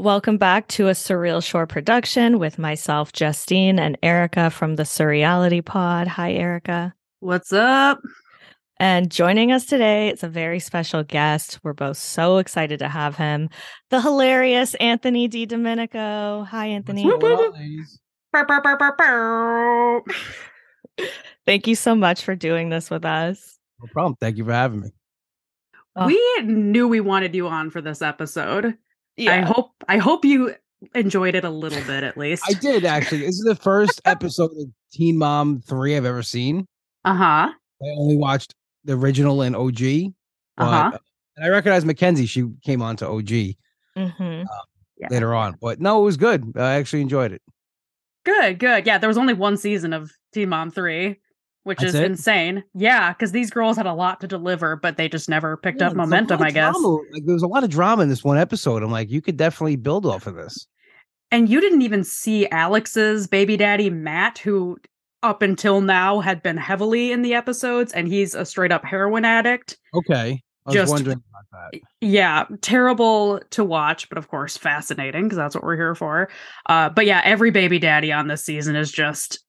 Welcome back to a Surreal Shore production with myself, Justine, and Erica from the Surreality Pod. Hi, Erica. What's up? And joining us today is a very special guest. We're both so excited to have him, the hilarious Anthony Didomenico. Hi, Anthony. Thank you so much for doing this with us. No problem. Thank you for having me. Oh. We knew we wanted you on for this episode. I hope I hope you enjoyed it a little bit at least. I did actually. This is the first episode of Teen Mom 3 I've ever seen. Uh-huh. I only watched the original and OG. But, Uh-huh. And I recognize Mackenzie. She came on to OG Mhm. Yeah. later on. But no, it was good. I actually enjoyed it. Good, good. Yeah, there was only one season of Teen Mom 3, which That's is it? insane. Yeah, because these girls had a lot to deliver, but they just never picked Yeah, up momentum, I guess. drama. Like there was a lot of drama in this one episode. I'm like, you could definitely build off of this. And you didn't even see Alex's baby daddy, Matt, who up until now had been heavily in the episodes, and he's a straight up heroin addict. Okay. I was Just- wondering about that. Yeah, terrible to watch, but of course fascinating because that's what we're here for. Uh, but yeah, every baby daddy on this season is just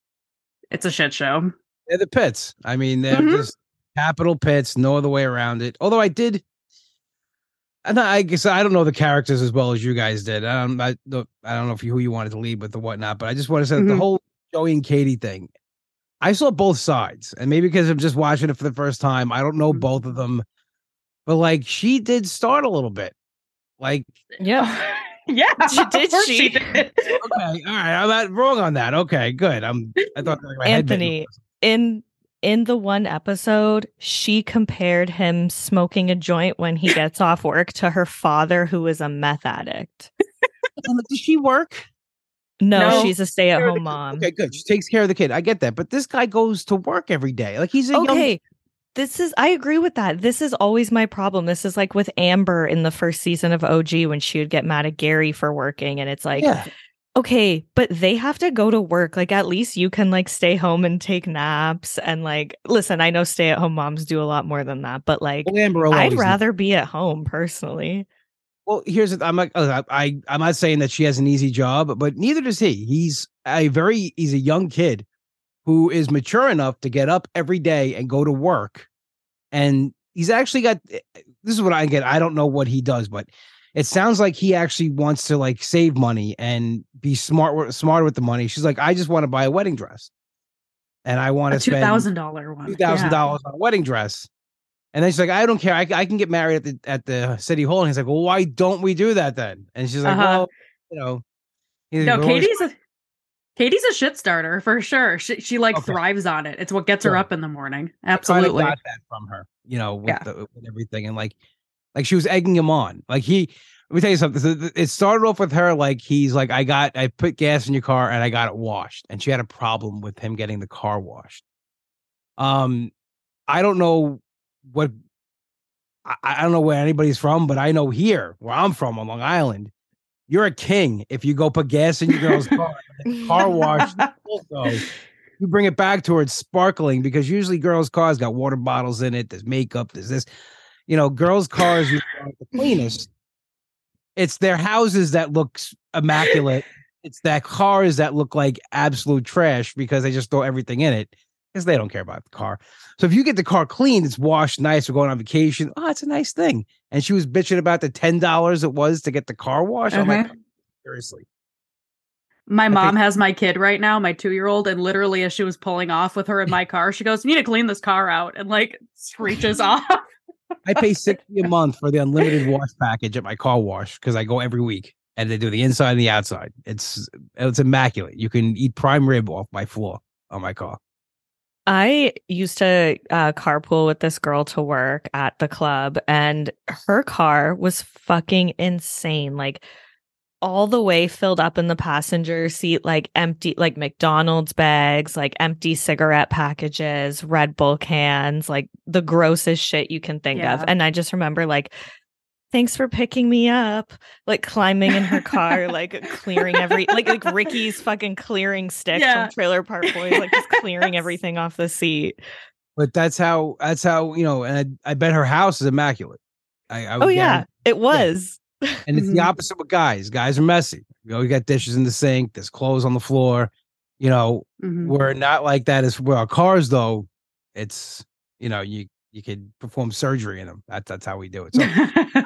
it's a shit show. They're the pits. I mean, they're Mhm. just capital pits, no other way around it. Although I did, and I guess I don't know the characters as well as you guys did. I don't, I don't, I don't know if you, who you wanted to lead with or whatnot, but I just want to say that the whole Joey and Katie thing. I saw both sides, and maybe because I'm just watching it for the first time, I don't know Mhm. both of them. But like, she did start a little bit. Like, Yeah. yeah, She did, of course she? did. okay, all right, I'm not wrong on that. Okay, good. I'm. I thought like, my head Anthony, in in the one episode, she compared him smoking a joint when he gets off work to her father, who is a meth addict. Does she work? No, No. she's a stay at home mom. Okay, good. She takes care of the kid. I get that, but this guy goes to work every day. Like he's a young. Okay. This is I agree with that. This is always my problem. This is like with Amber in the first season of OG when she would get mad at Gary for working and it's like yeah, okay, but they have to go to work. Like at least you can like stay home and take naps and like listen, I know stay at home moms do a lot more than that, but like well, I'd always- rather be at home personally. Well, here's the, I'm like uh, I I'm not saying that she has an easy job, but neither does he. He's a very he's a young kid who is mature enough to get up every day and go to work, and he's actually got. eh, This is what I get. I don't know what he does, but it sounds like he actually wants to like save money and be smart smarter with the money. She's like, I just want to buy a wedding dress, and I want A to two spend thousand dollar one. two thousand Yeah. dollars on a wedding dress. And then she's like, I don't care. I, I can get married at the at the city hall. And he's like, Well, why don't we do that then? And she's like, Uh-huh. Well, you know, No, like, Katie's a Katie's a shit starter for sure. She she like Okay. thrives on it. It's what gets her up in the morning. I Absolutely. got that from her, you know, with, Yeah. the, with everything. And like, like she was egging him on. Like he, let me tell you something. So It started off with her like he's like, I got, I put gas in your car and I got it washed, and she had a problem with him getting the car washed. Um, I don't know what, I, I don't know where anybody's from, but I know here where I'm from on Long Island, you're a king if you go put gas in your girl's car, car wash. also, you bring it back to her, it's sparkling because usually girls' cars got water bottles in it. There's makeup. There's this, you know, girls' cars aren't the cleanest. It's their houses that looks immaculate. It's that cars that look like absolute trash because they just throw everything in it because they don't care about the car. So if you get the car clean, it's washed nice. We're going on vacation. Oh, it's a nice thing. And she was bitching about the ten dollars it was to get the car washed. I'm like, Uh-huh. seriously. My mom has my kid right now, my two year old, and literally as she was pulling off with her in my car, she goes, You need to clean this car out and like screeches off. I pay sixty a month for the unlimited wash package at my car wash because I go every week and they do the inside and the outside. It's it's immaculate. You can eat prime rib off my floor on my car. I used to uh, carpool with this girl to work at the club, and her car was fucking insane. Like, all the way filled up in the passenger seat, like empty, like McDonald's bags, like empty cigarette packages, Red Bull cans, like the grossest shit you can think of. And I just remember, like, thanks for picking me up, like climbing in her car, like clearing every, like, like Ricky's fucking clearing stick Yeah. from Trailer Park Boys, like just clearing everything off the seat. But that's how that's how you know. And I, I bet her house is immaculate. I, I Oh yeah, it was. And it's the Mhm. opposite with guys. Guys are messy. You know, you got dishes in the sink, there's clothes on the floor. You know, Mhm. we're not like that as well. Our cars, though, it's you know, you you could perform surgery in them. That's that's how we do it. So I,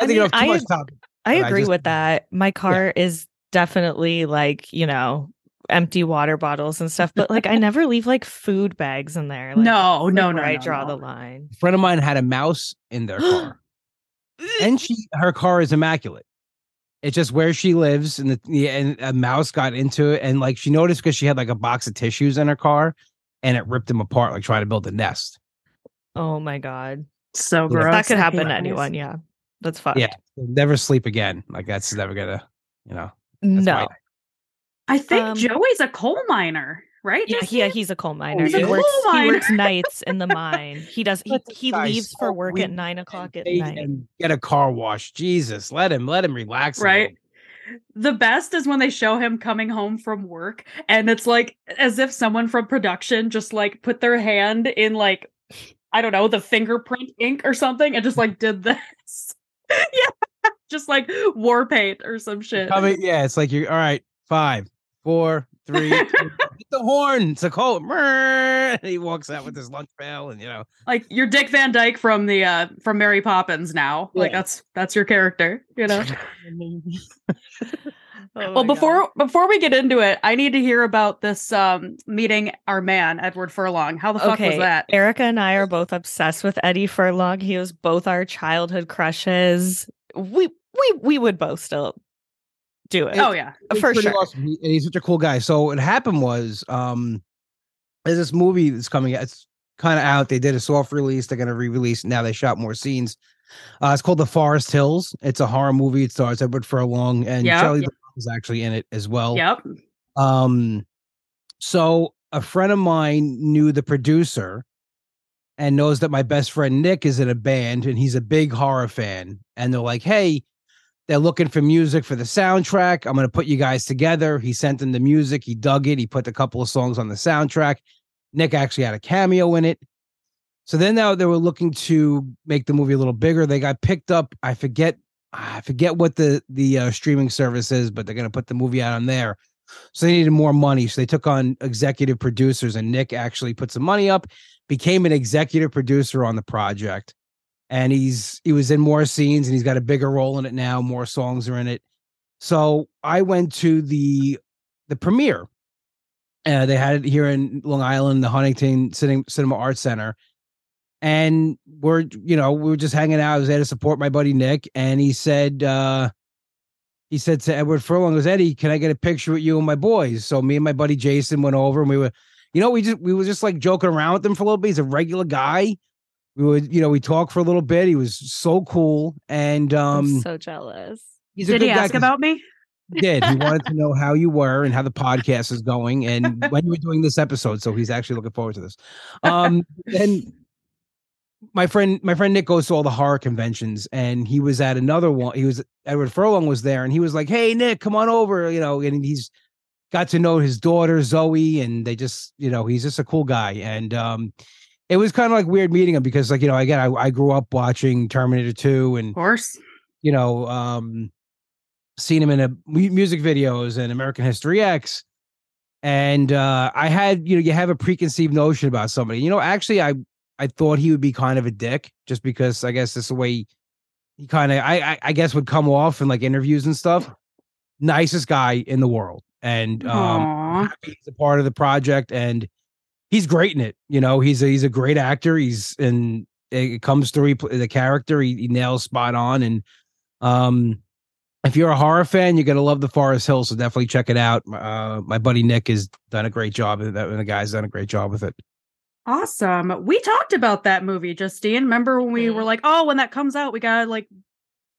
I think mean, too I much topic. I But I agree just- with that. My car is definitely like, you know, empty water bottles and stuff, but like I never leave like food bags in there. Like, No, no, no, I no, draw no. the line. A friend of mine had a mouse in their car. And she her car is immaculate. It's just where she lives, and the and a mouse got into it, and like she noticed because she had like a box of tissues in her car, and it ripped them apart, like trying to build a nest. Oh my god. so Yeah. gross. that could happen hate to anyone, yeah. That's fucked. Yeah, never sleep again. Like that's never gonna, you know. No. I think Um, Joey's a coal miner, right? Yeah, Jesse? yeah, uh, he's a coal miner. he's he a works coal he works nights in the mine. He does he, he leaves for work at nine o'clock at night. and get a car wash. Jesus, let him let him relax. right? The best is when they show him coming home from work and it's like as if someone from production just like put their hand in like I don't know, the fingerprint ink or something and just like did this. yeah. Just like war paint or some shit. Coming, yeah, it's like you're all right. Five, four, three. two, the horn. It's a call. And he walks out with his lunch pail, and you know. Like you're Dick Van Dyke from the uh from Mary Poppins now. Like that's that's your character, you know. Oh well my before before we get into it i need to hear about this um meeting our man edward furlong how the God. fuck was that Erica and I are both obsessed with Eddie Furlong. He was both our childhood crushes. We we we would both still do it. oh yeah He's for sure. awesome. He, and he's such a cool guy. So what happened was, um, there's this movie that's coming out. It's kind of out. They did a soft release. They're gonna re-release. Now they shot more scenes. Uh, it's called The Forest Hills. It's a horror movie. It stars Edward Furlong and Yeah. Charlie Brown is actually in it as well. yep Um, so a friend of mine knew the producer and knows that my best friend Nick is in a band and he's a big horror fan. And they're like, hey, they're looking for music for the soundtrack. I'm going to put you guys together. He sent in the music. He dug it. He put a couple of songs on the soundtrack. Nick actually had a cameo in it. So then now they were looking to make the movie a little bigger. They got picked up. I forget, I forget what the the uh, streaming service is, but they're going to put the movie out on there. So they needed more money. So they took on executive producers, and Nick actually put some money up, became an executive producer on the project. And he's he was in more scenes and he's got a bigger role in it now. More songs are in it. So I went to the the premiere. Uh, they had it here in Long Island, the Huntington Cinema Arts Center. And we're, you know, we were just hanging out. I was there to support my buddy Nick. And he said, uh, he said to Edward Furlong, goes, Eddie, can I get a picture with you and my boys? So me and my buddy Jason went over and we were, you know, we just we were just like joking around with him for a little bit. He's a regular guy. We would, you know, we talked for a little bit. He was so cool. And I'm um so jealous. he's a did good he guy about me he did. He wanted to know how you were and how the podcast is going and when you were doing this episode. So he's actually looking forward to this. Um and my friend my friend Nick goes to all the horror conventions and he was at another one. He was Edward Furlong was there and he was like, Hey Nick, come on over, you know, and he's got to know his daughter Zoe and they just, you know, he's just a cool guy. And um it was kind of like weird meeting him because like, you know, again, I, I grew up watching Terminator 2 and of course you know, um, seen him in a music videos and American History X. And uh, I had, you know, you have a preconceived notion about somebody. You know, actually, I I thought he would be kind of a dick, just because I guess that's the way he kind of, I, I I guess, would come off in like interviews and stuff. Nicest guy in the world, and um, he's a part of the project, and he's great in it. You know, he's a he's a great actor. He's and it comes through he, the character. He, he nails spot on, and um, if you're a horror fan, you're gonna love the Forest Hill. So definitely check it out. Uh, my buddy Nick has done a great job that, and the guy's done a great job with it. awesome we talked about that movie justine remember when we were like oh when that comes out we gotta like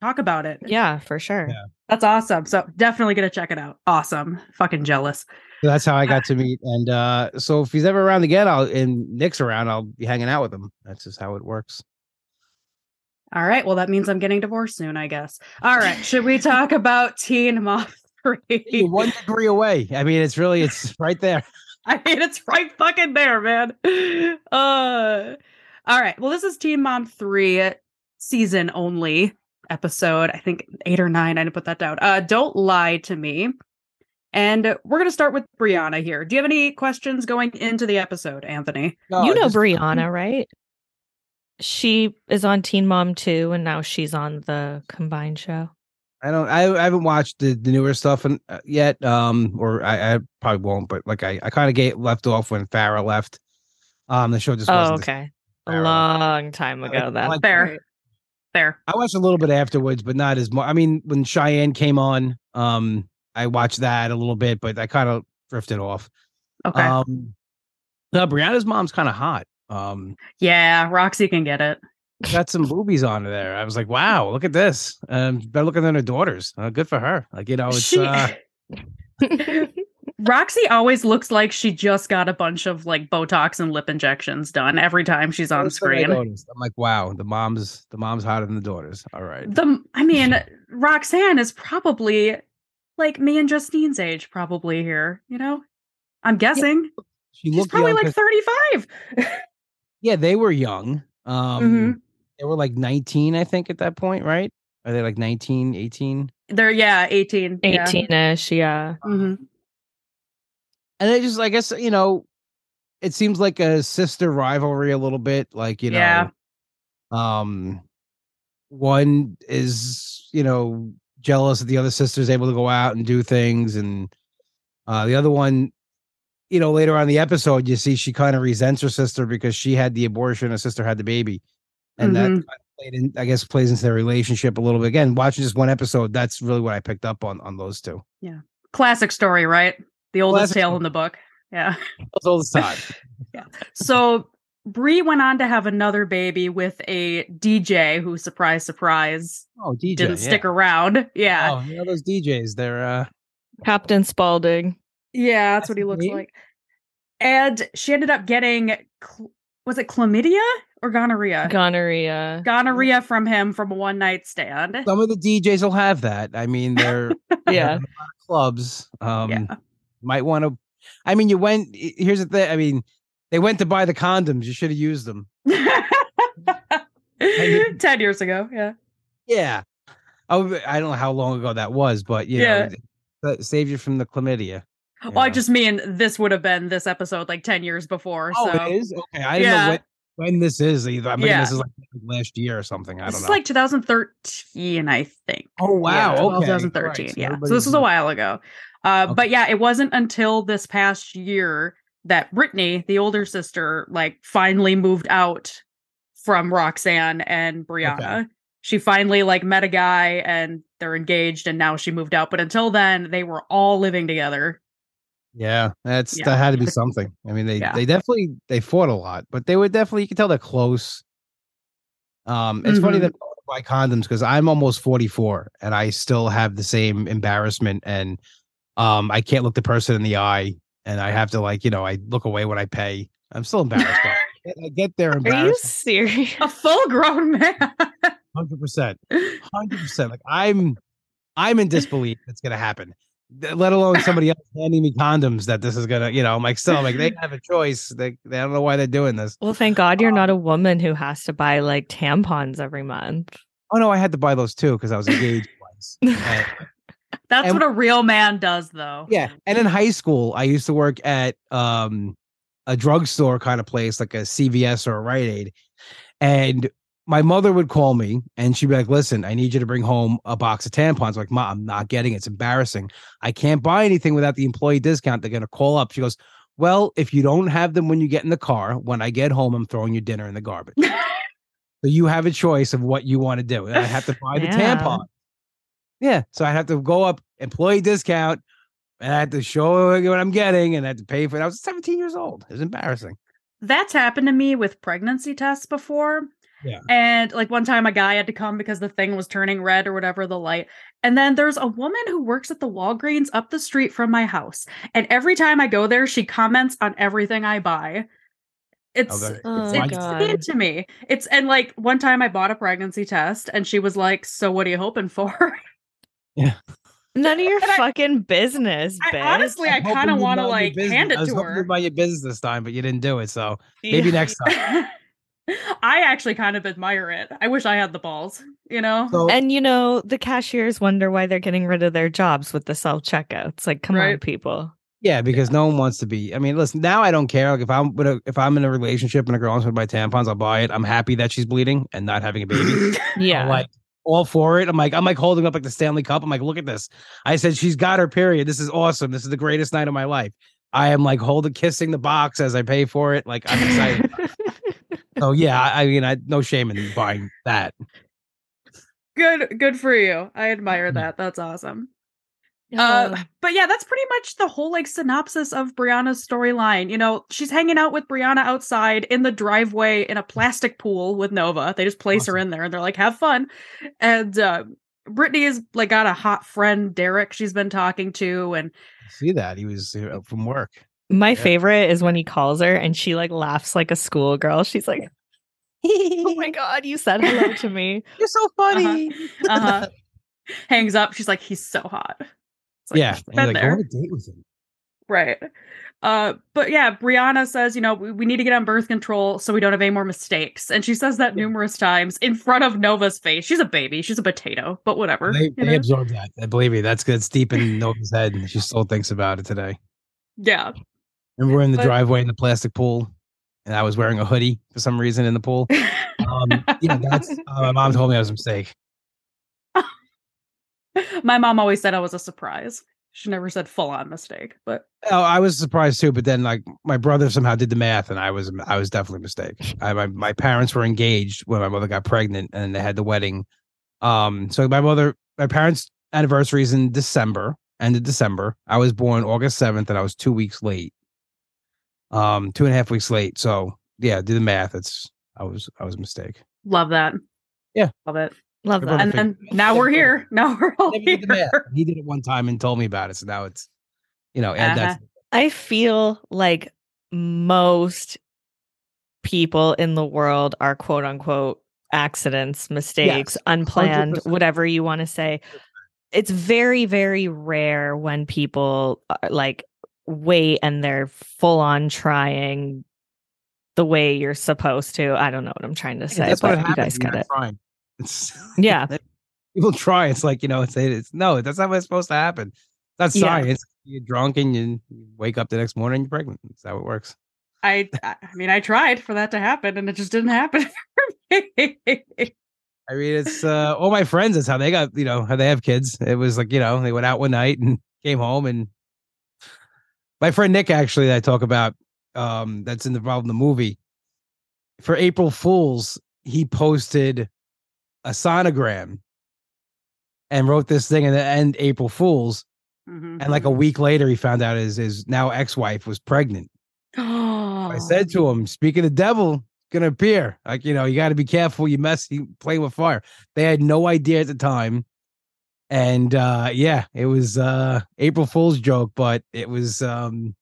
talk about it Yeah, for sure. Yeah. that's awesome so definitely gonna check it out awesome fucking jealous So that's how I got to meet. And uh, so if he's ever around again, I'll and Nick's around, I'll be hanging out with him. That's just how it works. all right well that means i'm getting divorced soon i guess all right should we talk about teen mom 3 one degree away. I mean, it's really it's right there. I mean, it's right fucking there, man. Uh, all right. Well, this is Teen Mom 3 season only. episode, I think eight or nine. I didn't put that down. Uh, Don't Lie to Me. And we're going to start with Brianna here. Do you have any questions going into the episode, Anthony? No, you know just- Brianna, right? She is on Teen Mom too, and now she's on the combined show. I don't. I, I haven't watched the, the newer stuff in, uh, yet. Um, or I, I probably won't. But like I, I kind of get left off when Farrah left. Um, the show just Oh, wasn't. the- okay. A long time ago, like- then. I like- Fair. Fair. I watched a little bit afterwards, but not as much. I mean, when Cheyenne came on, um, I watched that a little bit, but I kind of drifted off. Okay. Um, no, Brianna's mom's kind of hot. Um, yeah, Roxy can get it. got some boobies on there. I was like, wow, look at this. Um, better looking than her daughters. Uh, good for her. Like you know, it's She- uh, Roxy always looks like she just got a bunch of like Botox and lip injections done every time she's on screen. I'm like, wow, the mom's the mom's hotter than the daughters. All right. The I mean, Roxanne is probably like me and Justine's age, probably here. You know, I'm guessing She she's probably young like 'cause- 35. yeah, they were young. Um, Mhm. they were like 19, I think, at that point, right? Are they like 19, 18? They're yeah, 18. 18ish, yeah. Mhm. And they just, I guess, you know, it seems like a sister rivalry a little bit. Like, you know, Yeah. um, one is, you know, jealous that the other sister's able to go out and do things. And uh, the other one, you know, later on in the episode, you see she kind of resents her sister because she had the abortion, her sister had the baby. And that Mhm. kind of played in, I guess, plays into their relationship a little bit. Again, watching just one episode, that's really what I picked up on on those two. Yeah. Classic story, right? The oldest Classic tale story. in the book. Yeah. All the time. yeah. So Bree went on to have another baby with a DJ who, surprise, surprise, Oh, DJ. didn't yeah. stick around. Yeah. Oh, you know those DJs? They're uh Captain Spaulding. Yeah, that's That's what he looks name? like. And she ended up getting, was it chlamydia or gonorrhea? Gonorrhea. gonorrhea from him from a one night stand. some of the DJs will have that. I mean, they're Yeah. in a lot of clubs. Um yeah. might want to I mean, you went here's the thing. I mean, they went to buy the condoms. You should have used them. Ten years ago. Yeah. Yeah. Oh, I don't know how long ago that was, but you Yeah. know, that saved you from the chlamydia. Well, I just mean this would have been this episode like 10 years before. Oh, so it is? Okay. I didn't Yeah. know when, when this is either. I'm thinking Yeah. this is like last year or something. I don't know. It's like 2013, I think. oh wow. Yeah, 12, okay. 2013. Right, so yeah. So this was a while ago. Uh, Okay. But yeah, it wasn't until this past year that Brittany, the older sister, like finally moved out from Roxanne and Brianna. She finally like met a guy and they're engaged and now she moved out. But until then, they were all living together. Yeah, that's Yeah. that had to be something. I mean, they Yeah. they definitely they fought a lot, but they were definitely you can tell they're close. Um, it's funny Mhm. that I buy condoms because I'm almost 44 and I still have the same embarrassment and um I can't look the person in the eye and I have to like you know I look away when I pay. I'm still embarrassed. but I get there Are you serious? A full grown man. Hundred percent, hundred percent. Like I'm, I'm in disbelief it's gonna happen. Let alone somebody else handing me condoms that this is gonna, you know. I'm like, still, I'm like they have a choice. They, they don't know why they're doing this. Well, thank God you're not a um woman who has to buy like tampons every month. Oh no, I had to buy those too because I was engaged twice. And- That's And- what a real man does, though. yeah, and in high school, I used to work at um a drugstore kind of place, like a CVS or a Rite Aid, and my mother would call me and she'd be like, "Listen, I need you to bring home a box of tampons." I'm like, "Mom, I'm not getting it. It's embarrassing. I can't buy anything without the employee discount." They're gonna call up. She goes, "Well, if you don't have them when you get in the car, when I get home, I'm throwing your dinner in the garbage." So you have a choice of what you want to do. I have to buy the Yeah. tampon. Yeah. So I have to go up employee discount and I had to show what I'm getting and I had to pay for it. I was 17 years old. It was embarrassing. That's happened to me with pregnancy tests before. Yeah. And like one time a guy had to come because the thing was turning red or whatever the light. And then there's a woman who works at the Walgreens up the street from my house. And every time I go there, she comments on everything I buy. Oh, it's that- Oh, it's God. insane to me. It's and like one time I bought a pregnancy test and she was like, So what are you hoping for? None of your And I- fucking business, I honestly I kind of want to like business. hand I it was to hoping her. you'd your business this time, but you didn't do it. So maybe Yeah. next time. I actually kind of admire it. I wish I had the balls, you know? So And you know, the cashiers wonder why they're getting rid of their jobs with the self checkouts. Like, come on, people. yeah, because no one wants to be. I mean, listen. Now I don't care. Like if I'm with a, if I'm in a relationship and a girl wants to buy tampons, I'll buy it. I'm happy that she's bleeding and not having a baby. Yeah. Like all for it. I'm like I'm like holding up like the Stanley Cup. I'm like, look at this. I said she's got her period. This is awesome. This is the greatest night of my life. I am like holding kissing the box as I pay for it. Like I'm excited. so yeah, I, I mean, I no shame in buying that. good good for you. I admire Mhm. that. That's awesome. Uh, but yeah, that's pretty much the whole like synopsis of Brianna's storyline. You know, she's hanging out with Brianna outside in the driveway in a plastic pool with Nova. They just place her in there and they're like, have fun. And uh Brittany is like got a hot friend, Derek, she's been talking to, and See that he was uh, from work. My Yeah. favorite is when he calls her and she like laughs like a schoolgirl. She's like, Oh my god, you said hello to me. You're so funny. uh-huh. hangs up. She's like, he's so hot. Like, yeah, "Been like, go there." on a date with him. Right. Uh, but yeah, Brianna says, you know, we, we need to get on birth control so we don't have any more mistakes. And she says that numerous times in front of Nova's face. She's a baby. She's a potato, but whatever. They, they absorb that. I believe me. That's good. It's deep in Nova's head, and she still thinks about it today. yeah. And we're in the But- driveway in the plastic pool, and I was wearing a hoodie for some reason in the pool. Um, yeah, that's uh, my mom told me I was a mistake. My mom always said I was a surprise. She never said full on mistake, but Oh, I was surprised too, but then like my brother somehow did the math, and I was I was definitely a mistake. I, my my parents were engaged when my mother got pregnant, and they had the wedding. Um, so my mother, my parents' anniversary is in December, end of December. I was born August seventh, and I was two weeks late. Um, two and a half weeks late. So yeah, do the math. It's I was I was a mistake. love that. Yeah. Love it. Love that. And then now we're here. Now we're all Never did here. He did it one time and told me about it, so now it's you know, and that's I feel like most people in the world are quote unquote accidents, mistakes, unplanned, 100%. whatever you want to say. It's very, very rare when people uh, like wait and they're full on trying the way you're supposed to. I don't know what I'm trying to say, what but you guys get it. Trying. It's Yeah. people try. It's like you know, it's it's no, that's not what's supposed to happen. That's Yeah. science. You're drunk and you wake up the next morning and you're pregnant. That's how it works. I I mean I tried for that to happen and it just didn't happen for me. I mean, it's uh all my friends. That's how they got. You know, how they have kids. It was like you know, they went out one night and came home and my friend Nick actually that I talk about um that's involved in the movie for April Fools he posted a sonogram and wrote this thing and end April Fools Mhm. and like a week later he found out his his now ex-wife was pregnant. I said to him, speaking of devil, gonna appear. Like, you know, you gotta be careful, you mess you play with fire. They had no idea at the time. And uh yeah, it was uh April Fool's joke, but it was um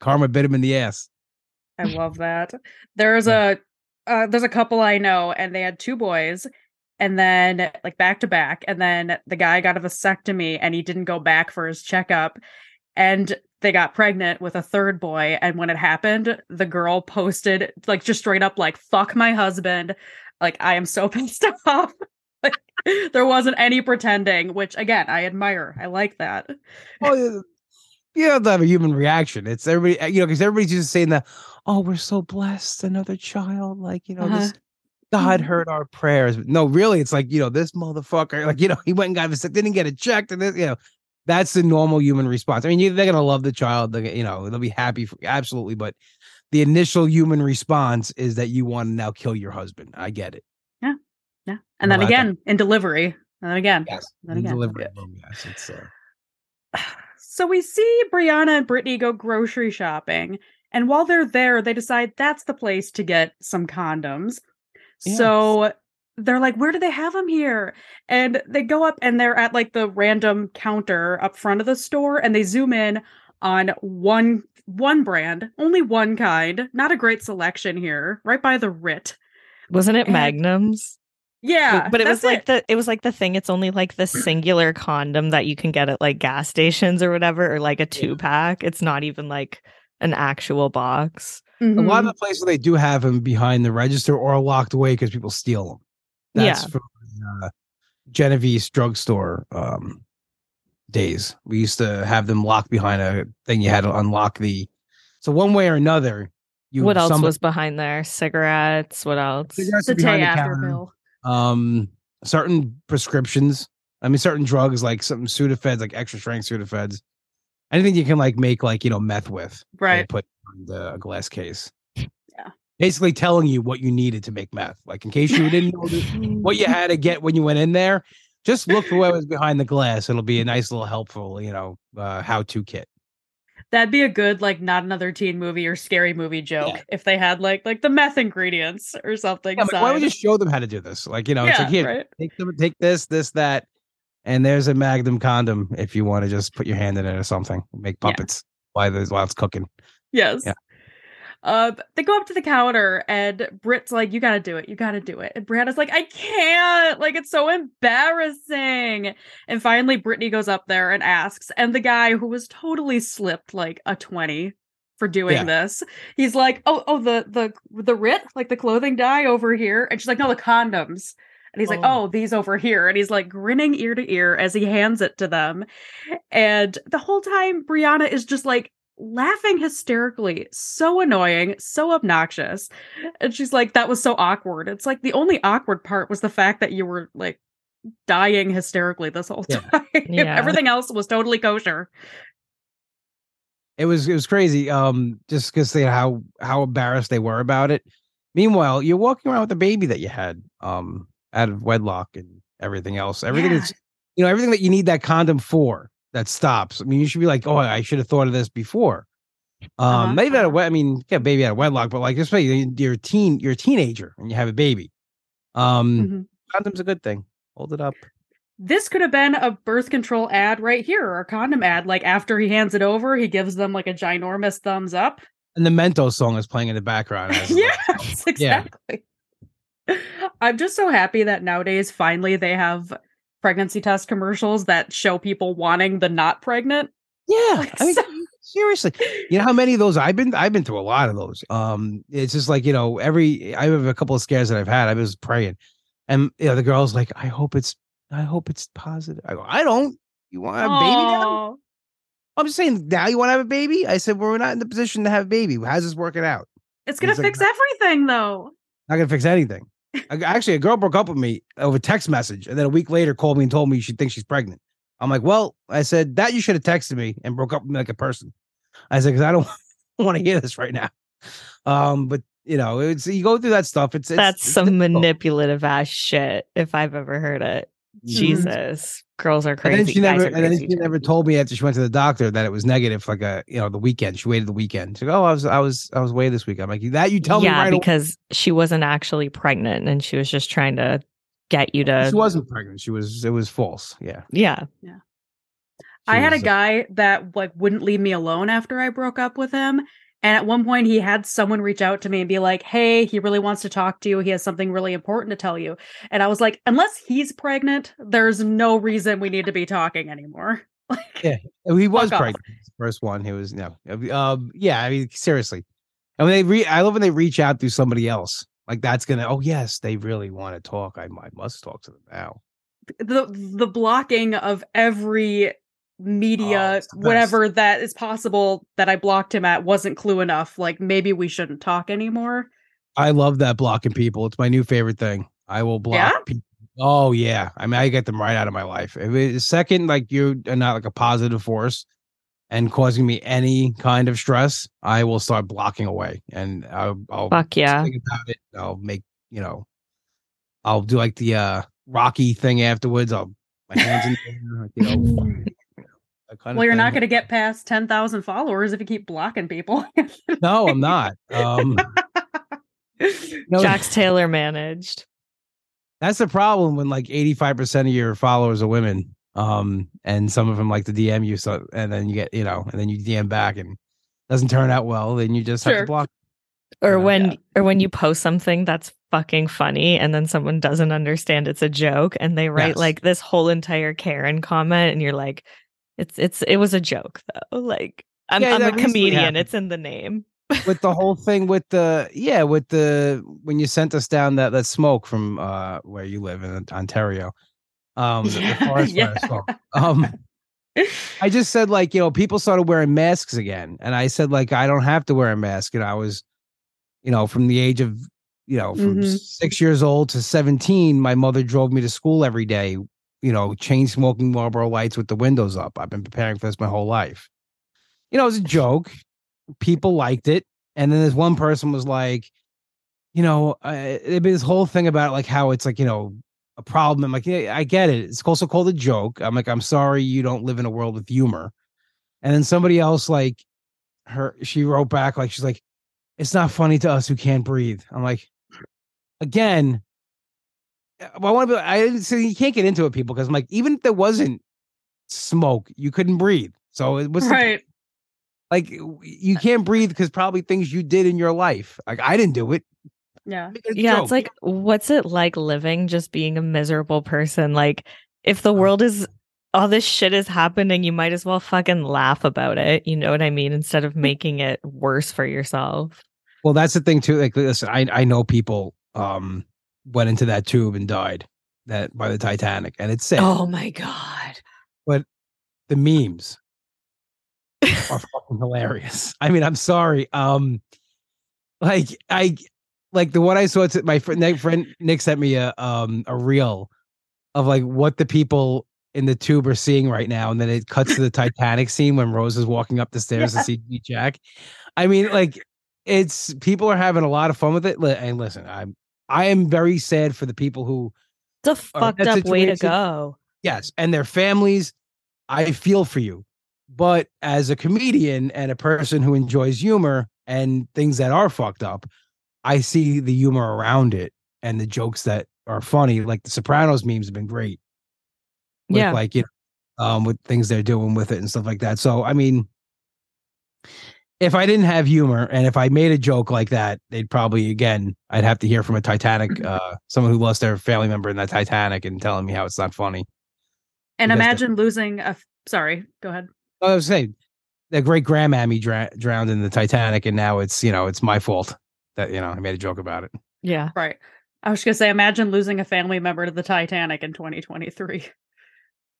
karma bit him in the ass. I love that. There's a uh, there's a couple I know, and they had two boys, and then like back to back, and then the guy got a vasectomy, and he didn't go back for his checkup, and they got pregnant with a third boy. And when it happened, the girl posted like just straight up like "fuck my husband," like I am so pissed off. like there wasn't any pretending, which again I admire. I like that. Oh yeah. You have to have a human reaction. It's everybody, you know, because everybody's just saying that, oh, we're so blessed, another child. Like, you know, uh-huh. this God Mhm. heard our prayers. No, really, it's like, you know, this motherfucker, like, you know, he went and got this, didn't get it checked. And this, you know, that's the normal human response. I mean, they're going to love the child. They're, you know, they'll be happy. For, absolutely. But the initial human response is that you want to now kill your husband. I get it. Yeah, Yeah. and then again in delivery, and then again. Yes. Then in again. delivery yes, it's, uh, So we see Brianna and Brittany go grocery shopping, and while they're there, they decide that's the place to get some condoms. Yes. So they're like, "Where do they have them here?" And they go up, and they're at like the random counter up front of the store, and they zoom in on one one brand, only one kind. Not a great selection here, right by the Rit. Wasn't it And- Magnums? Yeah, but it was like the it was like the thing. It's only like the singular condom that you can get at like gas stations or whatever, or like a two pack. It's not even like an actual box. A lot of the places they do have them behind the register or locked away because people steal them. That's Yeah. from uh, Genovese's drugstore um, days. We used to have them locked behind a thing. You had to unlock the. So one way or another, you what else somebody- was behind there? Cigarettes. What else? cigarettes the day after counter. bill. um certain prescriptions i mean certain drugs like some sudafeds like extra strength sudafeds anything you can like make like you know meth with Right. put in the glass case Yeah. basically telling you what you needed to make meth like in case you didn't know what you had to get when you went in there just look for what was behind the glass it'll be a nice little helpful you know uh how-to kit That'd be a good like not another teen movie or scary movie joke Yeah. if they had like like the meth ingredients or something. yeah, like, why we just show them how to do this like you know it's like here right. take them take this this that and there's a magnum condom if you want to just put your hand in it or something make Yeah. puppets while there's while it's cooking Yes. Yeah. Uh, they go up to the counter and Britt's like, "You gotta do it. You gotta do it." And Brianna's like, "I can't. Like, it's so embarrassing." And finally, Brittany goes up there and asks, and the guy who was totally slipped like a twenty for doing Yeah. this, he's like, "Oh, oh, the the the Rit, like the clothing dye over here," and she's like, "No, the condoms." And he's like, Oh. oh, these over here. And he's like grinning ear to ear as he hands it to them. And the whole time, Brianna is just like laughing hysterically. So annoying, so obnoxious. And she's like, that was so awkward. It's like the only awkward part was the fact that you were like dying hysterically this whole Yeah. time. Yeah. Everything else was totally kosher. it was it was crazy um just because they how how embarrassed they were about it meanwhile you're walking around with the baby that you had um out of wedlock and everything else everything Yeah. that's you know everything that you need that condom for that stops i mean you should be like oh i should have thought of this before um Uh-huh, maybe out of i mean yeah baby out of wedlock but like especially you- you're a teen you're a teenager and you have a baby um Mhm. condom's a good thing hold it up This could have been a birth control ad right here, or a condom ad. Like after he hands it over, he gives them like a ginormous thumbs up. and the mentos song is playing in the background as it's like- yes, exactly. I'm just so happy that nowadays finally they have pregnancy test commercials that show people wanting the not pregnant. Yeah, Like, I mean, so- seriously, you know how many of those I've been? I've been through a lot of those. Um, it's just like you know, every I have a couple of scares that I've had. I was praying, and you know, the girl's like, "I hope it's, I hope it's positive." I go, "I don't. You want a baby now?" I'm just saying, now you want to have a baby? I said, well, "We're not in the position to have a baby. How's this working out? It's gonna He's like, fix everything though. Not gonna fix anything." Actually, a girl broke up with me over text message, and then a week later called me and told me she thinks she's pregnant. I'm like, well, I said that you should have texted me and broke up with me like a person. I said because I don't want to hear this right now. Um, but you know, it's you go through that stuff. It's, it's That's it's some difficult. manipulative ass shit. If I've ever heard it, Jesus, girls are And crazy. then she never, and then she too. never told me after she went to the doctor that it was negative. Like a, you know, the weekend. She waited the weekend. She go, oh, I was, I was, I was away this week. I'm like, that you tell yeah, me right away. because she wasn't actually pregnant, and she was just trying to get you to. She wasn't pregnant. She was, it was false. Yeah. Yeah, yeah. I She had a was, uh, guy that like wouldn't leave me alone after I broke up with him. And at one point he had someone reach out to me and be like, "Hey, he really wants to talk to you. He has something really important to tell you." And I was like, "Unless he's pregnant, there's no reason we need to be talking anymore." Yeah, he was pregnant. First one, he was no. Um, yeah, I mean, seriously. And when they re, I love when they reach out to somebody else. Like that's gonna. Oh yes, they really want to talk. I, I must talk to them now. the the blocking of every media Oh, it's the best. whatever that is possible that I blocked him at wasn't clue enough. Like maybe we shouldn't talk anymore. I love that blocking people. It's my new favorite thing. I will block Yeah? people. Oh yeah, I mean, I get them right out of my life. If it's second, like you are not like a positive force and causing me any kind of stress, I will start blocking away, and I'll, I'll fuck yeah. think about it. I'll make you know, I'll do like the uh Rocky thing afterwards. I'll my hands in the air, you know. that kind of Well, you're not going to get past 10,000 followers if you keep blocking people. No, I'm not. Um, no, Jax Taylor managed. that's the problem when like 85 percent of your followers are women. Um, and some of them like to DM you, so and then you get you know, and then you DM back and doesn't turn out well, then you just have to block. Or Yeah. when or when you post something that's fucking funny and then someone doesn't understand it's a joke and they write Yes. like this whole entire Karen comment and you're like, it's it's it was a joke though. Like I'm Yeah, I'm a comedian. happened. It's in the name. with the whole thing with the yeah with the when you sent us down that that smoke from uh where you live in Ontario, um, Yeah, yeah. smoke. Um, I just said like you know people started wearing masks again, and I said like I don't have to wear a mask, and I was, you know, from the age of you know from Mhm. six years old to seventeen, my mother drove me to school every day. You know, chain smoking Marlboro lights with the windows up. I've been preparing for this my whole life. You know, it was a joke. People liked it, and then this one person was like, you know, uh, this whole thing about like how it's like you know a problem. I'm like, yeah, I get it. It's also called a joke. I'm like, I'm sorry you don't live in a world with humor. And then somebody else, like her, she wrote back, like, she's like, it's not funny to us who can't breathe. I'm like, again, Uh, well, I want to be, I didn't say you can't get into it, people, because I'm like, even if there wasn't smoke, you couldn't breathe. So it was right. like, you uh can't breathe because probably things you did in your life. Like, I didn't do it. Yeah. Make Yeah, joke. it's like, what's it like living just being a miserable person? Like, if the uh-huh. world is all this shit is happening, you might as well fucking laugh about it. You know what I mean? Instead of making it worse for yourself. Well, that's the thing too. Like, listen, I I know people um went into that tube and died that by the Titanic, and it's sad. Oh my god. But the memes are fucking hilarious. I mean, I'm sorry. Um, like I like the one I saw. To, my friend, Nick, friend Nick sent me a um a reel of like what the people in the tube are seeing right now, and then it cuts to the Titanic scene when Rose is walking up the stairs to see Jack. I mean, like it's people are having a lot of fun with it. And listen, I'm I am very sad for the people who It's a fucked up way to go. yes, and their families. I feel for you, but as a comedian and a person who enjoys humor and things that are fucked up, I see the humor around it and the jokes that are funny. Like the Sopranos memes have been great. with, Yeah. like you know, um, with things they're doing with it and stuff like that. So I mean, if I didn't have humor and if I made a joke like that, they'd probably again I'd have to hear from a Titanic, uh, someone who lost their family member in that Titanic and telling me how it's not funny. And Because the- imagine losing a Sorry, go ahead. I was saying, the great grandmammy dra- drowned in the Titanic, and now it's you know it's my fault that you know I made a joke about it. Yeah. Right. I was gonna say, imagine losing a family member to the Titanic in 2023.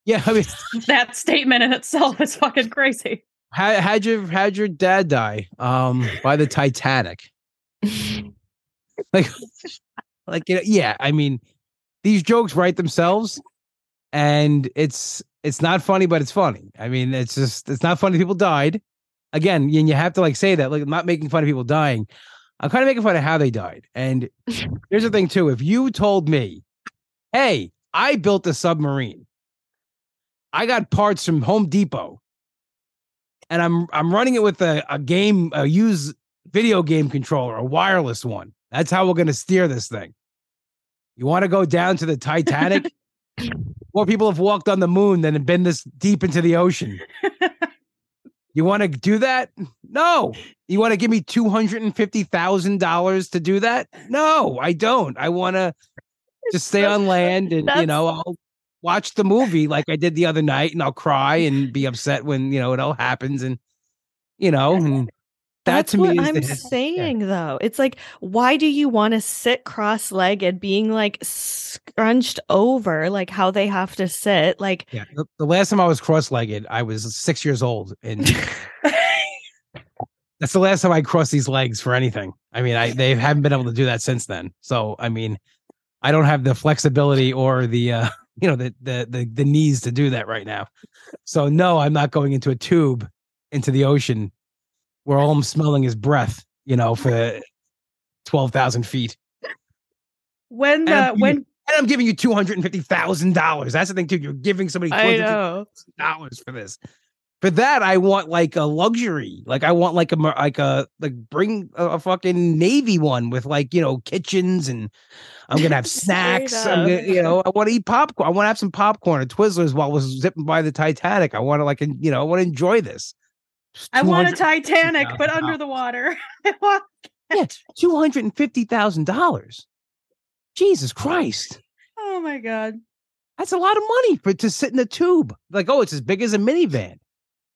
Yeah, I mean, that statement in itself is fucking crazy. How, how'd your how'd your dad die? Um, by the Titanic. Like, like you know, yeah. I mean, these jokes write themselves, and it's it's not funny, but it's funny. I mean, it's just it's not funny. People died. Again, and you have to like say that. Like, I'm not making fun of people dying. I'm kind of making fun of how they died. And here's the thing, too. If you told me, hey, I built a submarine, I got parts from Home Depot, and I'm I'm running it with a, a game, a use video game controller, a wireless one. That's how we're gonna steer this thing. You want to go down to the Titanic? More people have walked on the moon than have been this deep into the ocean. You want to do that? No. You want to give me two hundred and fifty thousand dollars to do that? No, I don't. I want to just stay on land and you know I'll watch the movie like I did the other night, and I'll cry and be upset when you know it all happens, and you know, and that That's to me what is I'm saying though. It's like, why do you want to sit cross-legged, being like scrunched over, like how they have to sit? Like, yeah. The, the last time I was cross-legged, I was six years old, and that's the last time I crossed these legs for anything. I mean, I they haven't been able to do that since then. So I mean, I don't have the flexibility or the uh, you know the the the the knees to do that right now. So no, I'm not going into a tube into the ocean where all I'm smelling is breath. You know, for twelve thousand feet, when the when and I'm giving you two hundred and fifty thousand dollars. That's the thing too. You're giving somebody two hundred dollars for this. For that, I want like a luxury. Like I want like a like a like bring a, a fucking navy one with like you know kitchens and I'm gonna have snacks. I'm gonna, you know, I want to eat popcorn. I want to have some popcorn and Twizzlers while we're zipping by the Titanic. I want to like you know I want to enjoy this. I want a Titanic, but under the water. I Yeah, two hundred and fifty thousand dollars. Jesus Christ. oh my god. That's a lot of money for to sit in a tube. Like, oh, it's as big as a minivan.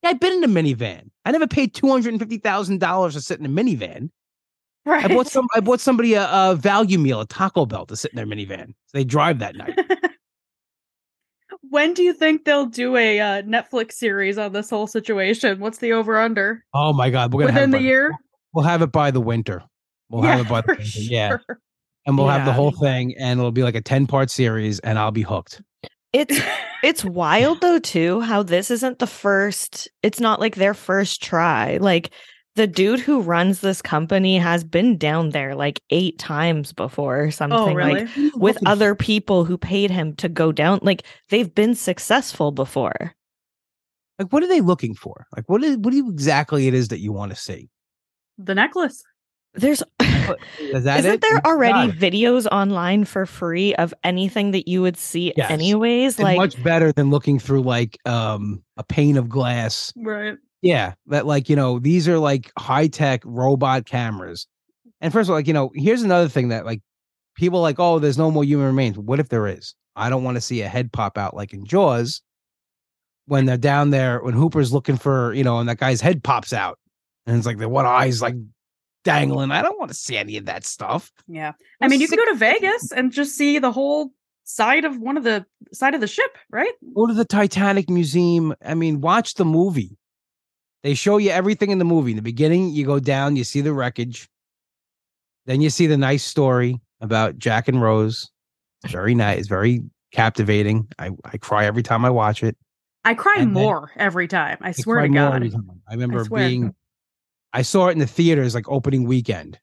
Yeah, I've been in a minivan. I never paid two hundred and fifty thousand dollars to sit in a minivan. Right. I bought some. I bought somebody a, a value meal, a Taco Bell, to sit in their minivan. So they drive that night. when do you think they'll do a uh, Netflix series on this whole situation? What's the over under? Oh my God, we're gonna Within it the by- year? We'll have it by the winter. We'll have it by the winter. Yeah, and we'll have the whole thing, and it'll be like a ten part series, and I'll be hooked. It's it's wild though too how this isn't the first. It's not like their first try. Like the dude who runs this company has been down there like eight times before or oh, something. Oh, really? Like with other people who paid him to go down. Like they've been successful before. Like, what are they looking for? Like, what is what do you exactly it is that you want to see? the necklace. There's Is that isn't it? there already not. videos online for free of anything that you would see Yes. anyways? It's Like much better than looking through like um a pane of glass. Right. Yeah, that like you know these are like high tech robot cameras. And first of all, like you know, here's another thing that like people like, oh, there's no more human remains. What if there is? I don't want to see a head pop out like in Jaws when they're down there when Hooper's looking for you know, and that guy's head pops out, and it's like the one eye's like dangling. I don't want to see any of that stuff. Yeah. I mean, you can go to Vegas and just see the whole side of one of the side of the ship, right? Go to the Titanic Museum. I mean, watch the movie. They show you everything in the movie. In the beginning, you go down, you see the wreckage. Then you see the nice story about Jack and Rose. It's very nice, It's very captivating. I, I cry every time I watch it. I cry And then- more every time. I I swear to God. I remember swear. being I saw it in the theaters like opening weekend.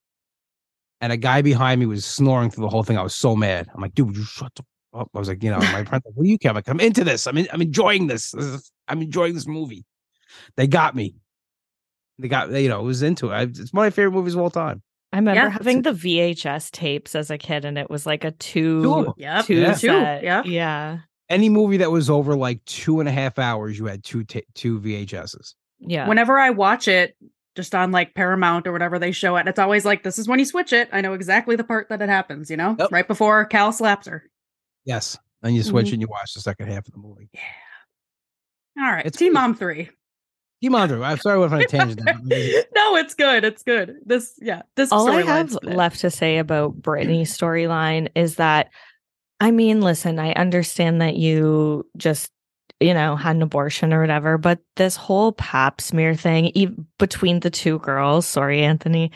And a guy behind me was snoring through the whole thing. I was so mad. I'm like, dude, would you shut up? I was like, you know, my friend, like, what do you care? I'm like, I'm into this. I'm in, I'm enjoying this. This is- I'm enjoying this movie. They got me. They got, you know, it was into it. I, it's one of my favorite movies of all time. I remember Yeah. having the VHS tapes as a kid, and it was like a Two of two 'em. Yep. two Yeah. Two, yeah. yeah, Any movie that was over like two and a half hours, you had two ta- two VHSs. yeah. Whenever I watch it, just on like Paramount or whatever they show it, it's always like, this is when you switch it. I know exactly the part that it happens, you know? Yep. Right before Cal slaps her. Yes. And you switch Mhm. and you watch the second half of the movie. Yeah. All right. It's Team pretty- Mom 3. Team Andrew, I'm sorry I went on a tangent. there. no, it's good. It's good. This, yeah. This All I have left to say about Britany's storyline is that, I mean, listen, I understand that you just, you know, had an abortion or whatever, but this whole pap smear thing e- between the two girls, sorry, Anthony,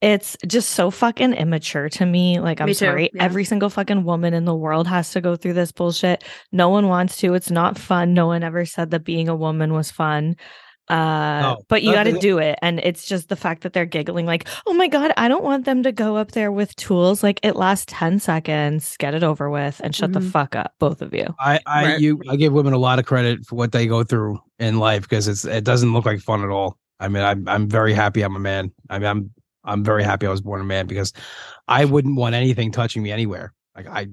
it's just so fucking immature to me. Like, I'm Me sorry, yeah. every single fucking woman in the world has to go through this bullshit. No one wants to. It's not fun. No one ever said that being a woman was fun. Uh, No, but you got to do it. And it's just the fact that they're giggling, like, oh my God, I don't want them to go up there with tools. Like, it lasts 10 seconds, get it over with, and shut the Mhm. fuck up, both of you. I, I, Right. you, I give women a lot of credit for what they go through in life because it's, it doesn't look like fun at all. I mean, I'm, I'm very happy I'm a man. I mean, I'm, I'm very happy I was born a man because I wouldn't want anything touching me anywhere. Like I,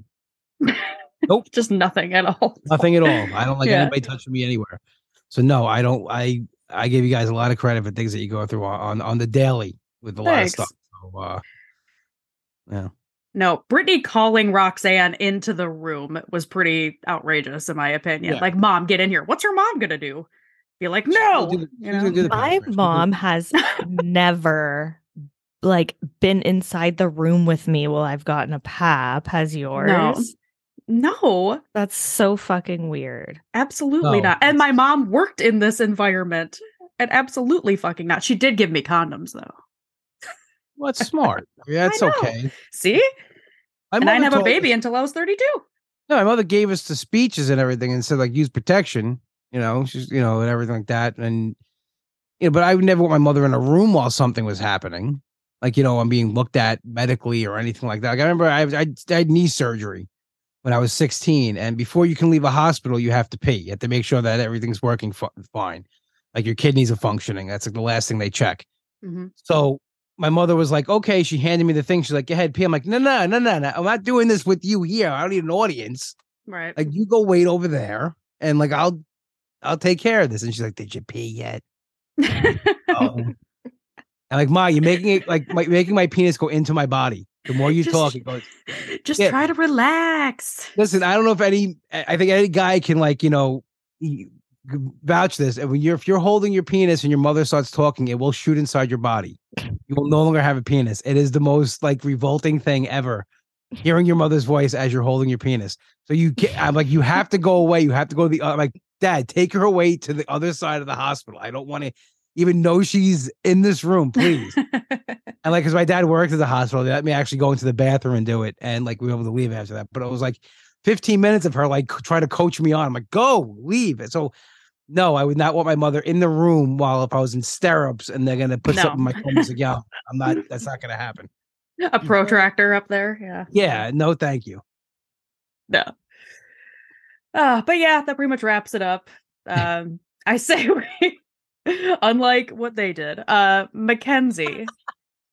nope. Just nothing at all. nothing at all. I don't like Yeah. anybody touching me anywhere. So no, I don't. I, I give you guys a lot of credit for things that you go through on, on, on the daily with a lot of stuff. So, uh, yeah. No, Britany calling Roxanne into the room was pretty outrageous, in my opinion. Yeah. Like, mom, get in here. What's your mom gonna do? Be like, no. do the- you she's gonna know? My mom has never like been inside the room with me while I've gotten a pap. Has yours? No, That's so fucking weird. absolutely No, not. And my mom worked in this environment. And absolutely fucking not. She did give me condoms though. Well, it's smart. I mean, that's know. okay. See? My and I didn't have a told- baby until I was 32. No, my mother gave us the speeches and everything and said like use protection, you know, she's you know, and everything like that. And you know, but I would never want my mother in a room while something was happening. Like, you know, I'm being looked at medically or anything like that. Like, I remember I, I, I had knee surgery when I was 16. And before you can leave a hospital, you have to pee. You have to make sure that everything's working fu- fine. Like your kidneys are functioning. That's like the last thing they check. Mhm. So my mother was like, okay, she handed me the thing. She's like, go ahead, pee. I'm like, no, no, no, no, no. I'm not doing this with you here. I don't need an audience Right. like you go wait over there and like I'll I'll take care of this. And she's like, Did you pee yet? Oh. and like, Ma, you're making it like my, making my penis go into my body. The more you Just- talk, it goes. Just Yeah. try to relax. Listen, I don't know if any I think any guy can like, you know, vouch this. And when you're if you're holding your penis and your mother starts talking, it will shoot inside your body. You will no longer have a penis. It is the most like revolting thing ever. Hearing your mother's voice as you're holding your penis. So you get I'm like, you have to go away. You have to go to the uh, I'm like, Dad, take her away to the other side of the hospital. I don't want to even know she's in this room, please. and like, because my dad worked at the hospital, they let me actually go into the bathroom and do it. And like, we were able to leave after that. But it was like 15 minutes of her like trying to coach me on. I'm like, go, leave. And so, no, I would not want my mother in the room while if I was in stirrups and they're going to put No. something in my phone. Like, yeah, I'm not, that's not going to happen. a protractor up there. Yeah. Yeah, no, thank you. No. Uh, but yeah, that pretty much wraps it up. Um, I say we, unlike what they did, uh, Mackenzie.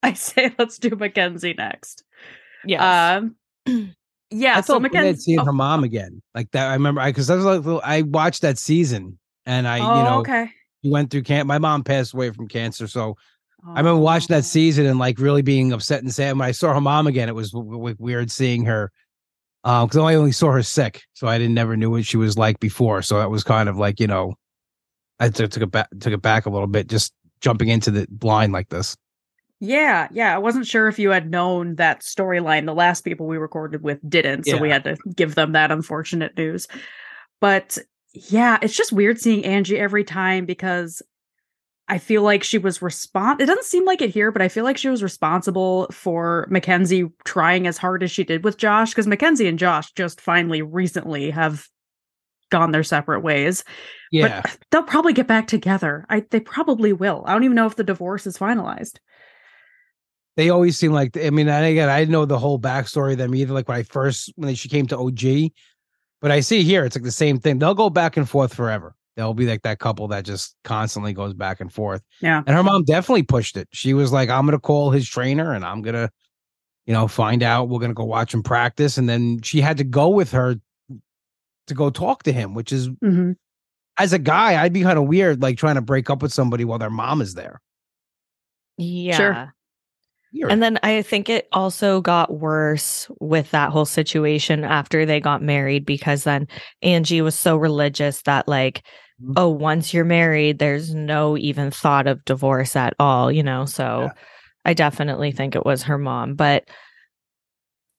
I say let's do Mackenzie next. Yeah. Um, yeah. I so Mackenzie. Mackenzie seeing oh, her mom again. Like that, I remember, I because I was like, I watched that season and I, oh, you know, okay. we went through can My mom passed away from cancer, so I remember watching Oh. that season and like really being upset and sad. When I saw her mom again, it was w- w- weird seeing her. Um, because I only saw her sick, so I didn't never knew what she was like before. So that was kind of like you know, I took took it back took it back a little bit, just jumping into the blind like this. Yeah, yeah. I wasn't sure if you had known that storyline. The last people we recorded with didn't, so we had to give them that unfortunate news. But yeah, it's just weird seeing Angie every time because I feel like she was respon it doesn't seem like it here, but I feel like she was responsible for Mackenzie trying as hard as she did with Josh because Mackenzie and Josh just finally recently have gone their separate ways. Yeah, But they'll probably get back together. I they probably will. I don't even know if the divorce is finalized. they always seem like. I mean, and again, I didn't know the whole backstory of them either. Like when I first when she came to OG, but I see here it's like the same thing. They'll go back and forth forever. They'll be like that couple that just constantly goes back and forth. Yeah. And her mom definitely pushed it. She was like, I'm going to call his trainer and I'm going to, you know, find out. We're going to go watch him practice. And then she had to go with her to go talk to him, which is, hmm as a guy, I'd be kind of weird, like trying to break up with somebody while their mom is there. yeah. Weird. And then I think it also got worse with that whole situation after they got married because then Angie was so religious that, like, Mhm. oh, once you're married, there's no even thought of divorce at all, you know? So Yeah. I definitely think it was her mom. But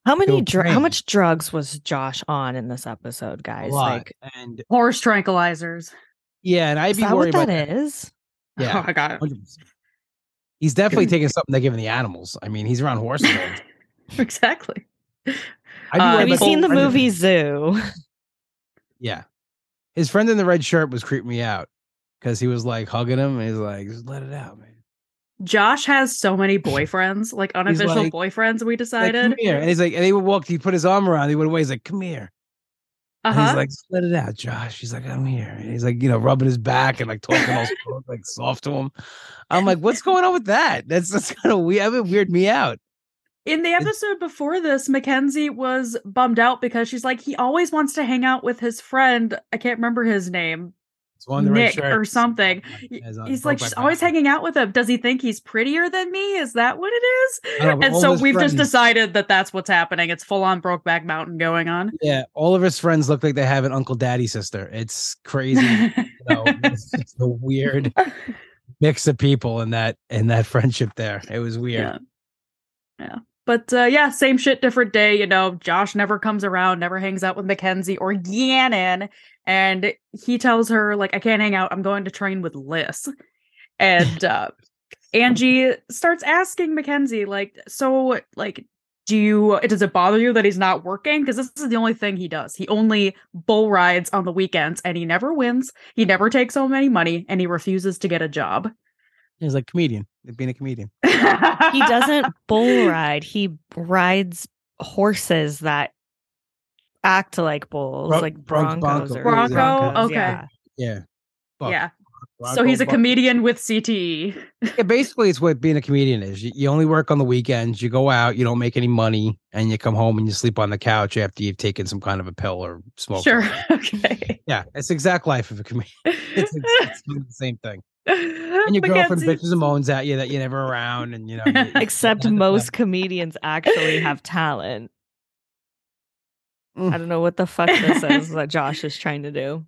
how many, dr- how much drugs was Josh on in this episode, a guys? lot. Like, and Horse tranquilizers. yeah, and I'd is be that worried what about that that. is? Yeah. Oh, I got it. 100%. He's definitely taking something they're giving the animals. I mean, he's around horses. all the time. exactly. Uh, Have you seen the movie Zoo? Yeah. His friend in the red shirt was creeping me out because he was like hugging him. And he's like, just let it out, man. Josh has so many boyfriends, like unofficial like- boyfriends. We Like, decided. come here. And he's like, and he would walk, he put his arm around, he went away. He's like, come here. uh And he's like, let it out, Josh. He's like, I'm here. And he's like, you know, rubbing his back and like talking all like soft to him. I'm like, what's going on with that? That's that's kind of weird. Would weird me out. In the episode before this, Mackenzie was bummed out because she's like, he always wants to hang out with his friend. I can't remember his name. It's on the red Nick or something. He's like, she's always hanging out with him. Does he think he's prettier than me? Is that what it is? Know, and so we've just decided that that's what's happening. It's full on Brokeback Mountain going on. Yeah, all of his friends look like they have an uncle daddy sister. It's crazy. you know, it's just a weird mix of people in that in that friendship there. It was weird. Yeah. Yeah. But uh, yeah, same shit, different day. You know, Josh never comes around, never hangs out with Mackenzie or Gannon. And he tells her, like, I can't hang out. I'm going to train with Liz. And uh, Angie starts asking Mackenzie, like, so, like, do you, does it bother you that he's not working? Because this is the only thing he does. He only bull rides on the weekends and he never wins. He never takes home any money and he refuses to get a job. He's like comedian, being a comedian. he doesn't bull ride. He rides horses that act like bulls, Bron- like broncos bronco. or Bronco? broncos, Okay. yeah. Yeah. Fuck. Yeah. So he's a Buck- comedian with. CTE. Yeah, basically, it's what being a comedian is. You, you only work on the weekends. You go out, you don't make any money, and you come home and you sleep on the couch after you've taken some kind of a pill or smoked. Sure. something. Okay. Yeah, it's the exact life of a comedian. It's, it's, it's the same thing. And your girlfriend bitches and moans at you that you're never around, and you know. Except most comedians actually have talent. Mm. I don't know what the fuck this is that Josh is trying to do.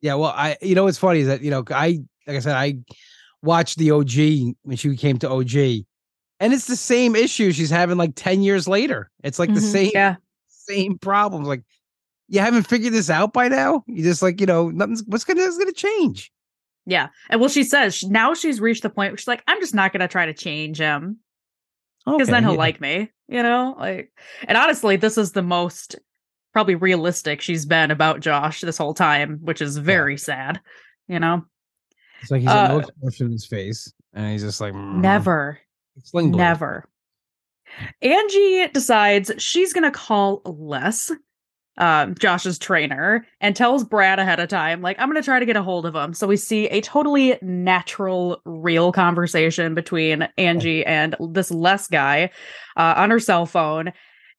Yeah, well, I you know what's funny is that you know I like I said I watched the OG when she came to OG, and it's the same issue she's having like ten years later. It's like the Mhm. same Yeah. same problems. Like you haven't figured this out by now. You just like you know nothing's what's gonna what's gonna change. Yeah. And well, she says now she's reached the point where she's like, I'm just not going to try to change him because Okay, then he'll yeah. like me, you know? Like, and honestly, this is the most probably realistic she's been about Josh this whole time, which is very sad, you know? It's like he's got no uh, expression in his face, and he's just like mm, Never, never. Angie decides she's going to call Les. Um, Josh's trainer and tells Brad ahead of time, like, I'm gonna try to get a hold of him. So we see a totally natural, real conversation between Angie and this Les guy uh, on her cell phone.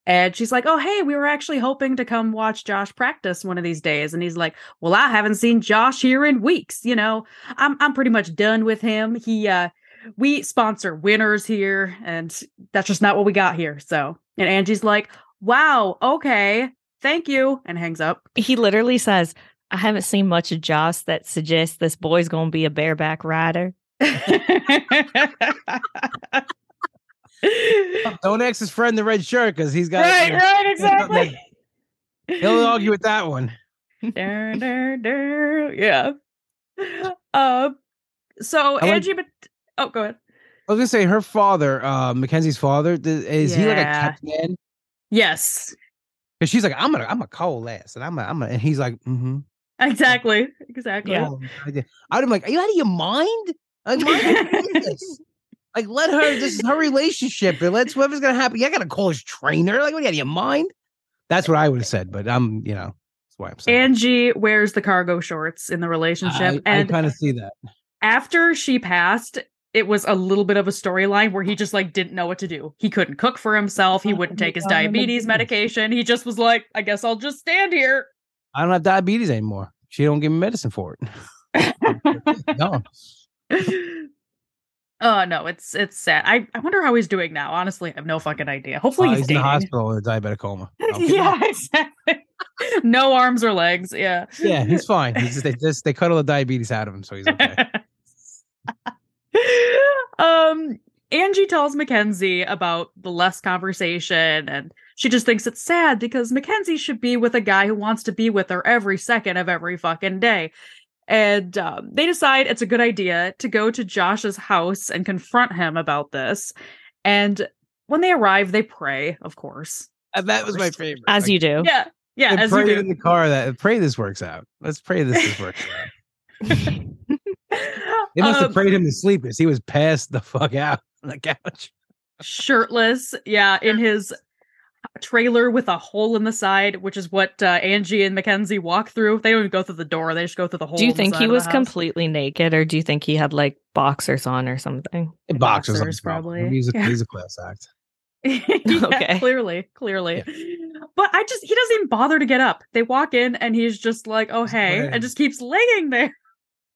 And she's like, Oh, hey, we were actually hoping to come watch Josh practice one of these days. And he's like, Well, I haven't seen Josh here in weeks. You know, I'm I'm pretty much done with him. He uh we sponsor winners here, and that's just not what we got here. So and Angie's like, Wow, okay, thank you, and hangs up. He literally says, I haven't seen much of Josh that suggests this boy's going to be a bareback rider. Don't ask his friend the red shirt because he's got right, you right, exactly. He'll argue with that one. Dur, dur, dur. Yeah. Um. So I like- Angie, but oh, go ahead. I was gonna say her father, uh, Mackenzie's father, th- is he like a Yeah. kept man? Yes, Because she's like, I'm gonna, I'm a cold ass, and I'm, a, I'm, a, and he's like, mm-hmm. exactly, exactly. Yeah. I'd have like, are you out of your mind? Like, mind your business. like, let her. This is her relationship, and let's whatever's gonna happen. You gotta call his trainer. Like, what are you out of your mind? That's what I would have said, but I'm, you know, that's why I'm saying. Angie wears the cargo shorts in the relationship, I, I and kind of see that. after she passed. It was a little bit of a storyline where he just like didn't know what to do. He couldn't cook for himself. He wouldn't take his Oh diabetes medication. He just was like, I guess I'll just stand here. I don't have diabetes anymore. She don't give me medicine for it. no, Oh no, it's it's sad. I, I wonder how he's doing now. Honestly, I have no fucking idea. Hopefully Uh, he's, he's in the hospital in a diabetic coma. No, I'm kidding. yeah, exactly. no arms or legs. Yeah. yeah, he's fine. He's just, they just they cut all the diabetes out of him, so he's okay. Um Angie tells Mackenzie about the Les conversation and she just thinks it's sad because Mackenzie should be with a guy who wants to be with her every second of every fucking day. And um, they decide it's a good idea to go to Josh's house and confront him about this. And when they arrive, they pray, of course. And that was my favorite. As Like, you do. Yeah. Yeah, they as you prayed do. in the car that pray this works out. Let's pray this this works out. They must have Um, prayed him to sleep because he was passed the fuck out on the couch. shirtless yeah in his trailer with a hole in the side which is what uh, angie and mackenzie walk through they don't even go through the door they just go through the hole Do you think he was completely naked or do you think he had like boxers on or something? Boxers, boxers, like, probably. He's a, Yeah. he's a class act. yeah, Okay. clearly clearly but i just he doesn't even bother to get up they walk in and he's just like oh hey and just keeps laying there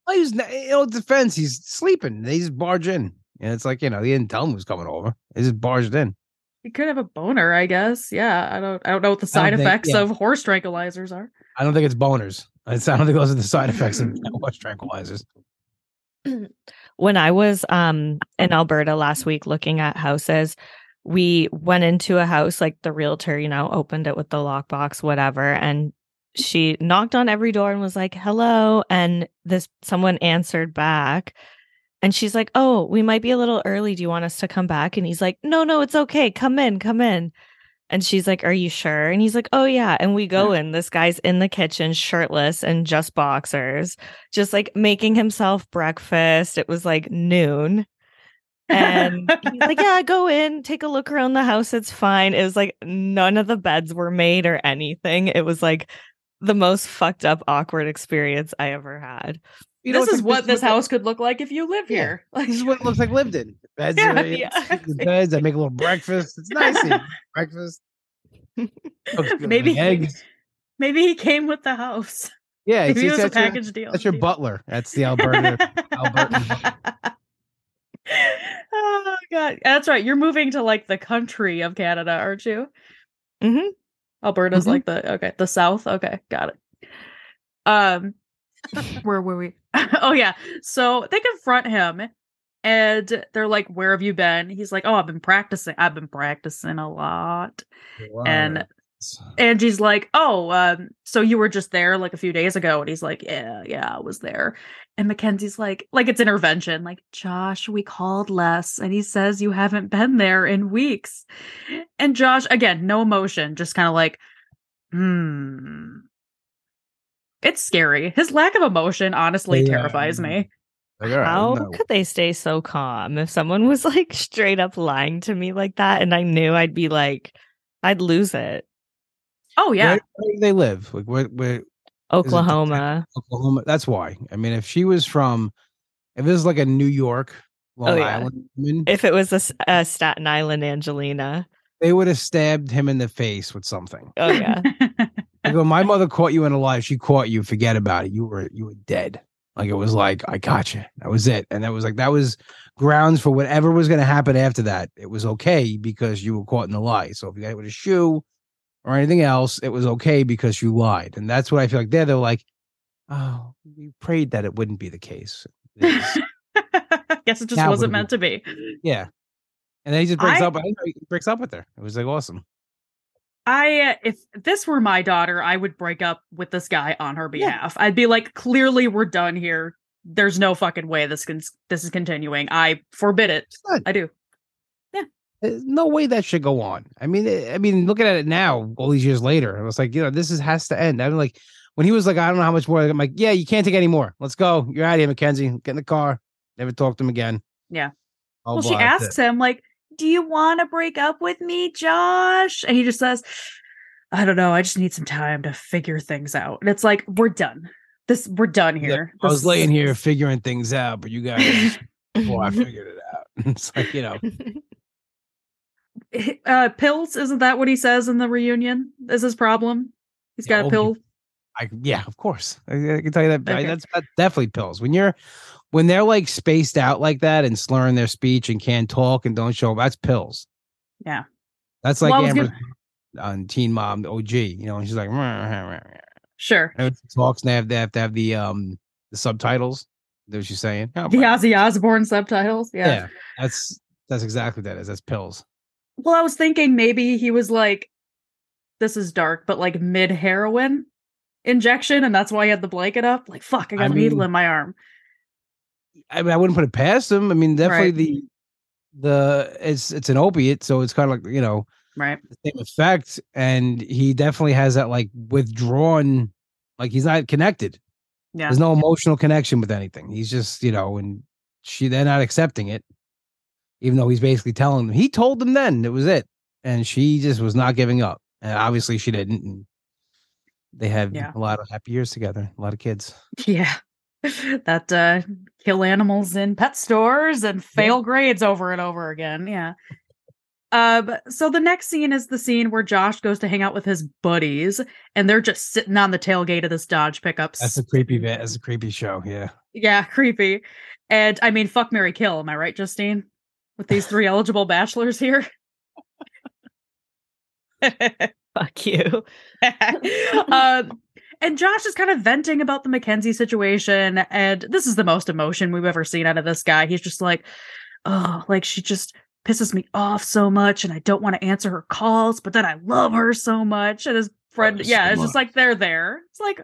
Well, he's not, you know, defense. He's sleeping. They just barge in, and it's like you know, he didn't tell him who was coming over. He just barged in. he could have a boner i guess yeah i don't i don't know what the side think- effects yeah. of horse tranquilizers are I don't think it's boners. It's, I don't think those are the side effects of horse tranquilizers. when I was um in Alberta last week looking at houses, we went into a house like the realtor, you know, opened it with the lockbox, whatever, and she knocked on every door and was like, "Hello," and this someone answered back. And she's like, "Oh, we might be a little early. Do you want us to come back?" And he's like, "No, no, it's okay. Come in, come in." And she's like, Are you sure? And he's like, Oh, yeah. And we go mm-hmm. in. This guy's in the kitchen, shirtless and just boxers, just like making himself breakfast. It was like noon. And he's like, Yeah, go in, take a look around the house. It's fine. It was like none of the beds were made or anything. It was like the most fucked up, awkward experience I ever had. You know, this is like- what this what- house could look like if you live Yeah. here like This is what it looks like lived in. Beds, Yeah, are, yeah, the beds. I make a little breakfast. It's nice. breakfast. Maybe- eggs. maybe he came with the house Yeah, Maybe it was a that's, your, package deal. that's your butler. That's the Alberta. Albertan oh god, that's right. You're moving to like the country of Canada, aren't you? Mhm. Alberta's Mhm. like the okay, the south. Okay, got it. Um, Where were we? oh yeah. So they confront him and they're like, Where have you been? He's like, Oh, I've been practicing. I've been practicing a lot. And Angie's like, "Oh, um, so you were just there like a few days ago?" And he's like, "Yeah, yeah, I was there." And Mackenzie's like, like it's intervention. Like, Josh, we called Les, and he says you haven't been there in weeks. And Josh, again, no emotion, just kind of like, hmm. It's scary. His lack of emotion honestly Yeah. terrifies me. Like, all right, How no. could they stay so calm if someone was like straight up lying to me like that and I knew I'd be like, I'd lose it. Oh yeah, Where, where do they live? Like where, where Oklahoma. Oklahoma? That's why. I mean, if she was from, if this is like a New York, oh, Long Oh, yeah. Island woman, If it was a Staten Island Angelina. they would have stabbed him in the face with something. Oh yeah. I go, my mother caught you in a lie. She caught you. Forget about it. You were you were dead. Like it was like I got you. That was it. And that was like that was grounds for whatever was going to happen after that. It was okay because you were caught in a lie. So if you got hit with a shoe or anything else, it was okay because you lied. And that's what I feel like. There, they're like, oh, we prayed that it wouldn't be the case. Guess it just Now wasn't meant to be. yeah. And then he just breaks I- up. I didn't know He breaks up with her. It was like awesome. I uh, if this were my daughter, I would break up with this guy on her Yeah. behalf. I'd be like, clearly we're done here. There's no fucking way this can this is continuing. I forbid it. I do. No way that should go on. I mean, eh, I mean, looking at it now, all these years later, I was like, you know, this is has to end. I'm like, when he was like, I don't know how much more. I'm like, yeah, you can't take any more. Let's go. You're out of here, Mackenzie. Get in the car. Never talk to him again. Yeah. Oh, well, she asks him like, "Do you want to break up with me, Josh?" And he just says, "I don't know. I just need some time to figure things out." And it's like, we're done. This we're done it. He's like, here. I was This- laying here figuring things out, but you guys, before I figured it out. it's like, you know, uh pills isn't that what he says in the reunion is his problem he's Yeah, got a oh, pill I yeah, of course. I, I can tell you that I- that's, that's definitely pills. When you're when they're like spaced out like that and slurring their speech and can't talk and don't show up, that's pills. Yeah. That's like Well, Amber on Teen Mom, the OG, you know, and she's like, "Rah, rah, rah, rah." sure And talks and they have, they have to have the um the subtitles. That's what she's saying. Oh, the ozzy osbourne subtitles yeah. yeah, that's that's exactly what that is. That's pills. Well i was thinking maybe he was like this is dark but like mid heroin injection and that's why he had the blanket up like fuck i got I a needle mean- in my arm I mean, I wouldn't put it past him. I mean, definitely Right. the the it's it's an opiate, so it's kind of like you know right the same effect, and he definitely has that like withdrawn, like he's not connected. yeah There's no emotional connection with anything. He's just you know, and she they're not accepting it, even though he's basically telling them. He told them then it was it, and she just was not giving up, and obviously she didn't. And they had Yeah. a lot of happy years together, a lot of kids. yeah that uh kill animals in pet stores and fail grades over and over again yeah uh, so the next scene is the scene where Josh goes to hang out with his buddies, and they're just sitting on the tailgate of this Dodge pickup. That's a creepy. va- That's a creepy show. Yeah. Yeah, creepy. And I mean, fuck Marry Kill, am I right, Justine? With these three eligible bachelors here. Fuck you. um, and Josh is kind of venting about the Mackenzie situation, and this is the most emotion we've ever seen out of this guy. He's just like, oh, like she just pisses me off so much, and I don't want to answer her calls, but then I love her so much. And his friend, her yeah, so it's just like they're there. It's like,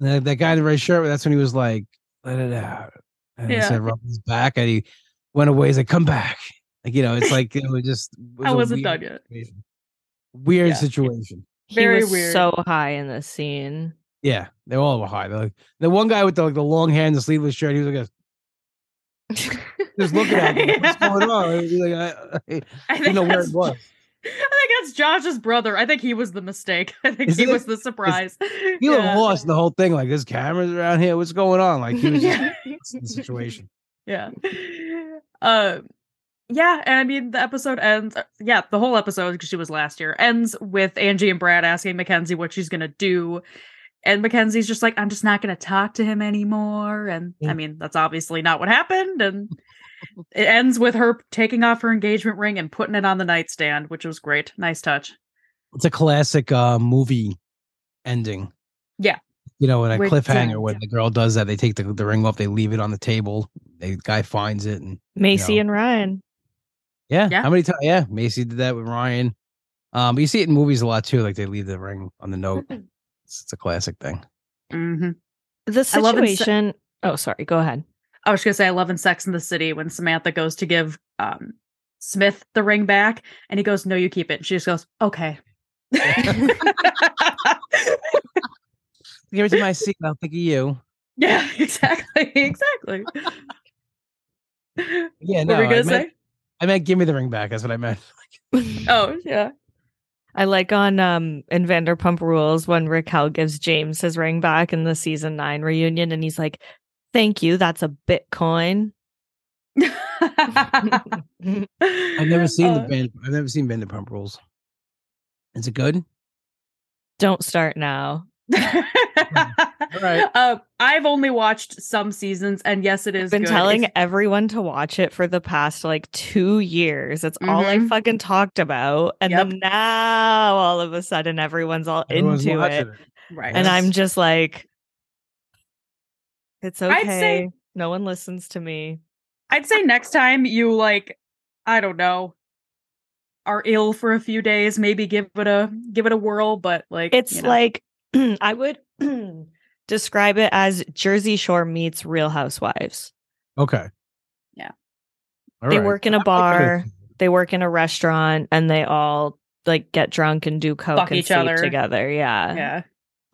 That, that guy in the red shirt, that's when he was like, let it out. And he said, rub his back. And he went away. He's like, come back. Like, you know, it's like, it was just, it was I a wasn't weird done yet. situation. Weird Yeah. situation. He Very was weird. so high in the scene. Yeah. They all were high. They're like, the one guy with the, like, the long hair and the sleeveless shirt, he was like, just looking at me. What's going on? Like, I, I, I I think didn't know where that's- it was. I think that's Josh's brother. I think he was the mistake. I think Is he it? was the surprise. He looked Yeah. lost the whole thing. Like, there's cameras around here. What's going on? Like, he was just in the situation. yeah. Um yeah, and I mean the episode ends uh, yeah, the whole episode because she was last year ends with Angie and Brad asking Mackenzie what she's gonna do. And Mackenzie's just like, I'm just not gonna talk to him anymore. And I mean, that's obviously not what happened. And it ends with her taking off her engagement ring and putting it on the nightstand, which was great. Nice touch. It's a classic uh, movie ending. Yeah. You know, in a With- cliffhanger yeah, when the girl does that, they take the, the ring off, they leave it on the table. The guy finds it, and Macy know. and Ryan. yeah, Yeah. how many times? Yeah, Macy did that with Ryan. Um, but you see it in movies a lot too. Like they leave the ring on the note. It's, it's a classic thing. hmm The I love it se- situation. Oh, sorry. Go ahead. I was gonna say I love in Sex in the City when Samantha goes to give um Smith the ring back and he goes, No, you keep it. And she just goes, Okay. Give it to my seat. I'll think of you. yeah, exactly. Exactly. Yeah, what no, were you gonna I meant, say? I meant give me the ring back. That's what I meant. Oh, yeah. I like on um in Vanderpump Rules when Raquel gives James his ring back in the season nine reunion, and he's like, "Thank you, that's a Bitcoin." I've never seen the Uh, band. I've never seen Vanderpump Rules. Is it good? Don't start now. Right. uh, I've only watched some seasons, and yes, it is I've been good. telling If- everyone to watch it for the past like two years. It's all I Mhm. fucking talked about, and Yep. then now all of a sudden everyone's all Everyone's into watching it, right. and I'm just like, "It's okay. I'd say- no one listens to me." I'd say next time you like, I don't know, are ill for a few days, maybe give it a give it a whirl. But like, It's you know. like I would describe it as Jersey Shore meets Real Housewives. Okay. Yeah. All they right. work in a bar, it. they work in a restaurant, and they all like get drunk and do coke Fuck and each sleep other. together. Yeah. yeah,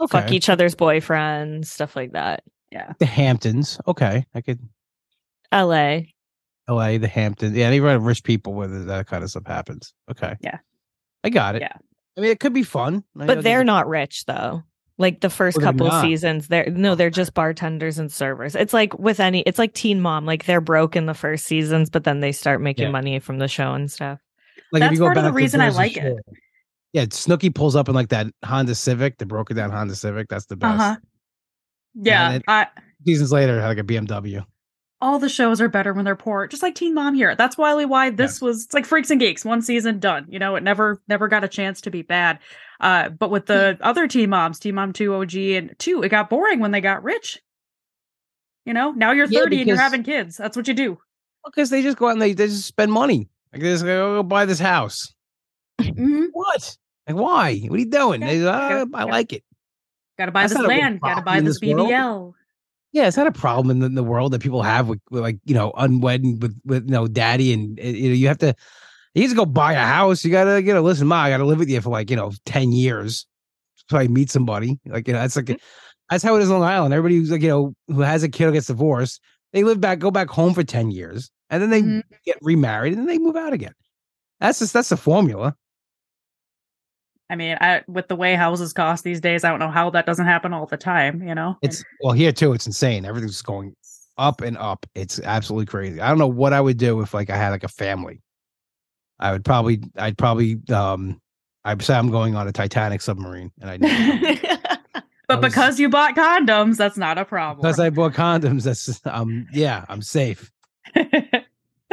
Okay. Fuck each other's boyfriends, stuff like that. yeah. the Hamptons. Okay. I could LA. LA, the Hamptons. Yeah, they run rich people where that kind of stuff happens. Okay. Yeah. I got it. Yeah. I mean, it could be fun. I But they're not rich though. Like the first Oh, couple seasons, they're no, they're just bartenders and servers. It's like with any, it's like Teen Mom. Like they're broke in the first seasons, but then they start making Yeah. money from the show and stuff. Like That's part of the back to the reason I like it. Yeah, Snooki pulls up in like that Honda Civic, the broken down Honda Civic. That's the best. huh. Yeah, it- I, Seasons later, had like a BMW. All the shows are better when they're poor, just like Teen Mom here. That's why why this was it's like Freaks and Geeks, one season done. You know, it never never got a chance to be bad. Uh, but with the other Teen Moms, Teen Mom Two OG and two, it got boring when they got rich. You know, now you're Yeah, 30 and you're having kids. That's what you do. Because they just go out and they, they just spend money. Like they just go, go buy this house. Mm-hmm. What? Like why? What are you doing? Yeah, They, yeah, "Ah, I like it. Got to buy That's this not a big land. Got to buy this this world. Yeah, it's not a problem in the, in the world that people have with, with like you know unwed and with with you know daddy and uh, you know you have to you have to go buy a house. You gotta you know listen, ma, I gotta live with you for like you know ten years. So I meet somebody like you know that's like Mm-hmm. that's how it is on Long Island. Everybody who's like you know who has a kid or gets divorced, they live back, go back home for ten years, and then they Mhm. get remarried and then they move out again. That's just that's the formula. I mean, I, with the way houses cost these days, I don't know how that doesn't happen all the time. You know, It's well here too. It's insane. Everything's going up and up. It's absolutely crazy. I don't know what I would do if like I had like a family. I would probably, I'd probably, um, I'd say I'm going on a Titanic submarine, and I but I was- because you bought condoms, that's not a problem. because I bought condoms. That's um, yeah, I'm safe.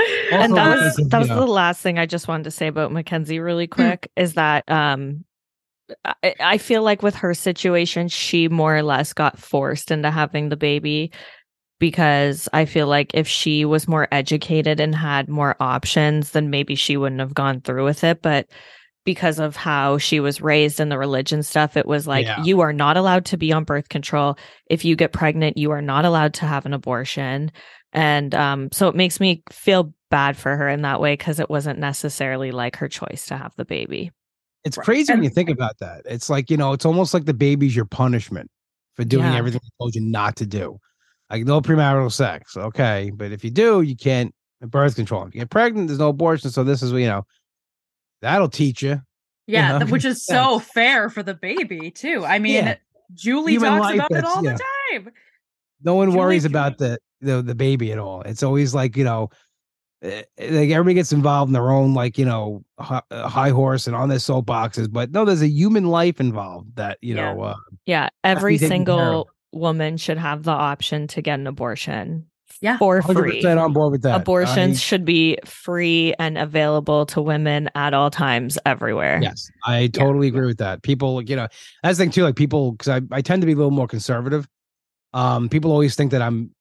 and that was that was the last thing I just wanted to say about Mackenzie really quick is that um I, I feel like with her situation she more or less got forced into having the baby because I feel like if she was more educated and had more options then maybe she wouldn't have gone through with it. But because of how she was raised and the religion stuff it was like Yeah. you are not allowed to be on birth control. If you get pregnant you are not allowed to have an abortion and um, so it makes me feel bad for her in that way because it wasn't necessarily like her choice to have the baby. It's Right. crazy when you think about that. It's like you know, it's almost like the baby's your punishment for doing Yeah. everything I told you not to do. Like no premarital sex, okay, but if you do, you can't birth control. If you get pregnant, there's no abortion. So this is you know, that'll teach you. yeah, know, which is so fair for the baby too. I mean, Yeah. Julie Human talks life, about it all yeah. the time. No one worries about the, the the baby at all. It's always like you know, eh, like everybody gets involved in their own like you know uh, high horse and on their soapboxes. But no, there's a human life involved that you Yeah. know. Uh, Yeah, every taken care of. single woman should have the option to get an abortion Yeah. for free. 100% on board with that. Abortions I- should be free and available to women at all times everywhere. Yes, I totally agree with that. People, you know, that's the thing too. Like people, because I, I tend to be a little more conservative. Um, people always think that I'm,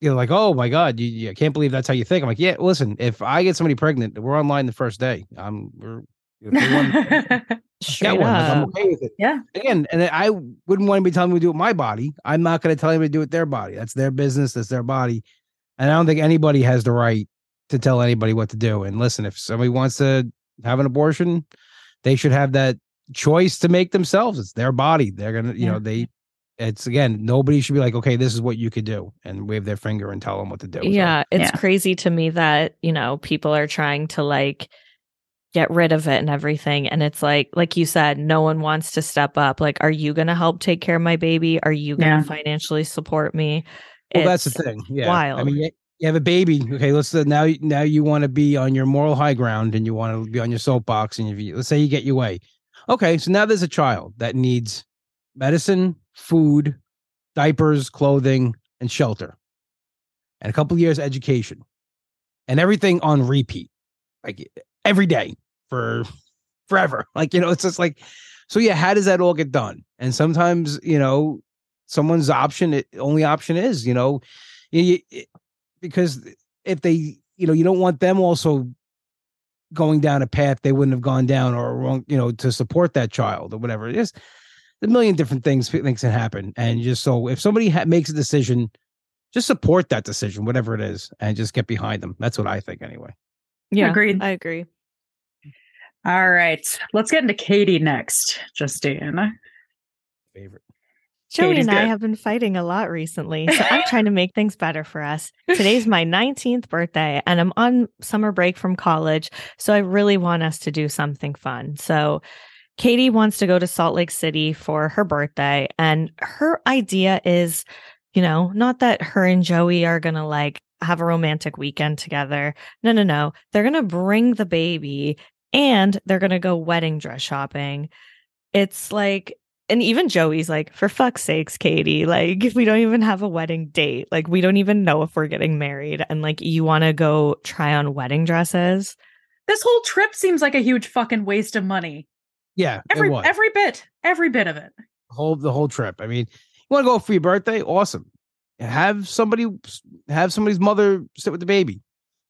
you know, like, oh my god, you, you I can't believe that's how you think. I'm like, yeah, listen, if I get somebody pregnant, we're online the first day. I'm, we're, if they want- Straight get one. Like, I'm okay with it. Yeah. Again, and I wouldn't want to be telling me to do it with my body. I'm not going to tell anybody to do it with their body. That's their business. That's their body. And I don't think anybody has the right to tell anybody what to do. And listen, if somebody wants to have an abortion, they should have that choice to make themselves. It's their body. They're gonna, you Yeah. know, they. It's again, nobody should be like, okay, this is what you could do, and wave their finger and tell them what to do. So, Yeah, it's Yeah. crazy to me that, you know, people are trying to like get rid of it and everything and it's like like you said no one wants to step up like are you going to help take care of my baby are you going to Yeah. financially support me Well, that's the thing. Yeah. I mean, you, you have a baby. Okay, let's uh, now. Now you want to be on your moral high ground, and you want to be on your soapbox. And if you, let's say you get your way, okay. So now there's a child that needs medicine, food, diapers, clothing, and shelter, and a couple years education, and everything on repeat, like every day for forever. Like you know, it's just like. So yeah, how does that all get done? And sometimes you know someone's option it, only option is you know because if they you know you don't want them also going down a path they wouldn't have gone down or wrong you know to support that child or whatever it is a million different things things can happen and just so if somebody ha- makes a decision just support that decision whatever it is and just get behind them that's what i think anyway yeah Agreed. i agree All right. Let's get into Katie next, Justine. favorite Joey Katie's and I good. have been fighting a lot recently, so I'm trying to make things better for us. Today's my 19th birthday, and I'm on summer break from college, so I really want us to do something fun. So, Katie wants to go to Salt Lake City for her birthday, and her idea is, you know, not that her and Joey are gonna like have a romantic weekend together. No, no, no. They're gonna bring the baby and they're gonna go wedding dress shopping. It's like and even Joey's like, for fuck's sakes, Katie, like we don't even have a wedding date. Like we don't even know if we're getting married. And like you want to go try on wedding dresses. This whole trip seems like a huge fucking waste of money. Yeah Every every bit, every bit of it. whole the whole trip i mean you want to go for your birthday awesome have somebody have somebody's mother sit with the baby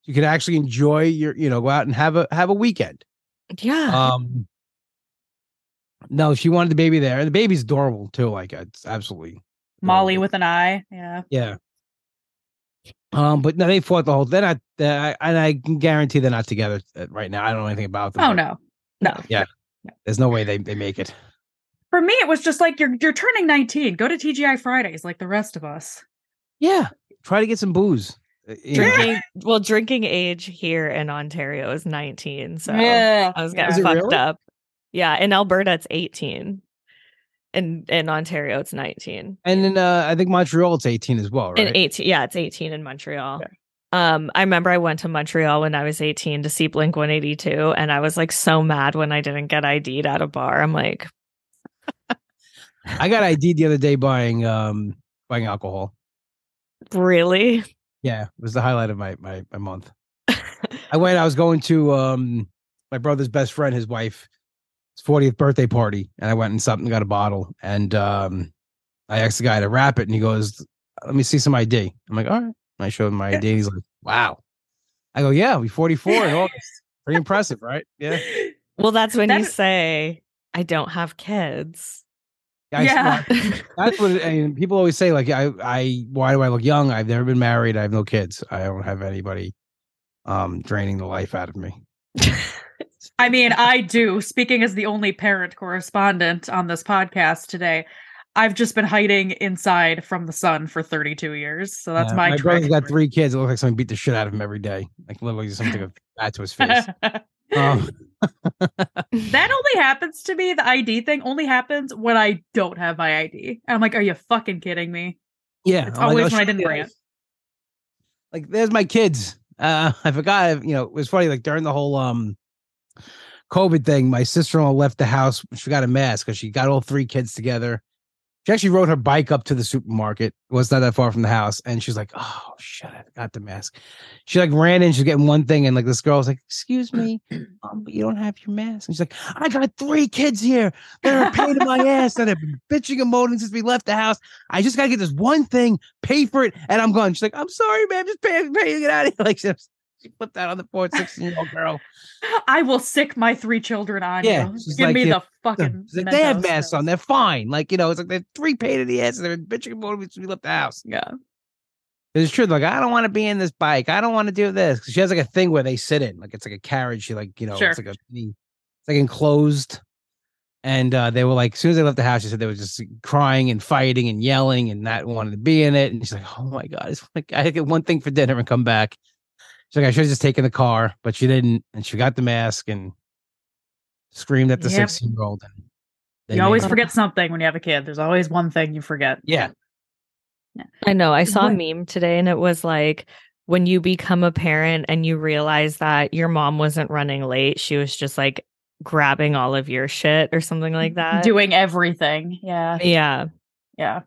you can actually enjoy your you know go out and have a have a weekend Yeah. Um, no, she wanted the baby there. The baby's adorable too. Like it's absolutely Molly adorable. with an eye. Yeah. yeah. Um, but no, they fought the whole. They're not, uh, and I can guarantee they're not together uh, right now. I don't know anything about them. Oh no. No. There's no way they, they make it. For me, it was just like you're you're turning 19. Go to TGI Fridays like the rest of us. Yeah, try to get some booze. Uh, you know. drinking well, drinking age here in Ontario is 19. So yeah. I was getting Is fucked really? up. Yeah. In Alberta, it's 18. In in Ontario, it's 19. And then uh, I think Montreal it's 18 as well, right? In 18, yeah, it's 18 in Montreal. Um, I remember I went to Montreal when I was 18 to see Blink 182, and I was like so mad when I didn't get ID'd at a bar. I'm like, I got ID'd the other day buying um buying alcohol. really? Yeah, it was the highlight of my my my month. I went. I was going to um my brother's best friend, his wife, his 40th birthday party, and I went and something got a bottle, and um I asked the guy to wrap it, and he goes, "Let me see some ID." I'm like, "All right." And I showed him my ID. And he's like, "Wow." I go, "Yeah, we 44 in August. Pretty impressive, right?" Yeah. Well, that's when you That- say, I don't have kids. I- Yeah. That's what I mean, people always say. Like, I, I, why do I look young? I've never been married. I have no kids. I don't have anybody, um, draining the life out of me. I mean, I do. Speaking as the only parent correspondent on this podcast today, I've just been hiding inside from the sun for 32 years. So that's Yeah, my my brother's got three kids. It looks like someone beat the shit out of him every day. Like literally something of that to his face. Um, that only happens to me. The ID thing only happens when I don't have my ID. And I'm like, are you fucking kidding me? yeah, It's I'm like, always "Oh, when I didn't bring it. Like, there's my kids. Uh, I forgot. You know, it was funny. Like during the whole um COVID thing, my sister-in-law left the house. She got a mask because she got all three kids together, She actually rode her bike up to the supermarket. It was not that far from the house, and she's like, "Oh shit, I forgot the mask." She like ran in. She's getting one thing, and like this girl was like, "Excuse me, um, but you don't have your mask." And she's like, "I got three kids here. They're a pain in my ass, and they've been bitching and moaning since we left the house. I just gotta get this one thing, pay for it, and I'm gone." She's like, "I'm sorry, man. Just pay, pay to get out of here." Like she, she flipped out on the poor 16 year old girl. I will sick my three children on Yeah, you. Give like, me yeah, the fucking. Like, they have masks on. pills." They're fine. Like you know, it's like they're three pain in the ass, and they're bitching and moaning since we left the house. Yeah. It's true. Like, I don't want to be in this bike. I don't want to do this. She has like a thing where they sit in, like it's like a carriage. She like, you know, Sure. it's like a it's like enclosed. And uh, they were like, as soon as they left the house, she said they were just crying and fighting and yelling and not wanting to be in it. And she's like, oh my God. It's like I get one thing for dinner and come back. She's like, I should have just taken the car, but she didn't. And she got the mask and screamed at the Yep. 16 year old. You always her- forget something when you have a kid. There's always one thing you forget. Yeah. I know. I saw What- a meme today and it was like when you become a parent and you realize that your mom wasn't running late, she was just like grabbing all of your shit or something like mm-hmm. that. Doing everything. Yeah. yeah. Yeah.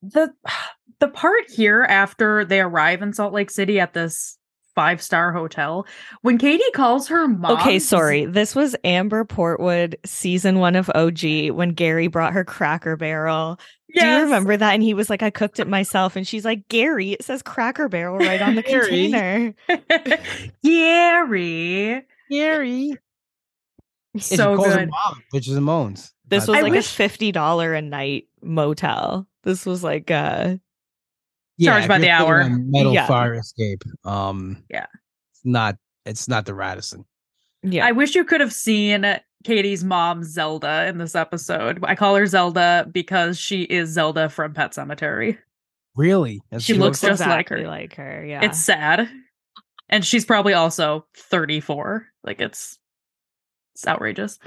The the part here after they arrive in Salt Lake City at this five star hotel, when Katie calls her mom. Okay, sorry. This was Amber Portwood season one of OG when Gary brought her Cracker Barrel. Do you remember that? And he was like, I cooked it myself. And she's like, Gary, it says Cracker Barrel right on the container. Gary. Scary. So good. Mom, is and moans. This was I like wish- a fifty dollar a night motel. This was like uh Charged if by the hour. of Metal Yeah. fire escape. Um, Yeah. it's not. It's not the Radisson. yeah. I wish you could have seen Katie's mom, Zelda, in this episode. I call her Zelda because she is Zelda from Pet Sematary. Really? That's- She looks just like her. like her. Yeah. It's sad. And she's probably also 34. Like it's it's outrageous.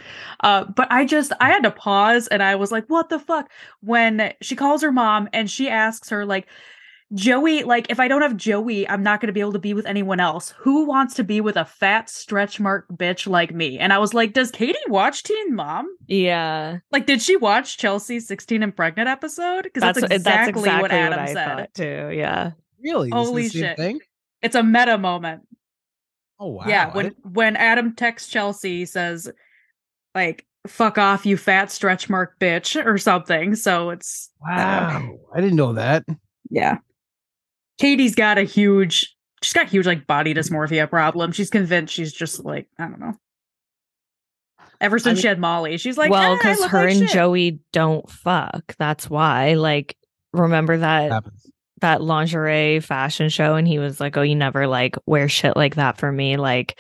Uh but I just I had to pause and I was like, what the fuck? When she calls her mom and she asks her, like, Joey, like, if I don't have Joey, I'm not gonna be able to be with anyone else. Who wants to be with a fat stretch mark bitch like me? And I was like, Does Katie watch Teen Mom? yeah. Like, did she watch Chelsea's 16 and pregnant episode? Because that's, what- exactly what Adam I said. thought too. Yeah. really. This is the Holy same shit. Thing? It's a meta moment. Oh wow. yeah, when didn't- when Adam texts Chelsea says like "fuck off, you fat stretch mark bitch" or something. So it's wow. I didn't know that. yeah. Katie's got a huge, she's got huge like body dysmorphia problem. She's convinced she's just like I don't know. Ever since mean- she had Molly, she's like, well, "Ah, because look her like and shit." Joey don't fuck. That's why. Like, remember that happens. that lingerie fashion show, and he was like, "Oh, you never like wear shit like that for me." Like,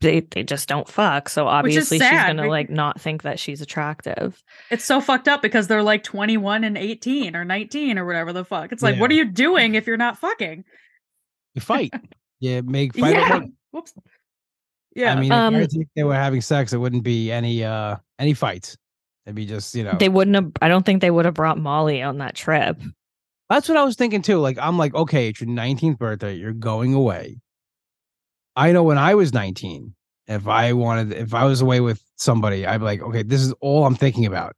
they they just don't fuck. So obviously, she's gonna like not think that she's attractive. It's so fucked up because they're like 21 and 18 or 19 or whatever the fuck. It's like, what are you doing if you're not fucking? You fight. you make fight. yeah. Whoops. Yeah. I mean, Um, if they were having sex, it wouldn't be any uh any fights. It'd be just you know. They wouldn't have. I don't think they would have brought Molly on that trip. That's what I was thinking too. Like I'm like, okay, it's your 19th birthday. You're going away. I know when I was 19, if I wanted, if I was away with somebody, I'd be like, okay, this is all I'm thinking about.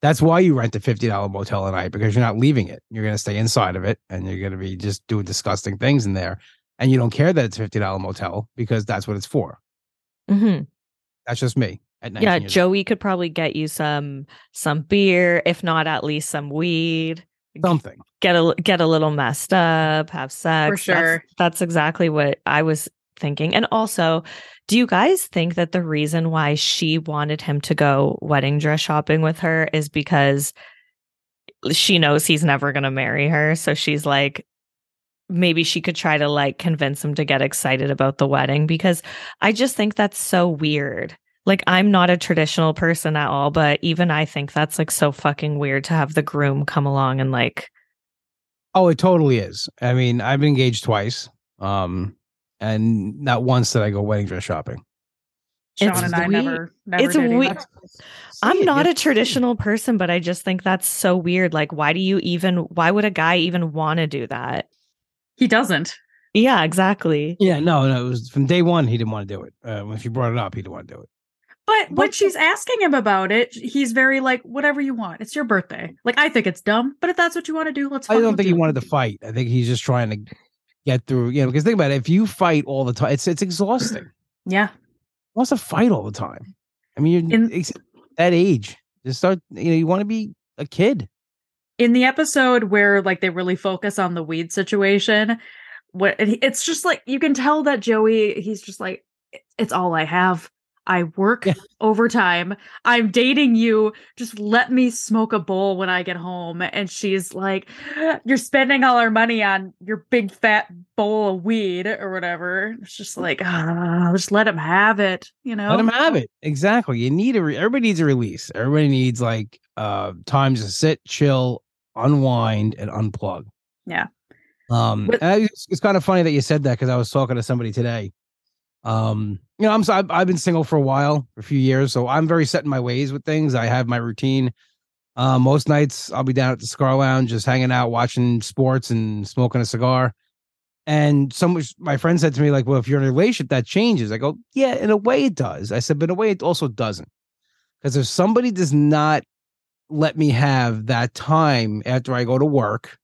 That's why you rent a $50 motel a night because you're not leaving it. You're gonna stay inside of it and you're gonna be just doing disgusting things in there. And you don't care that it's a $50 motel because that's what it's for. hmm That's just me Yeah, years old. Joey could probably get you some some beer, if not at least some weed. something. Get a get a little messed up, have sex. For sure. That's, that's exactly what I was thinking. And also, do you guys think that the reason why she wanted him to go wedding dress shopping with her is because she knows he's never going to marry her, so she's like maybe she could try to like convince him to get excited about the wedding because I just think that's so weird. Like I'm not a traditional person at all, but even I think that's like so fucking weird to have the groom come along and like Oh, it totally is. I mean, I've been engaged twice. Um, and not once did I go wedding dress shopping. Sean It's and I we- never, never it's did we- I'm not a traditional person, but I just think that's so weird. Like, why do you even, why would a guy even want to do that? He doesn't. Yeah, exactly. Yeah, no, no. It was from day one. He didn't want to do it. Uh, when she brought it up, he didn't want to do it. But when But- she's asking him about it, he's very like, whatever you want. It's your birthday. Like, I think it's dumb, but if that's what you want to do, let's I don't think he it. wanted to fight. I think he's just trying to get through. You know, because think about it. If you fight all the time, it's it's exhausting. Yeah. wants to fight all the time. I mean, you're In- that age. Just start. You know, you want to be a kid. in the episode where like they really focus on the weed situation what it's just like you can tell that joey he's just like it's all i have i work Yeah. overtime i'm dating you just let me smoke a bowl when i get home and she's like you're spending all our money on your big fat bowl of weed or whatever it's just like ah, just let him have it you know Let him have it. Exactly. You need a. Re- everybody needs a release. Everybody needs like uh times to sit, chill, unwind, and unplug. Yeah. Um, With- it's, it's kind of funny that you said that because I was talking to somebody today. Um, you know, I'm I've, I've been single for a while, for a few years, so I'm very set in my ways with things. I have my routine. Uh, most nights I'll be down at the Cigar Lounge, just hanging out, watching sports, and smoking a cigar. And some my friend said to me, like, "Well, if you're in a relationship, that changes." I go, "Yeah, in a way it does." I said, "But in a way it also doesn't." Because if somebody does not let me have that time after I go to work,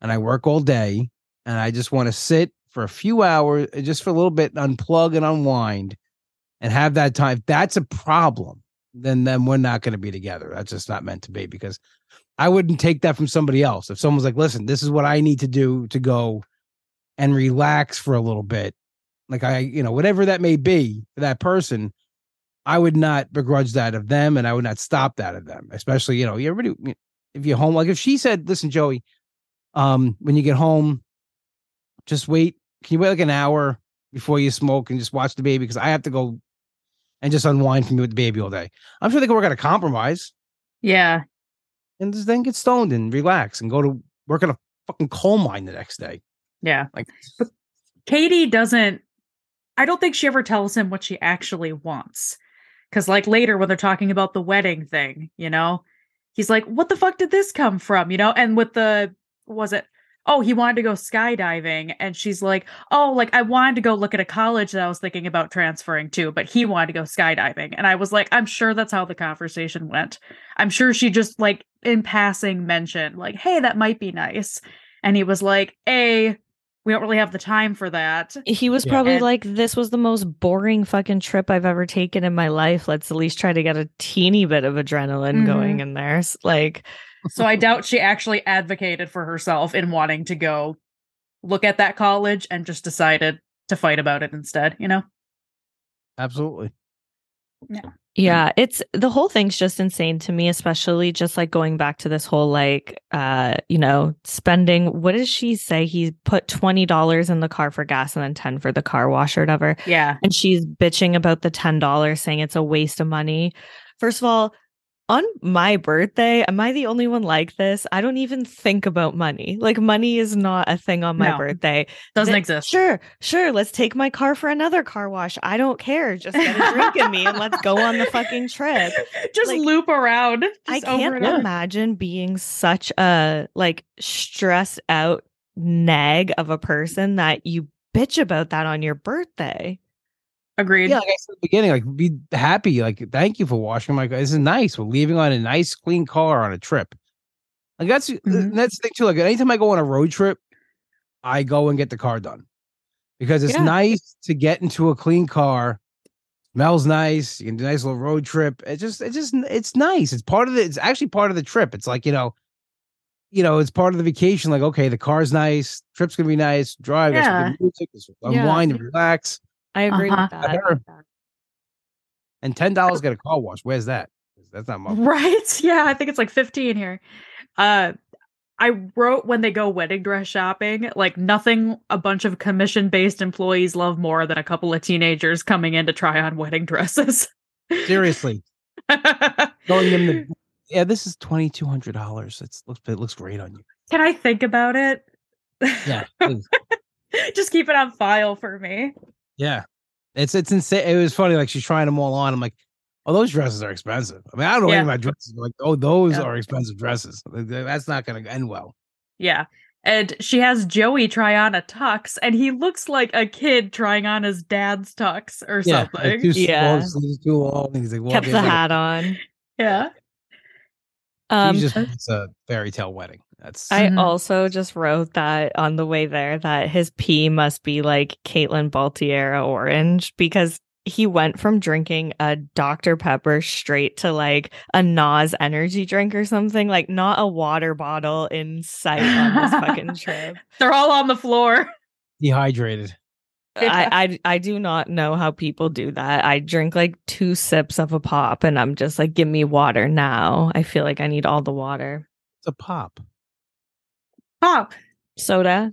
and I work all day, and I just want to sit for a few hours, uh, just for a little bit, unplug and unwind, and have that time. That's a problem, then then we're not going to be together. That's just not meant to be. Because I wouldn't take that from somebody else. If someone's like, "Listen, this is what I need to do to go and relax for a little bit," like I, you know, whatever that may be for that person. I would not begrudge that of them, and I would not stop that of them. Especially, you know, everybody if you're home. Like if she said, "Listen, Joey, um, when you get home, just wait. Can you wait like an hour before you smoke and just watch the baby? Because I have to go and just unwind from you with the baby all day. I'm sure they can work out a compromise yeah and just then get stoned and relax and go to work on a fucking coal mine the next day. yeah Like, but Katie doesn't I don't think she ever tells him what she actually wants. Cuz like later when they're talking about the wedding thing, you know, he's like, "What the fuck did this come from?" you know, and with the was it Oh, he wanted to go skydiving and she's like, "Oh, like I wanted to go look at a college that I was thinking about transferring to, but he wanted to go skydiving." And I was like, "I'm sure that's how the conversation went. I'm sure she just like in passing mentioned like, "Hey, that might be nice." And he was like, "A, we don't really have the time for that. He was Yeah. probably And- like, "This was the most boring fucking trip I've ever taken in my life. Let's at least try to get a teeny bit of adrenaline Mhm. going in there." Like, So I doubt she actually advocated for herself in wanting to go look at that college and just decided to fight about it instead, you know? absolutely. Yeah, Yeah, it's the whole thing's just insane to me, especially just like going back to this whole like uh, you know, spending what does she say? He put twenty dollars in the car for gas and then ten for the car wash or whatever. Yeah. And she's bitching about the ten dollars, saying it's a waste of money. First of all, on my birthday, am I the only one like this? I don't even think about money. Like money is not a thing on my No. birthday. Doesn't exist. Sure, sure. Let's take my car for another car wash. I don't care. Just get a drink in me and let's go on the fucking trip. just Like, loop around. I just over can't imagine being such a like stressed out nag of a person that you bitch about that on your birthday. Agreed. Yeah, like I said at the beginning, like be happy. Like, thank you for washing my car. This is nice. We're leaving on a nice, clean car on a trip. Like that's Mhm. that's the thing too. Like anytime I go on a road trip, I go and get the car done because it's Yeah. nice to get into a clean car. Smells nice. You can do a nice little road trip. It just, it just, it's nice. It's part of the. It's actually part of the trip. It's like you know, you know, it's part of the vacation. Like okay, the car's nice. Trip's gonna be nice. Drive. Yeah. music. Yeah. Unwind and relax. I agree Uh-huh. with that. Sure. And ten dollars get a car wash. Where's that? That's not much. Right? Yeah, I think it's like 15 here. Uh I wrote when they go wedding dress shopping, like nothing a bunch of commission based employees love more than a couple of teenagers coming in to try on wedding dresses. Seriously, going in the yeah. This is twenty two hundred dollars. It's looks it looks great on you. Can I think about it? Yeah. Just keep it on file for me. Yeah. It's it's insane. It was funny. Like she's trying them all on. I'm like, oh, those dresses are expensive. I mean, I don't know Yeah. anything about dresses. but like, oh, those Yeah. are expensive dresses. That's not going to end well. Yeah. and she has Joey try on a tux, and he looks like a kid trying on his dad's tux or Yeah, something. like too Yeah. small, too long. and He's like, Kept walking, the it's like a- hat on. yeah. Um, he just wants a fairy tale wedding. That's I Mhm. also just wrote that on the way there that his pee must be like Caitlin Baltiera orange because he went from drinking a Dr. Pepper straight to like a NOS energy drink or something, like not a water bottle in sight on this fucking trip. They're all on the floor. dehydrated. I, I I do not know how people do that. I drink like two sips of a pop and I'm just like, give me water now. I feel like I need all the water. It's a pop. Pop. Soda.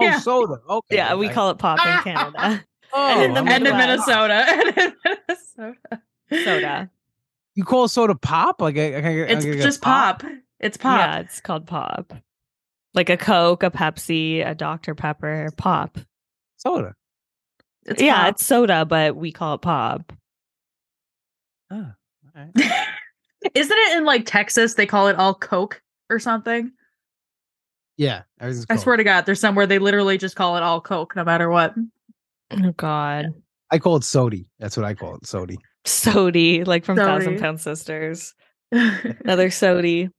Oh, Yeah. soda. Okay. Yeah, we call it pop in Canada. Oh, and in the I'm and in. Minnesota. And in Minnesota. Soda. You call soda pop? Like I, I, I, It's I get just pop. It's pop. Yeah, it's called pop. Like a Coke, a Pepsi, a Dr. Pepper, pop. soda. It's yeah, pop. it's soda, but we call it pop. Oh, all right. Isn't it in like Texas? They call it all Coke or something. Yeah, everything's I Coke. swear to God, there's somewhere they literally just call it all Coke, no matter what. Oh God. I call it sody. That's what I call it, sody. Sody, like from Thousand Pound Sisters. Another sody.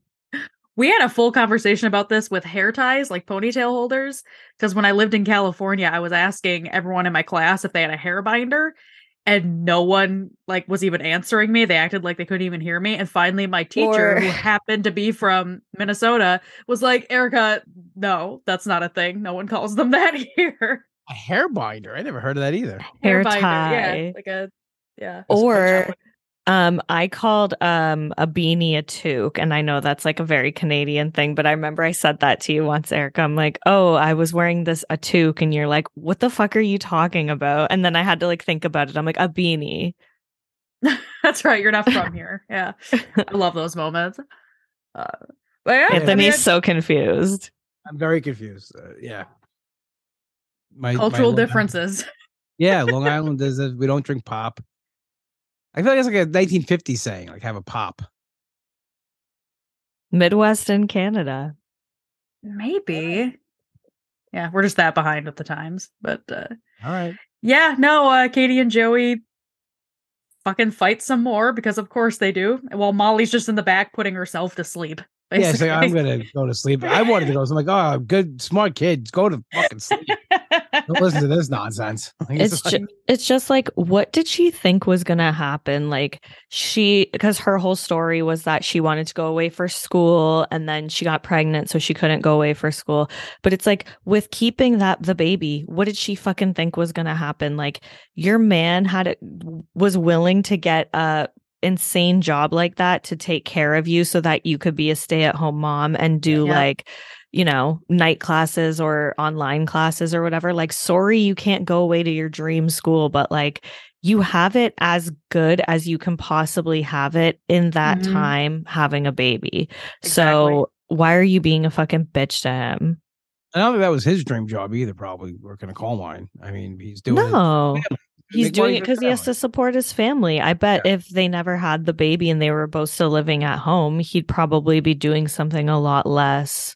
we had a full conversation about this with hair ties, like ponytail holders. Because when I lived in California, I was asking everyone in my class if they had a hair binder, and no one like was even answering me. They acted like they couldn't even hear me. And finally, my teacher, Or- who happened to be from Minnesota, was like, "Erica, no, that's not a thing. No one calls them that here." A hair binder. I never heard of that either. Hair binder, tie. yeah, like a yeah. Or um I called um a beanie a toque and I know that's like a very Canadian thing but I remember I said that to you once Erica I'm like oh I was wearing this a toque and you're like what the fuck are you talking about and then I had to like think about it I'm like a beanie That's right. You're not from here. Yeah. I love those moments. Uh, but yeah, I Anthony's mean, so confused I'm very confused. Uh, yeah. My my cultural Long differences. Island- yeah, Long Island is that we don't drink pop. I feel like it's like a 1950 saying, like have a pop. Midwest and Canada Maybe. Yeah, we're just that behind with the times. But uh, All right. yeah, no, uh, Katie and Joey fucking fight some more because of course they do. While Molly's just in the back putting herself to sleep. Yeah, so I'm gonna go to sleep. I wanted to go. So I'm like, oh, good, smart kids, go to fucking sleep. Don't listen to this nonsense. Like, it's like- ju- it's just like what did she think was going to happen like she because her whole story was that she wanted to go away for school and then she got pregnant so she couldn't go away for school but it's like with keeping that the baby what did she fucking think was going to happen like your man had it was willing to get a insane job like that to take care of you so that you could be a stay-at-home mom and do Yeah. like you know, night classes or online classes or whatever. Like, sorry, you can't go away to your dream school, but like, you have it as good as you can possibly have it in that Mhm. time having a baby. Exactly. So, why are you being a fucking bitch to him? I don't think that was his dream job either. Probably working a coal mine. I mean, he's doing no. Make He's doing it because he has to support his family. I bet if they never had the baby and they were both still living at home, he'd probably be doing something a lot less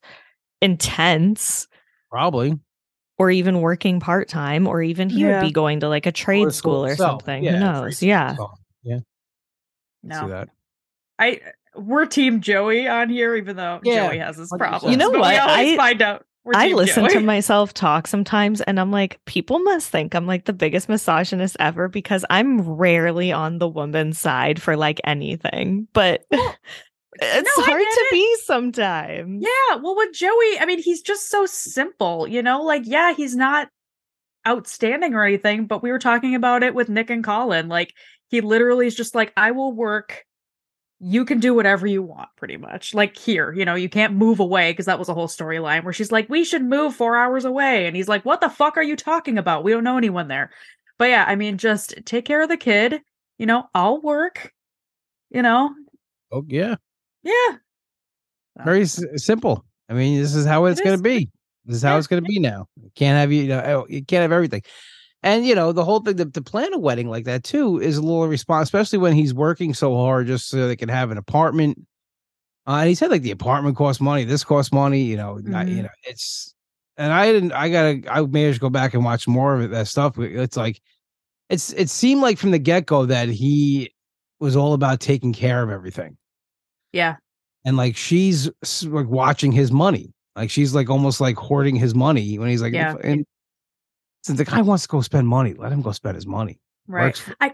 intense Probably. or even working part time, or even he Yeah. would be going to like a trade Or school or itself. something. Yeah, Who knows? Yeah. itself. Yeah. no. See that. I we're team Joey on here, even though Yeah, Joey has his 100%. problems. You know but what? We always I- find out. I listen to myself talk sometimes and I'm like, people must think I'm like the biggest misogynist ever because I'm rarely on the woman's side for like anything. But it's no, hard to it. be sometimes. Yeah, well, with Joey, I mean, he's just so simple, you know. Like, yeah, he's not outstanding or anything, but we were talking about it with Nick and Colin. Like, he literally is just like, I will work. You can do whatever you want, pretty much. Like here, you know, you can't move away because that was a whole storyline where she's like, "We should move four hours away," and he's like, "What the fuck are you talking about? We don't know anyone there." But yeah, I mean, just take care of the kid. You know, I'll work. You know, Oh yeah. yeah, Very s- simple. I mean, this is how it's It going to be. This is how Yeah. it's going to be now. You can't have you, you know, oh, you can't have everything. And you know, the whole thing to, to plan a wedding like that too is a little response, especially when he's working so hard just so they can have an apartment. Uh, and he said like the apartment costs money, this costs money, you know, not, you know, it's and I didn't I gotta I managed to go back and watch more of it, that stuff. It's like it's it seemed like from the get-go that he was all about taking care of everything. Yeah. And like she's like watching his money. Like she's like almost like hoarding his money when he's like Yeah. and since the guy wants to go spend money, let him go spend his money. Right. For- I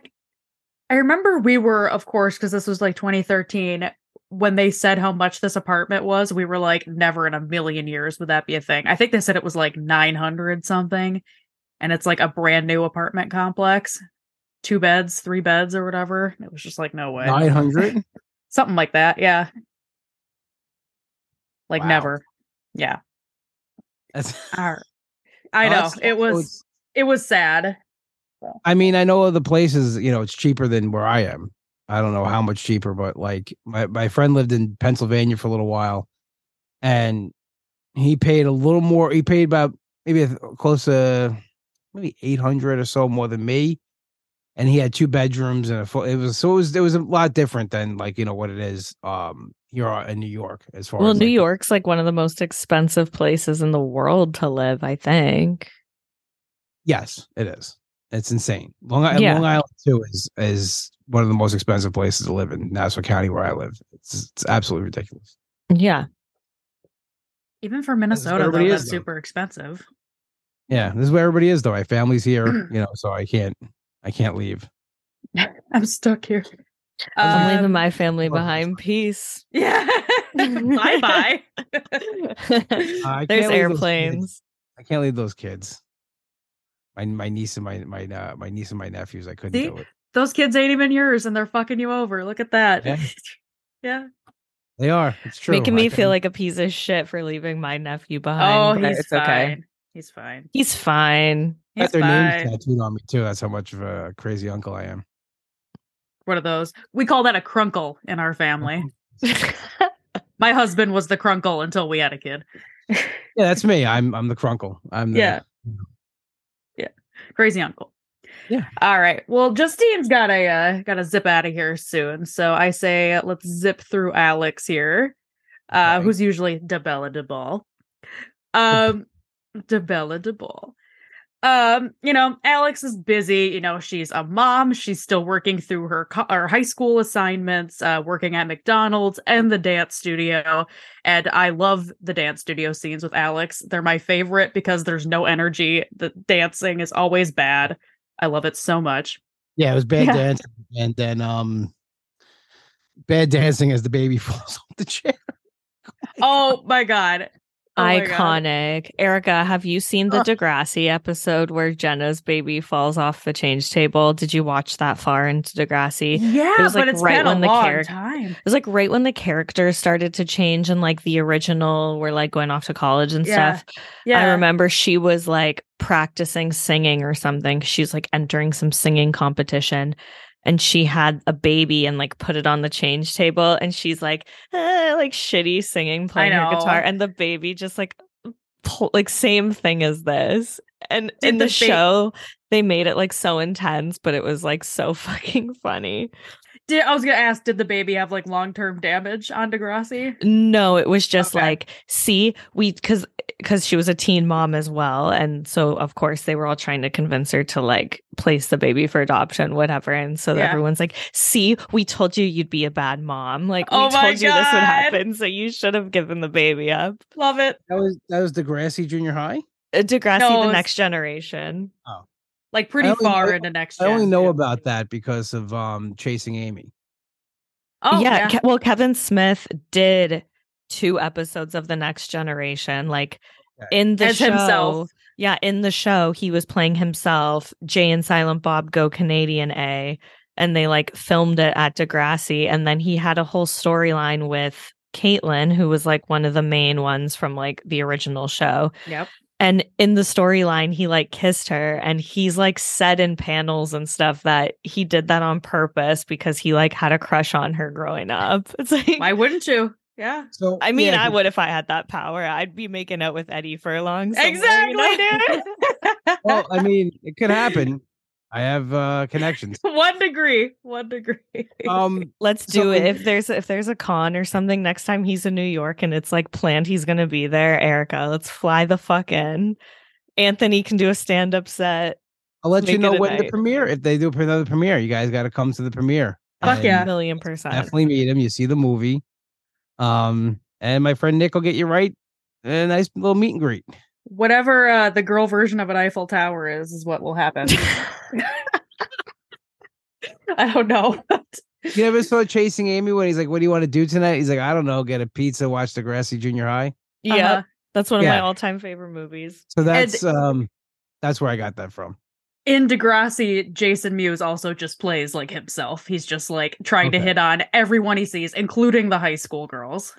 I remember we were, of course, because this was like 2013, when they said how much this apartment was, we were like, never in a million years would that be a thing. I think they said it was like 900 something, and it's like a brand new apartment complex, two beds, three beds, or whatever. It was just like, no way. 900? Something like that. Yeah. Like Wow. never. Yeah. That's All right. I Oh, know. that's- It was it was sad. I mean, I know other places, you know, it's cheaper than where I am. I don't know how much cheaper, but like my, my friend lived in Pennsylvania for a little while and he paid a little more. He paid about maybe close to maybe 800 or so more than me. And he had two bedrooms and a full, it was, so it was, it was a lot different than like, you know, what it is, um, here in New York as far Well, as New like, York's like one of the most expensive places in the world to live, I think. Yes, it is. It's insane. Long, Island, Yeah. Long Island too is is one of the most expensive places to live in Nassau County where I live. It's it's absolutely ridiculous. Yeah. Even for Minnesota, though, that's is, though. super expensive. Yeah, this is where everybody is though. My family's here, you know, so I can't I can't leave. I'm stuck here. I'm leaving Um, my family well, behind. Peace. Yeah. bye bye. There's can't leave those airplanes. I can't leave those kids. My my niece and my my uh, my niece and my nephews. I couldn't See? do it. Those kids ain't even yours and they're fucking you over. Look at that. Yeah. Yeah. They are. It's true. Making me couldn't- feel like a piece of shit for leaving my nephew Oh, behind. but he's it's fine. okay. He's fine. He's fine. I got He's their names tattooed on me too. That's how much of a crazy uncle I am. One of those. We call that a crunkle in our family. My husband was the crunkle until we had a kid. Yeah, that's me. I'm I'm the crunkle. I'm the, Yeah. Yeah. Crazy uncle. Yeah. All right. Well, Justine's got a uh, got to zip out of here soon. So I say uh, let's zip through Alex here, uh, Okay. who's usually DeBella DeBall. Um, DeBella DeBall. Um, you know, Alex is busy. You know, she's a mom. She's still working through her co- her high school assignments, uh, working at McDonald's and the dance studio. And I love the dance studio scenes with Alex. They're my favorite because there's no energy. The dancing is always bad. I love it so much. Yeah, it was bad Yeah. dancing, and then um, bad dancing as the baby falls off the chair. Oh my god. Oh. Iconic. Erica, have you seen the. Degrassi episode where Jenna's baby falls off the change table? Did you watch that far into Degrassi? Yeah, it was, but like, it's right when the character- time. It was like right when the characters started to change and like the original were like going off to college and Yeah. stuff. Yeah. I remember she was like practicing singing or something. She's like entering some singing competition and she had a baby and like put it on the change table and she's like eh, like shitty singing playing her guitar and the baby just like pull, like same thing as this. And Did in the the, ba- show they made it like so intense but it was like so fucking funny. Did I was gonna ask, did the baby have like long term damage on Degrassi? No, it was just Okay. like, see, we because because she was a teen mom as well, and so of course they were all trying to convince her to like place the baby for adoption, whatever. And so Yeah. everyone's like, see, we told you you'd be a bad mom. Like we Oh my told you this would happen, so you should have given the baby up. Love it. That was that was Degrassi Junior High. Uh, Degrassi, No, the it's- next generation. Oh like pretty far know- into next. I only know too. about that because of um Chasing Amy. Oh yeah, yeah. Ke- well, Kevin Smith did two episodes of the next generation, like Okay. in the As show. himself. Yeah, in the show, he was playing himself. Jay and Silent Bob go Canadian A, and they like filmed it at Degrassi, and then he had a whole storyline with Caitlin, who was like one of the main ones from like the original show. Yep. And in the storyline, he like kissed her, and he's like said in panels and stuff that he did that on purpose because he like had a crush on her growing up. It's like Why wouldn't you? Yeah. So I mean, yeah, I would if I had that power. I'd be making out with Eddie Furlong. somewhere, you Exactly. know? Well, I mean, it could happen. I have uh connections. One degree. One degree. Um, Let's do So- it. If there's if there's a con or something next time he's in New York and it's like planned he's gonna be there, Erica, let's fly the fuck in. Anthony can do a stand up set. I'll let you know a when the premiere. If they do another premiere, you guys got to come to the premiere. Fuck And yeah. Million percent. Definitely meet him. You see the movie. Um, and my friend Nick will get you right. A nice little meet and greet. Whatever uh, the girl version of an Eiffel Tower is, is what will happen. I don't know. You ever saw Chasing Amy when he's like, "What do you want to do tonight?" He's like, "I don't know, get a pizza, watch Degrassi Junior High." yeah. Uh-huh. That's one of my all time favorite movies. So that's um, that's where I got that from. In Degrassi, Jason Mewes also just plays like himself. He's just like trying to hit on everyone he sees, including the high school girls.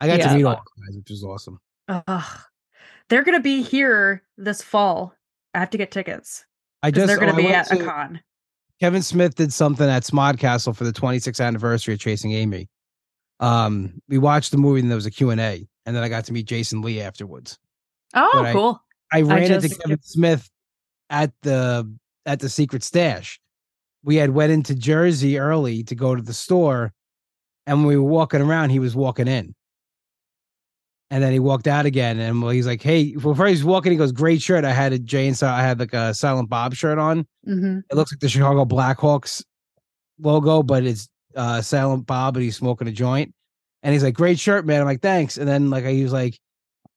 I got Yeah. to meet all the guys, which is awesome. Ugh. They're gonna be here this fall. I have to get tickets. I 'cause just they're gonna oh, I be went at a con. Kevin Smith did something at SModcastle for the 26th anniversary of Chasing Amy. Um, we watched the movie and there was a Q&A and then I got to meet Jason Lee afterwards. Oh, but cool. I ran into just- Kevin Smith at the at the secret stash. We had went into Jersey early to go to the store, and when we were walking around, he was walking in. And then he walked out again, and well, he's like, "Hey!" Well, first he's walking, he goes, "Great shirt." I had a Jane, and so I had like a Silent Bob shirt on. hmm It looks like the Chicago Blackhawks logo, but it's uh Silent Bob, and he's smoking a joint. And he's like, "Great shirt, man." I'm like, "Thanks." And then like he was like,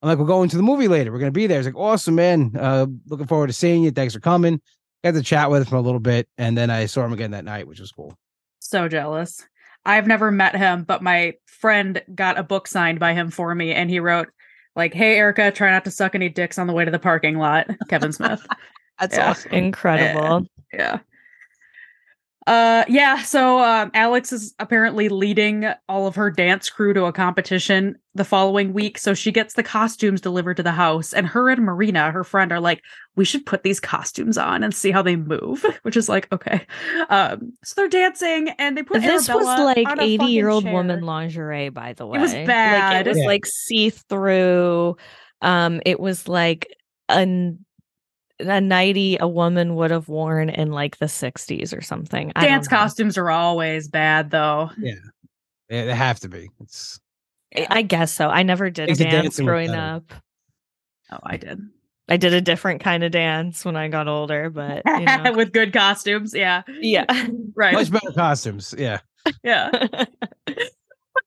"I'm like, we're going to the movie later. We're gonna be there." He's like, "Awesome, man. Uh, looking forward to seeing you. Thanks for coming." Got to chat with him for a little bit, and then I saw him again that night, which was cool. So jealous. I've never met him, but my friend got a book signed by him for me, and he wrote like, "Hey Erica, try not to suck any dicks on the way to the parking lot." Kevin Smith. That's Yeah. awesome. Incredible. yeah. Uh yeah, so um Alex is apparently leading all of her dance crew to a competition the following week. So she gets the costumes delivered to the house and her and Marina, her friend, are like, we should put these costumes on and see how they move, which is like, okay. Um so they're dancing and they put This was like eighty-year-old woman lingerie, by the way. It was Like bad. it was Yeah. like see through. Um, it was like an a nighty a woman would have worn in like the 60s or something. I Dance costumes are always bad though. Yeah, they have to be. It's I- I guess so. I never did Makes dance growing up. Oh, I did. I did a different kind of dance when I got older, but you know. With good costumes, yeah. yeah. Right. much better costumes. Yeah, Yeah.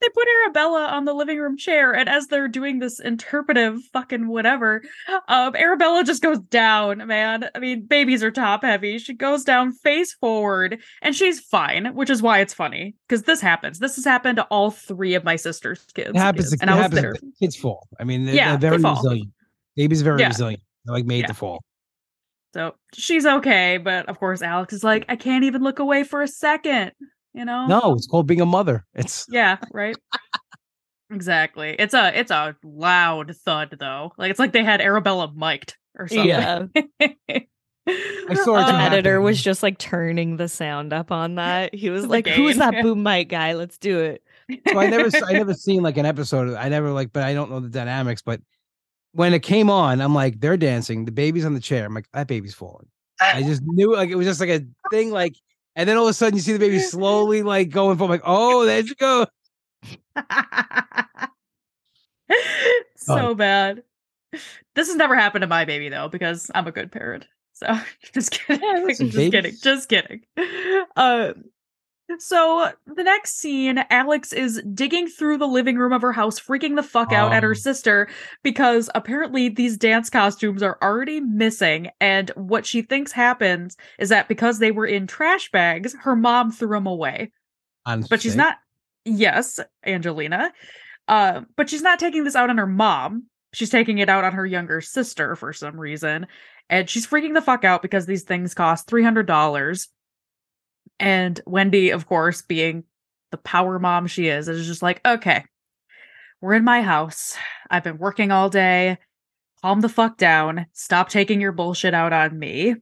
They put Arabella on the living room chair, and as they're doing this interpretive fucking whatever, um, Arabella just goes down, man. I mean, babies are top heavy. She goes down face forward, and she's fine, which is why it's funny because this happens. This has happened to all three of my sister's kids. it happens. kids, To, and it I was happens. there. Kids fall. I mean, they're, Yeah, they're they very fall. resilient. Babies are very Yeah. resilient. They're like made Yeah. to fall. So she's okay, but of course, Alex is like, I can't even look away for a second. You know? No, it's called being a mother. It's Yeah, right. exactly. It's a it's a loud thud though. Like it's like they had Arabella mic'd or something. Yeah. I saw it The. Uh, editor was just like turning the sound up on that. He was The like, "Who's that boom mic guy? Let's do it." so I never I never seen like an episode. I never like, but I don't know the dynamics. But when it came on, I'm like, they're dancing. The baby's on the chair. I'm like, that baby's falling. I just knew like it was just like a thing. Like, and then all of a sudden you see the baby slowly like going from like, oh, there you go. so bad. This has never happened to my baby though, because I'm a good parent. So just kidding. Yeah, listen, just kidding. Just kidding. Uh, so the next scene, Alex is digging through the living room of her house, freaking the fuck out at her Oh. sister because apparently these dance costumes are already missing. And what she thinks happens is that because they were in trash bags, her mom threw them away but she's not yes angelina uh, but she's not taking this out on her mom she's taking it out on her younger sister for some reason and she's freaking the fuck out because these things cost $300 and wendy of course being the power mom she is is just like okay we're in my house i've been working all day calm the fuck down stop taking your bullshit out on me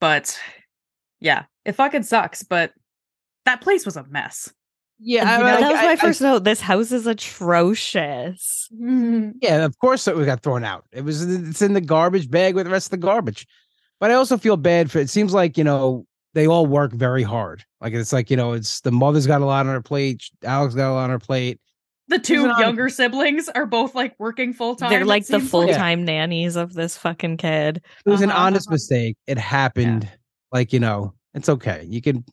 but yeah it fucking sucks but that place was a mess Yeah, You know, like, that was my I- first note. This house is atrocious. yeah, of course it we got thrown out. It was it's in the garbage bag with the rest of the garbage. But I also feel bad for it seems like, you know, they all work very hard. Like it's like, you know, it's the mother's got a lot on her plate, Alex got a lot on her plate. The two an honest- younger siblings are both like working full time. They're like the full time nannies of this fucking kid. It was an Uh-huh, honest uh-huh. mistake. It happened. Like, you know, it's okay. You can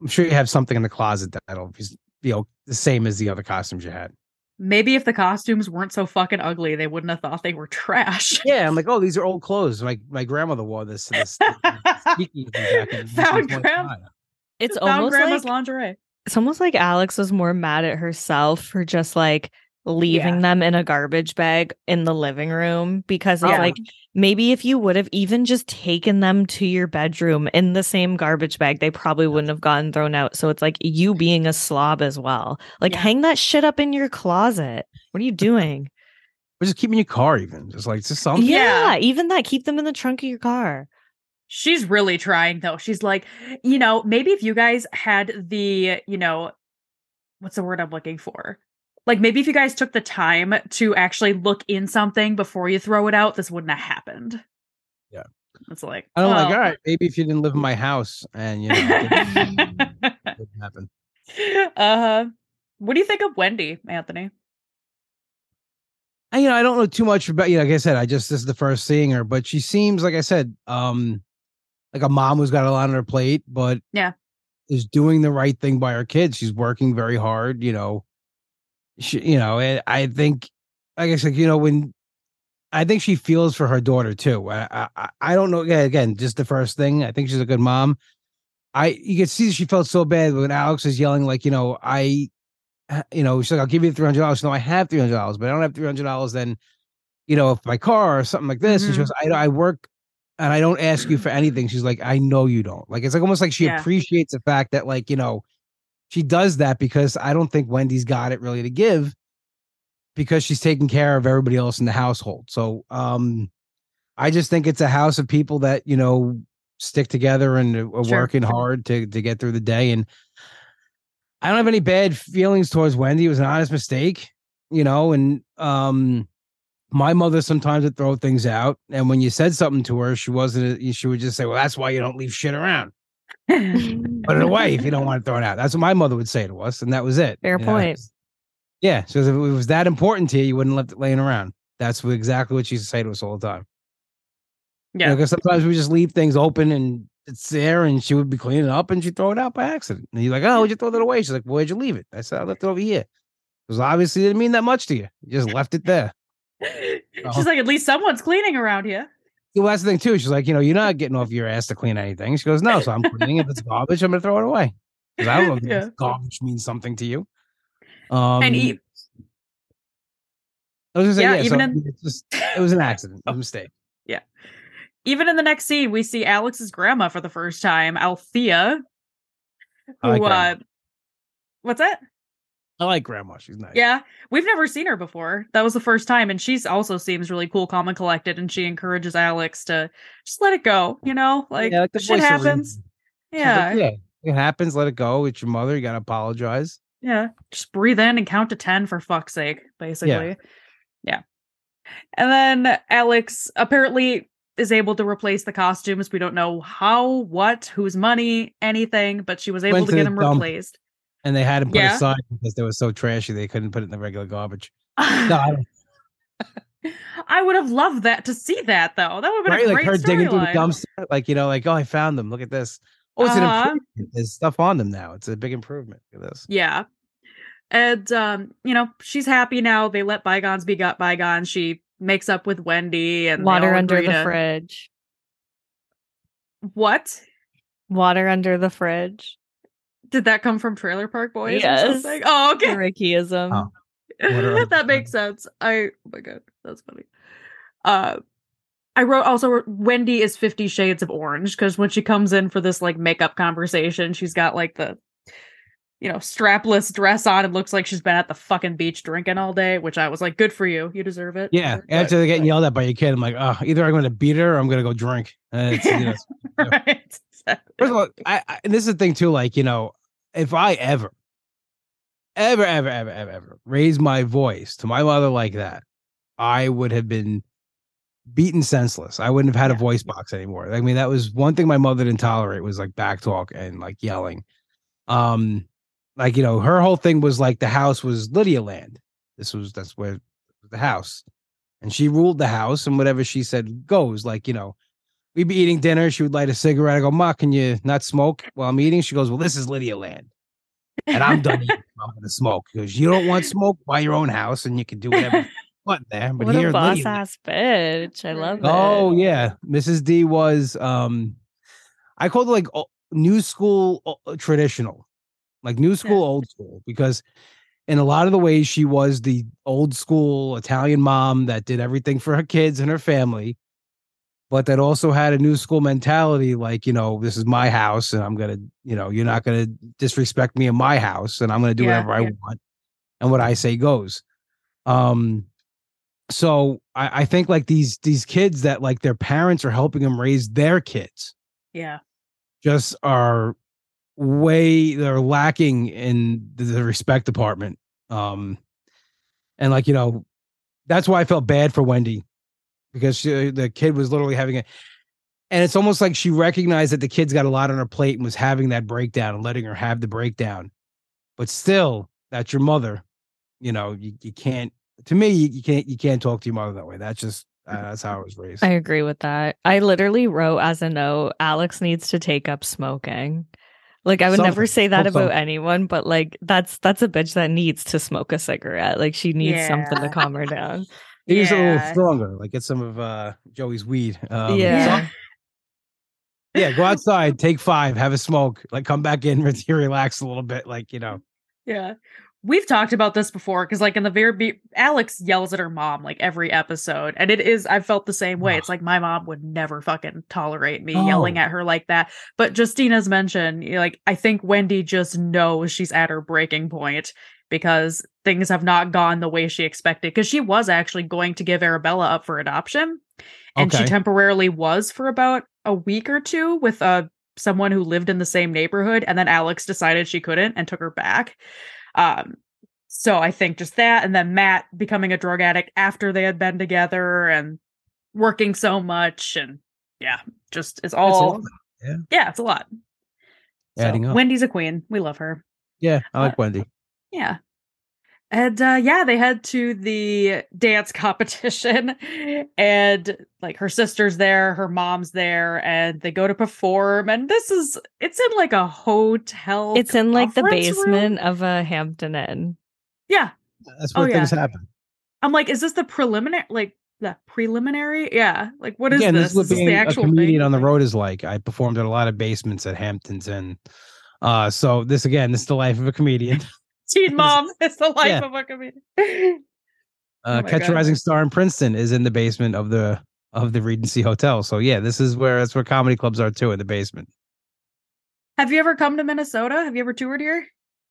I'm sure you have something in the closet that'll be you know the same as the other costumes you had. Maybe if the costumes weren't so fucking ugly, they wouldn't have thought they were trash. Yeah, I'm like, oh, these are old clothes. My my grandmother wore this. to this speakeasy back in Found 1925. grandma- It's Found almost grandma's like lingerie. it's almost like Alex was more mad at herself for just like leaving Yeah. them in a garbage bag in the living room because it's Yeah. like maybe if you would have even just taken them to your bedroom in the same garbage bag, they probably wouldn't have gotten thrown out. So it's like you being a slob as well. Like Yeah. hang that shit up in your closet. What are you doing? Or just keep in your car, even just like just something. yeah, Yeah. even that. Keep them in the trunk of your car. She's really trying though. She's like, you know, maybe if you guys had the, you know, what's the word I'm looking for? Like maybe if you guys took the time to actually look in something before you throw it out, this wouldn't have happened. Yeah. It's like, I'm like, well, all right, maybe if you didn't live in my house and you know, it wouldn't happen. uh-huh. What do you think of Wendy, Anthony? I, you know, I don't know too much about you. know, like I said, I just this is the first seeing her, but she seems like I said, um, like a mom who's got a lot on her plate, but Yeah. is doing the right thing by her kids. She's working very hard. You know, she, you know, and I think, I guess, like you know, when I think she feels for her daughter too. I, I, I don't know. Yeah, again, just the first thing. I think she's a good mom. I you can see she felt so bad when Alex is yelling like, you know, I, uh, you know, she's like, I'll give you three hundred dollars. No, I have three hundred dollars, but I don't have three hundred dollars. Then, you know, if my car or something like this, and she Mhm. goes, I, I work. And I don't ask you for anything. She's like, I know you don't. Like it's like almost like she Yeah. appreciates the fact that, like, you know, she does that because I don't think Wendy's got it really to give because she's taking care of everybody else in the household. So um I just think it's a house of people that, you know, stick together and are Sure. working hard to to get through the day. And I don't have any bad feelings towards Wendy. It was an honest mistake, you know, and um my mother sometimes would throw things out, and when you said something to her, she wasn't. She would just say, "Well, that's why you don't leave shit around. Put it away if you don't want to throw it out." That's what my mother would say to us, and that was it. Fair you know? point. Yeah, so if it was that important to you, you wouldn't left it laying around. That's exactly what she used to say to us all the time. yeah. because sometimes we just leave things open and it's there, and she would be cleaning it up, and she'd throw it out by accident. And you're like, "Oh, where'd you throw that away?" She's like, "Where'd you leave it?" I said, "I left it over here." Because obviously it didn't mean that much to you. You just left it there. She's like, at least someone's cleaning around here. Well, that's the thing too. She's like, you know, you're not getting off your ass to clean anything. She goes, no. So I'm cleaning. If it's garbage, I'm gonna throw it away. Because I don't know if Yeah. this garbage means something to you. Um, and e- I was gonna say, yeah, yeah. even so in- it's just, it was an accident, a mistake. Yeah. Even in the next scene, we see Alex's grandma for the first time, Althea. I like uh, what's that? I like grandma. She's nice. Yeah, we've never seen her before. That was the first time, and she's also seems really cool, calm, and collected. And she encourages Alex to just let it go. You know, like, Yeah, like the shit happens. reason. She's like, Yeah, yeah. It happens. Let it go. It's your mother. You gotta apologize. yeah. Just breathe in and count to ten for fuck's sake, basically. Yeah. And then Alex apparently is able to replace the costumes. We don't know how, what, whose money, anything, but she was able Went to to get them dump. replaced. And they had to put Yeah. aside because they were so trashy they couldn't put it in the regular garbage. No, I I would have loved that to see that though. That would have been right? a Like her digging through the dumpster, like you know, like oh, I found them. Look at this. Oh, it's Uh-huh. an improvement. There's stuff on them now. It's a big improvement. Look at this. Yeah. And um, you know, she's happy now. They let bygones be got bygones. She makes up with Wendy and Water under the to- fridge. What? Water under the fridge. Did that come from Trailer Park Boys Yes. or? Oh, okay. Rickyism. Oh. Water that makes sense. I oh my god, that's funny. Uh I wrote also Wendy is 50 shades of orange because when she comes in for this like makeup conversation, she's got like the you know, strapless dress on and looks like she's been at the fucking beach drinking all day, which I was like, good for you. You deserve it. Yeah. But- After they get yelled at by your kid, I'm like, oh, either I'm going to beat her or I'm going to go drink. And it's, you know, right. First of all, I, I and this is the thing too. Like you know, if I ever, ever, ever, ever, ever, ever raise my voice to my mother like that, I would have been beaten senseless. I wouldn't have had Yeah. a voice box anymore. I mean, that was one thing my mother didn't tolerate was like back talk and like yelling. Um, like you know, her whole thing was like the house was Lydia land. This was that's where the house, and she ruled the house, and whatever she said goes. Like you know, we'd be eating dinner. She would light a cigarette. I go, Ma, can you not smoke while I'm eating? She goes, Well, this is Lydia land. And I'm done eating. I'm gonna smoke because you don't want smoke by your own house, and you can do whatever you want there. But what here, a boss Lydia land. ass bitch. I love it. Oh yeah, Mrs. D was um, I called it like new school o- traditional, like new school, old school, because in a lot of the ways she was the old school Italian mom that did everything for her kids and her family, but that also had a new school mentality, like you know, this is my house, and I'm gonna, you know, you're not gonna disrespect me in my house, and I'm gonna do Yeah, whatever I want, and what I say goes. Um, so I, I think like these these kids that like their parents are helping them raise their kids Yeah. just are way they're lacking in the, the respect department um and like you know that's why i felt bad for wendy because she, the kid was literally having a and it's almost like she recognized that the kid's got a lot on her plate and was having that breakdown and letting her have the breakdown but still that's your mother you know you, you can't to me you, you can't you can't talk to your mother that way that's just uh, that's how i was raised I agree with that. I literally wrote as a note, Alex needs to take up smoking. Like I would never say that Smoke about something. anyone, but like that's that's a bitch that needs to smoke a cigarette. Like she needs something to calm her down. He's a little stronger. Like get some of uh Joey's weed. Um, yeah. so- yeah. Go outside, take five, have a smoke, like come back in, relax a little bit. Like you know, Yeah. We've talked about this before because, like, in the very be- Alex yells at her mom like every episode, and it is. I've felt the same way. It's like my mom would never fucking tolerate me No. yelling at her like that. But Justina's mentioned, like, I think Wendy just knows she's at her breaking point because things have not gone the way she expected. Because she was actually going to give Arabella up for adoption, and she temporarily was for about a week or two with uh someone who lived in the same neighborhood and then Alex decided she couldn't and took her back. Um so I think just that and then Matt becoming a drug addict after they had been together and working so much and yeah, just it's It's all lot. Yeah. yeah, it's a lot. So, Adding up. Wendy's a queen. We love her. yeah, I like Wendy. Yeah. And uh yeah, they head to the dance competition and like her sister's there, her mom's there, and they go to perform. And this is it's in like a hotel. It's in like the conference room. basement of a Hampton Inn. Yeah. That's Oh, where things yeah. happen. I'm like, is this the preliminary like the preliminary? Yeah. Like what is Again, this? this is what Is this being the a actual comedian thing? on the road is like. I performed at a lot of basements at Hamptons, and uh, so this again, this is the life of a comedian. Teen mom. It's the life Yeah. of a comedian. Uh, my Catch a Rising Star in Princeton is in the basement of the of the Regency Hotel. So yeah, this is where that's where comedy clubs are too in the basement. Have you ever come to Minnesota? Have you ever toured here?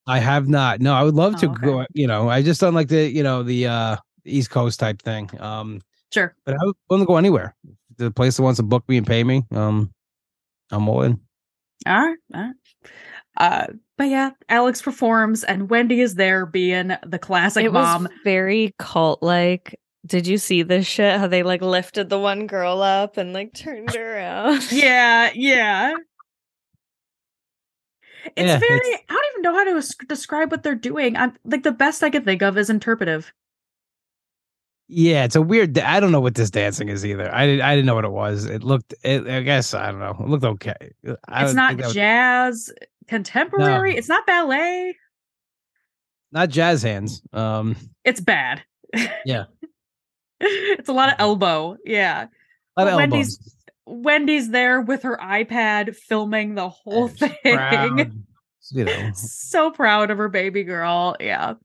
I have not. No, I would love to Oh, okay. go. You know, I just done like the you know the uh East Coast type thing. Um, Sure. but I would want to go anywhere. The place that wants to book me and pay me, um, I'm all in. All right. All right. Uh, but yeah, Alex performs and Wendy is there being the classic it mom. was very cult like. Did you see this shit? How they like lifted the one girl up and like turned her around? Yeah, yeah. It's Yeah, very it's- I don't even know how to es- describe what they're doing. I'm like the best I could think of is interpretive. Yeah, it's a weird. da- I don't know what this dancing is either. I didn't. I didn't know what it was. It looked. It, I guess I don't know. It looked okay. I it's don't not think that was- jazz, contemporary, No. it's not ballet. not jazz hands. Um, It's bad. Yeah. it's a lot of elbow. Yeah. a lot of Wendy's- elbows. Wendy's there with her iPad filming the whole thing. proud, You know, so proud of her baby girl. Yeah.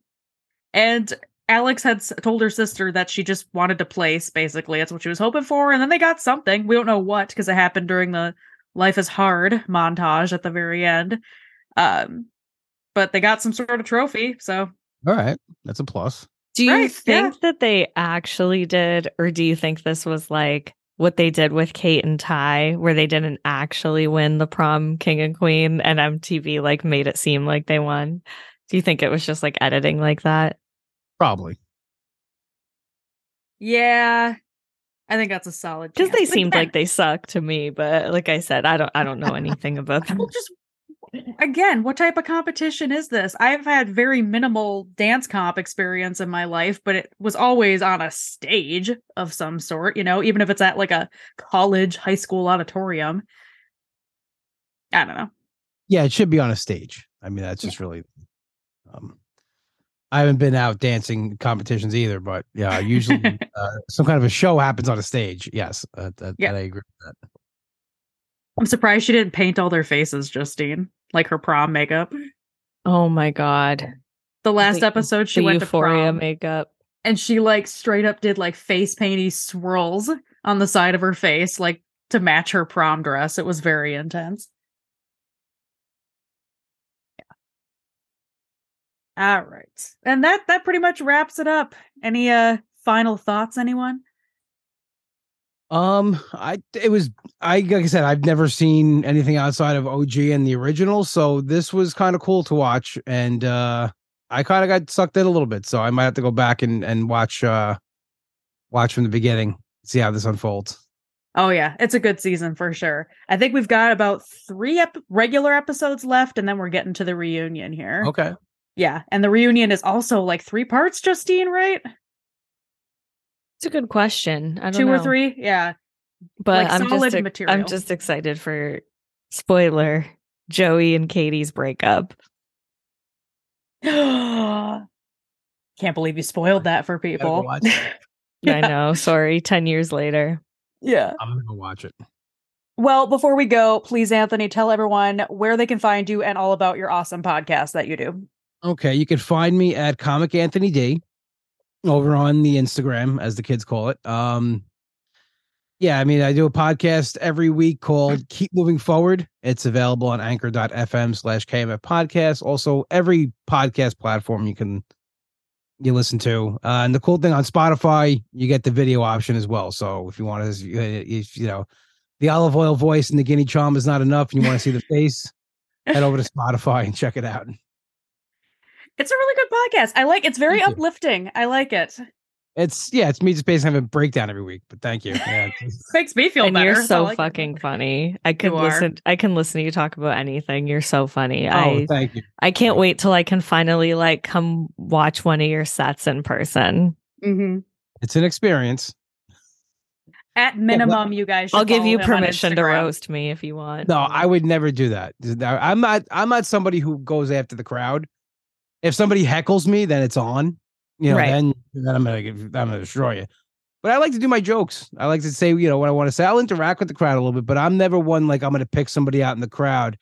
And Alex had told her sister that she just wanted to place, basically. That's what she was hoping for. And then they got something. We don't know what because it happened during the Life is Hard montage at the very end. Um, but they got some sort of trophy. So all right, that's a plus. Do you Right, yeah. think that they actually did, or do you think this was like what they did with Kate and Ty, where they didn't actually win the prom king and queen, and MTV like made it seem like they won? Do you think it was just like editing like that? Probably. yeah. I think that's a solid because they But seemed again, like they sucked to me. But like I said, I don't I don't know anything about them. well, just again, what type of competition is this? I've had very minimal dance comp experience in my life, but it was always on a stage of some sort, you know, even if it's at like a college, high school auditorium. I don't know. Yeah, it should be on a stage. I mean, that's just really. Um, I haven't been out dancing competitions either, but yeah, usually uh, some kind of a show happens on a stage. Yes, uh, that, Yeah. that I agree with that. I'm surprised she didn't paint all their faces, Justine, like her prom makeup. Oh my god, The last The- episode she the went euphoria to prom makeup. and she like straight up did like face painty swirls on the side of her face, like to match her prom dress. It was very intense. All right. And that that pretty much wraps it up. Any uh final thoughts, anyone? Um, I it was I like I said I've never seen anything outside of OG and the original, so this was kind of cool to watch, and uh I kind of got sucked in a little bit, so I might have to go back and and watch uh watch from the beginning, see how this unfolds. Oh yeah, it's a good season for sure. I think we've got about three ep- regular episodes left, and then we're getting to the reunion here. Okay. Yeah, and the reunion is also like three parts, Justine, right? It's a good question. I don't Two know. or three? Yeah. but like I'm solid just material. I'm just excited for spoiler Joey and Katie's breakup. Can't believe you spoiled that for people. watch it. I know. Sorry, ten years later. yeah. I'm gonna go watch it. Well, before we go, please, Anthony, tell everyone where they can find you and all about your awesome podcast that you do. Okay, you can find me at Comic Anthony D over on the Instagram, as the kids call it. Um, yeah, I mean, I do a podcast every week called Keep Moving Forward. It's available on anchor.fm slash KMF podcast. Also, every podcast platform you can you listen to. Uh, and the cool thing on Spotify, you get the video option as well. So if you want to, if you know, the olive oil voice and the guinea charm is not enough, and you want to see the face, head over to Spotify and check it out. It's a really good podcast. I like it's very Thank you. uplifting. I like it. It's yeah, it's me just basically having a breakdown every week. But thank you. Yeah, it's- Makes me feel and better. you're so all I can- fucking funny. I could You are. listen. I can listen to you talk about anything. You're so funny. oh, I thank you. I can't wait till I can finally like come watch one of your sets in person. Mhm. It's an experience. At minimum, you guys. Should I'll give you permission to roast me if you want. No, I would never do that. I'm not. I'm not somebody who goes after the crowd. If somebody heckles me, then it's on. You know, Right. then then I'm gonna give- I'm gonna destroy you. But I like to do my jokes. I like to say, you know, what I want to say. I'll interact with the crowd a little bit, but I'm never one like I'm gonna pick somebody out in the crowd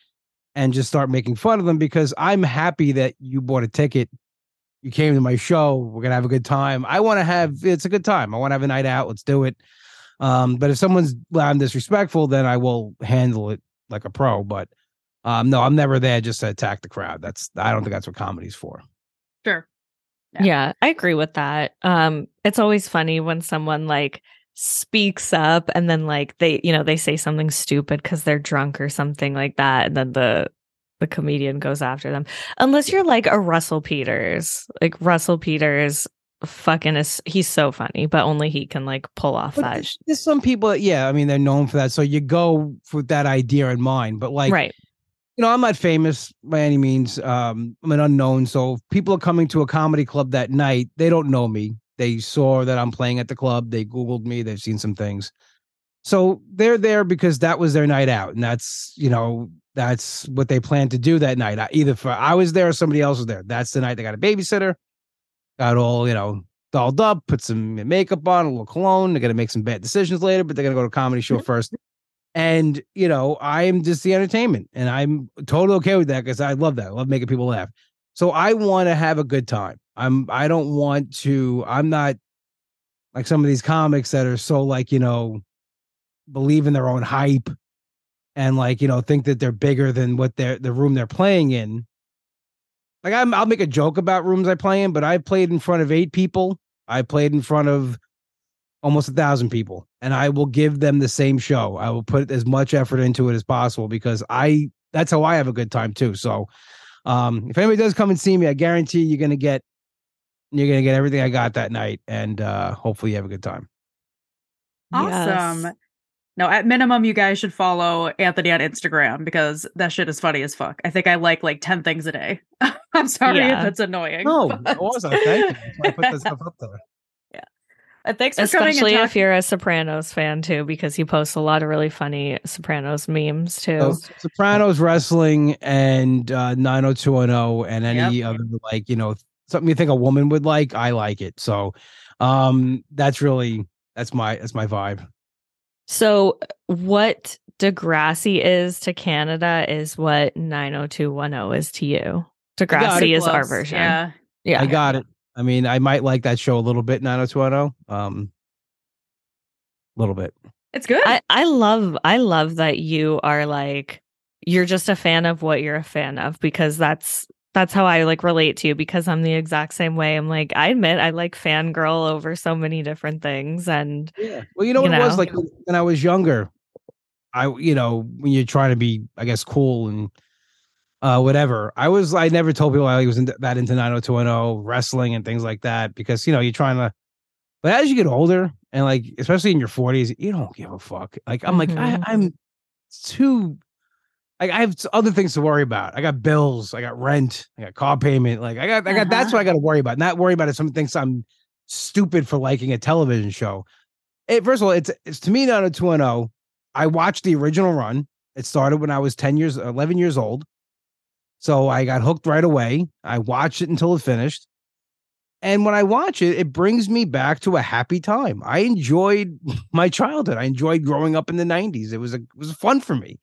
and just start making fun of them because I'm happy that you bought a ticket. You came to my show. We're gonna have a good time. I want to have it's a good time. I want to have a night out. Let's do it. Um, but if someone's I'm disrespectful, then I will handle it like a pro. But um, no, I'm never there just to attack the crowd. That's I don't think that's what comedy's for. Sure. Yeah. Yeah, I agree with that. Um, it's always funny when someone like speaks up and then like they, you know, they say something stupid because they're drunk or something like that, and then the the comedian goes after them. Unless you're like a Russell Peters, like Russell Peters, fucking is he's so funny, but only he can like pull off But that. there's, there's some people, yeah, I mean, they're known for that. So you go with that idea in mind. But like, right. You know, I'm not famous by any means. Um, I'm an unknown. So if people are coming to a comedy club that night. They don't know me. They saw that I'm playing at the club. They Googled me. They've seen some things. So they're there because that was their night out. And that's, you know, that's what they planned to do that night. Either for I was there or somebody else was there. That's the night they got a babysitter, got all, you know, dolled up, put some makeup on, a little cologne. They're going to make some bad decisions later, but they're going to go to a comedy show first. And, you know, I'm just the entertainment and I'm totally okay with that because I love that. I love making people laugh. So I want to have a good time. I'm, I don't want to, I'm not like some of these comics that are so like, you know, believe in their own hype and like, you know, think that they're bigger than what they're, the room they're playing in. Like I'm, I'll make a joke about rooms I play in, but I played in front of eight people. I played in front of almost a thousand people and I will give them the same show. I will put as much effort into it as possible because I that's how I have a good time too. So um if anybody does come and see me, I guarantee you're gonna get you're gonna get everything I got that night and uh hopefully you have a good time. Awesome. Yes. No, at minimum, you guys should follow Anthony on Instagram because that shit is funny as fuck. I think I like like 10 things a day. I'm sorry Yeah. if that's annoying. No, but- it wasn't. Thank you. That's why I put this stuff up there. Uh, thanks for coming and Especially if you're a Sopranos fan too, because he posts a lot of really funny Sopranos memes too. So, Sopranos wrestling and uh 90210 and any other like, you know, something you think a woman would like, I like it. So um that's really that's my that's my vibe. So, what Degrassi is to Canada is what 90210 is to you. got Degrassi it. is our version. Yeah. Yeah. I got it. I mean, I might like that show a little bit, 90210. Um a little bit. It's good. I, I love I love that you are like you're just a fan of what you're a fan of because that's that's how I like relate to you because I'm the exact same way. I'm like, I admit I like fangirl over so many different things and Yeah. Well, you know You what it was like when I was younger. I, you know, when you're trying to be, I guess, cool and uh, whatever. I was, I never told people I was into, that into 90210 wrestling and things like that because you know you're trying to. But as you get older and like, especially in your 40s, you don't give a fuck. Like I'm like I, Mhm. I'm too. Like I have other things to worry about. I got bills. I got rent. I got car payment. Like I got, I got. That's Uh-huh. what I got to worry about. Not worry about if someone thinks I'm stupid for liking a television show. It, first of all, it's it's to me not a two. I watched the original run. It started when I was ten years, eleven years old. So I got hooked right away. I watched it until it finished. And when I watch it, it brings me back to a happy time. I enjoyed my childhood. I enjoyed growing up in the 90s. It was a, it was fun for me.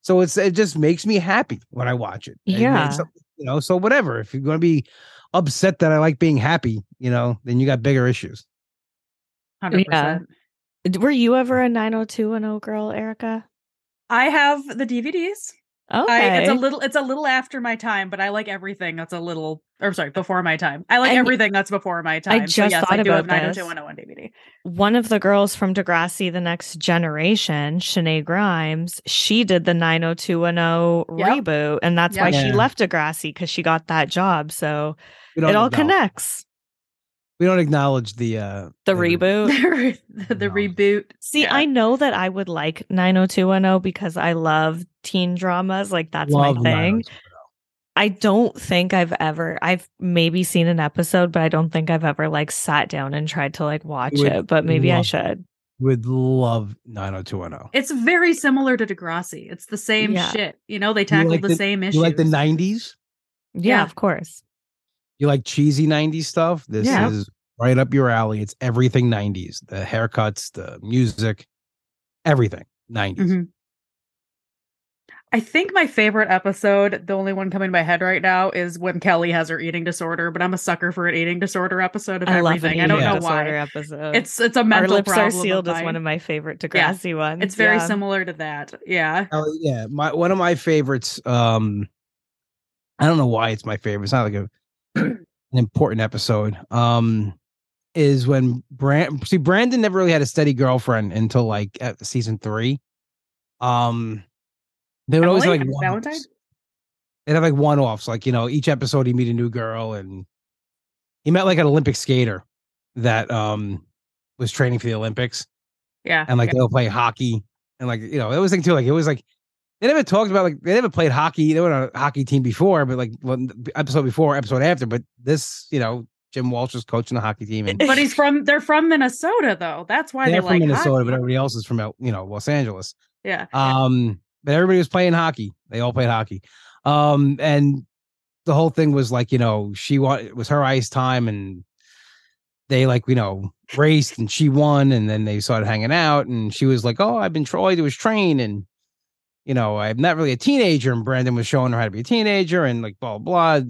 So it's it just makes me happy when I watch it. Yeah. it's something, you know, so whatever. If you're going to be upset that I like being happy, you know, then you got bigger issues. 100%. Yeah. were you ever a 90210 girl, Erica? I have the DVDs. Okay. I, it's a little it's a little after my time, but I like everything that's a little or sorry, before my time. I like And everything that's before my time. so just yes, thought I do have about oh this. 90210 DVD. one of the girls from Degrassi, the next generation, Shenae Grimes, she did the 90210 Yep. reboot. And that's why Yep. she left Degrassi because she got that job. So We it all acknowledge- connects. We don't acknowledge the uh The reboot. the, the No. reboot. See, Yeah. I know that I would like 90210 because I love teen dramas. Like that's Love my thing. I don't think I've ever I've maybe seen an episode, but I don't think I've ever like sat down and tried to like watch would it. But maybe I should. Would love 90210. It's very similar to Degrassi. It's the same Yeah. shit. You know, they tackle like the, the- same issues. You like the 90s? Yeah, Yeah. of course. You like cheesy 90s stuff? This Yeah. is right up your alley. It's everything 90s. The haircuts, the music, everything 90s. Mhm. I think my favorite episode, the only one coming to my head right now, is when Kelly has her eating disorder. But I'm a sucker for an eating disorder episode of I love everything. an I don't eating know disorder why. episode. It's it's a mental. Our mental lips are sealed is one of my favorite Yeah. Degrassi ones. It's very yeah. similar to that. Yeah. Oh yeah, my one of my favorites. Um, I don't know why it's my favorite. It's not like a an important episode. Um, is when Brand see Brandon never really had a steady girlfriend until like season three. Um, they would always Emily? have, like. Valentine? They'd have like one offs, like you know, each episode he meet a new girl, and he met like an Olympic skater that um was training for the Olympics Yeah. and like they'll play hockey and like you know it was thing too like it was like they never talked about like they never played hockey they were on a hockey team before but like one episode before episode after but this you know Jim Walsh was coaching the hockey team and But he's from they're from Minnesota though. That's why they're they from like Minnesota hockey. but everybody else is from you know Los Angeles Yeah. um but everybody was playing hockey they all played hockey um and the whole thing was like you know she wanted it was her ice time and they like you know raced and she won and then they started hanging out and she was like oh i've been troy to was trained and you know i'm not really a teenager and brandon was showing her how to be a teenager and like blah blah blah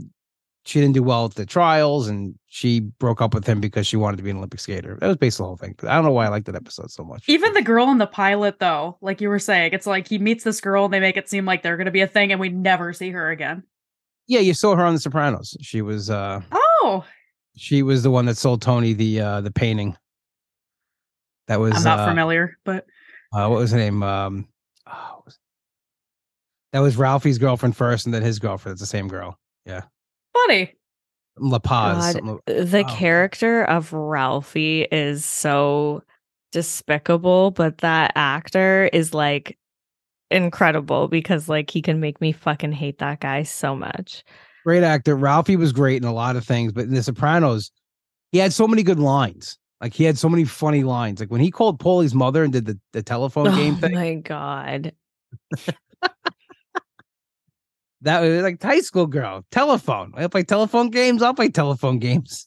she didn't do well at the trials and she broke up with him because she wanted to be an olympic skater that was basically the whole thing but i don't know why i like that episode so much Even the girl in the pilot though, like you were saying, it's like he meets this girl and they make it seem like they're gonna be a thing and we never see her again. yeah you saw her on the sopranos she was uh Oh, She was the one that sold Tony the uh the painting. That was I'm not uh, familiar, but uh what was her name? Um oh, that was Ralphie's girlfriend first and then his girlfriend. It's the same girl. Yeah. Funny. La Paz. God, something- the Wow. character of Ralphie is so despicable, but that actor is like incredible because like he can make me fucking hate that guy so much. Great actor. Ralphie was great in a lot of things, but in The Sopranos, he had so many good lines. Like he had so many funny lines. Like when he called Paulie's mother and did the, the telephone oh game oh thing. my god. That was like high school girl. Telephone. I play telephone games. I'll play telephone games.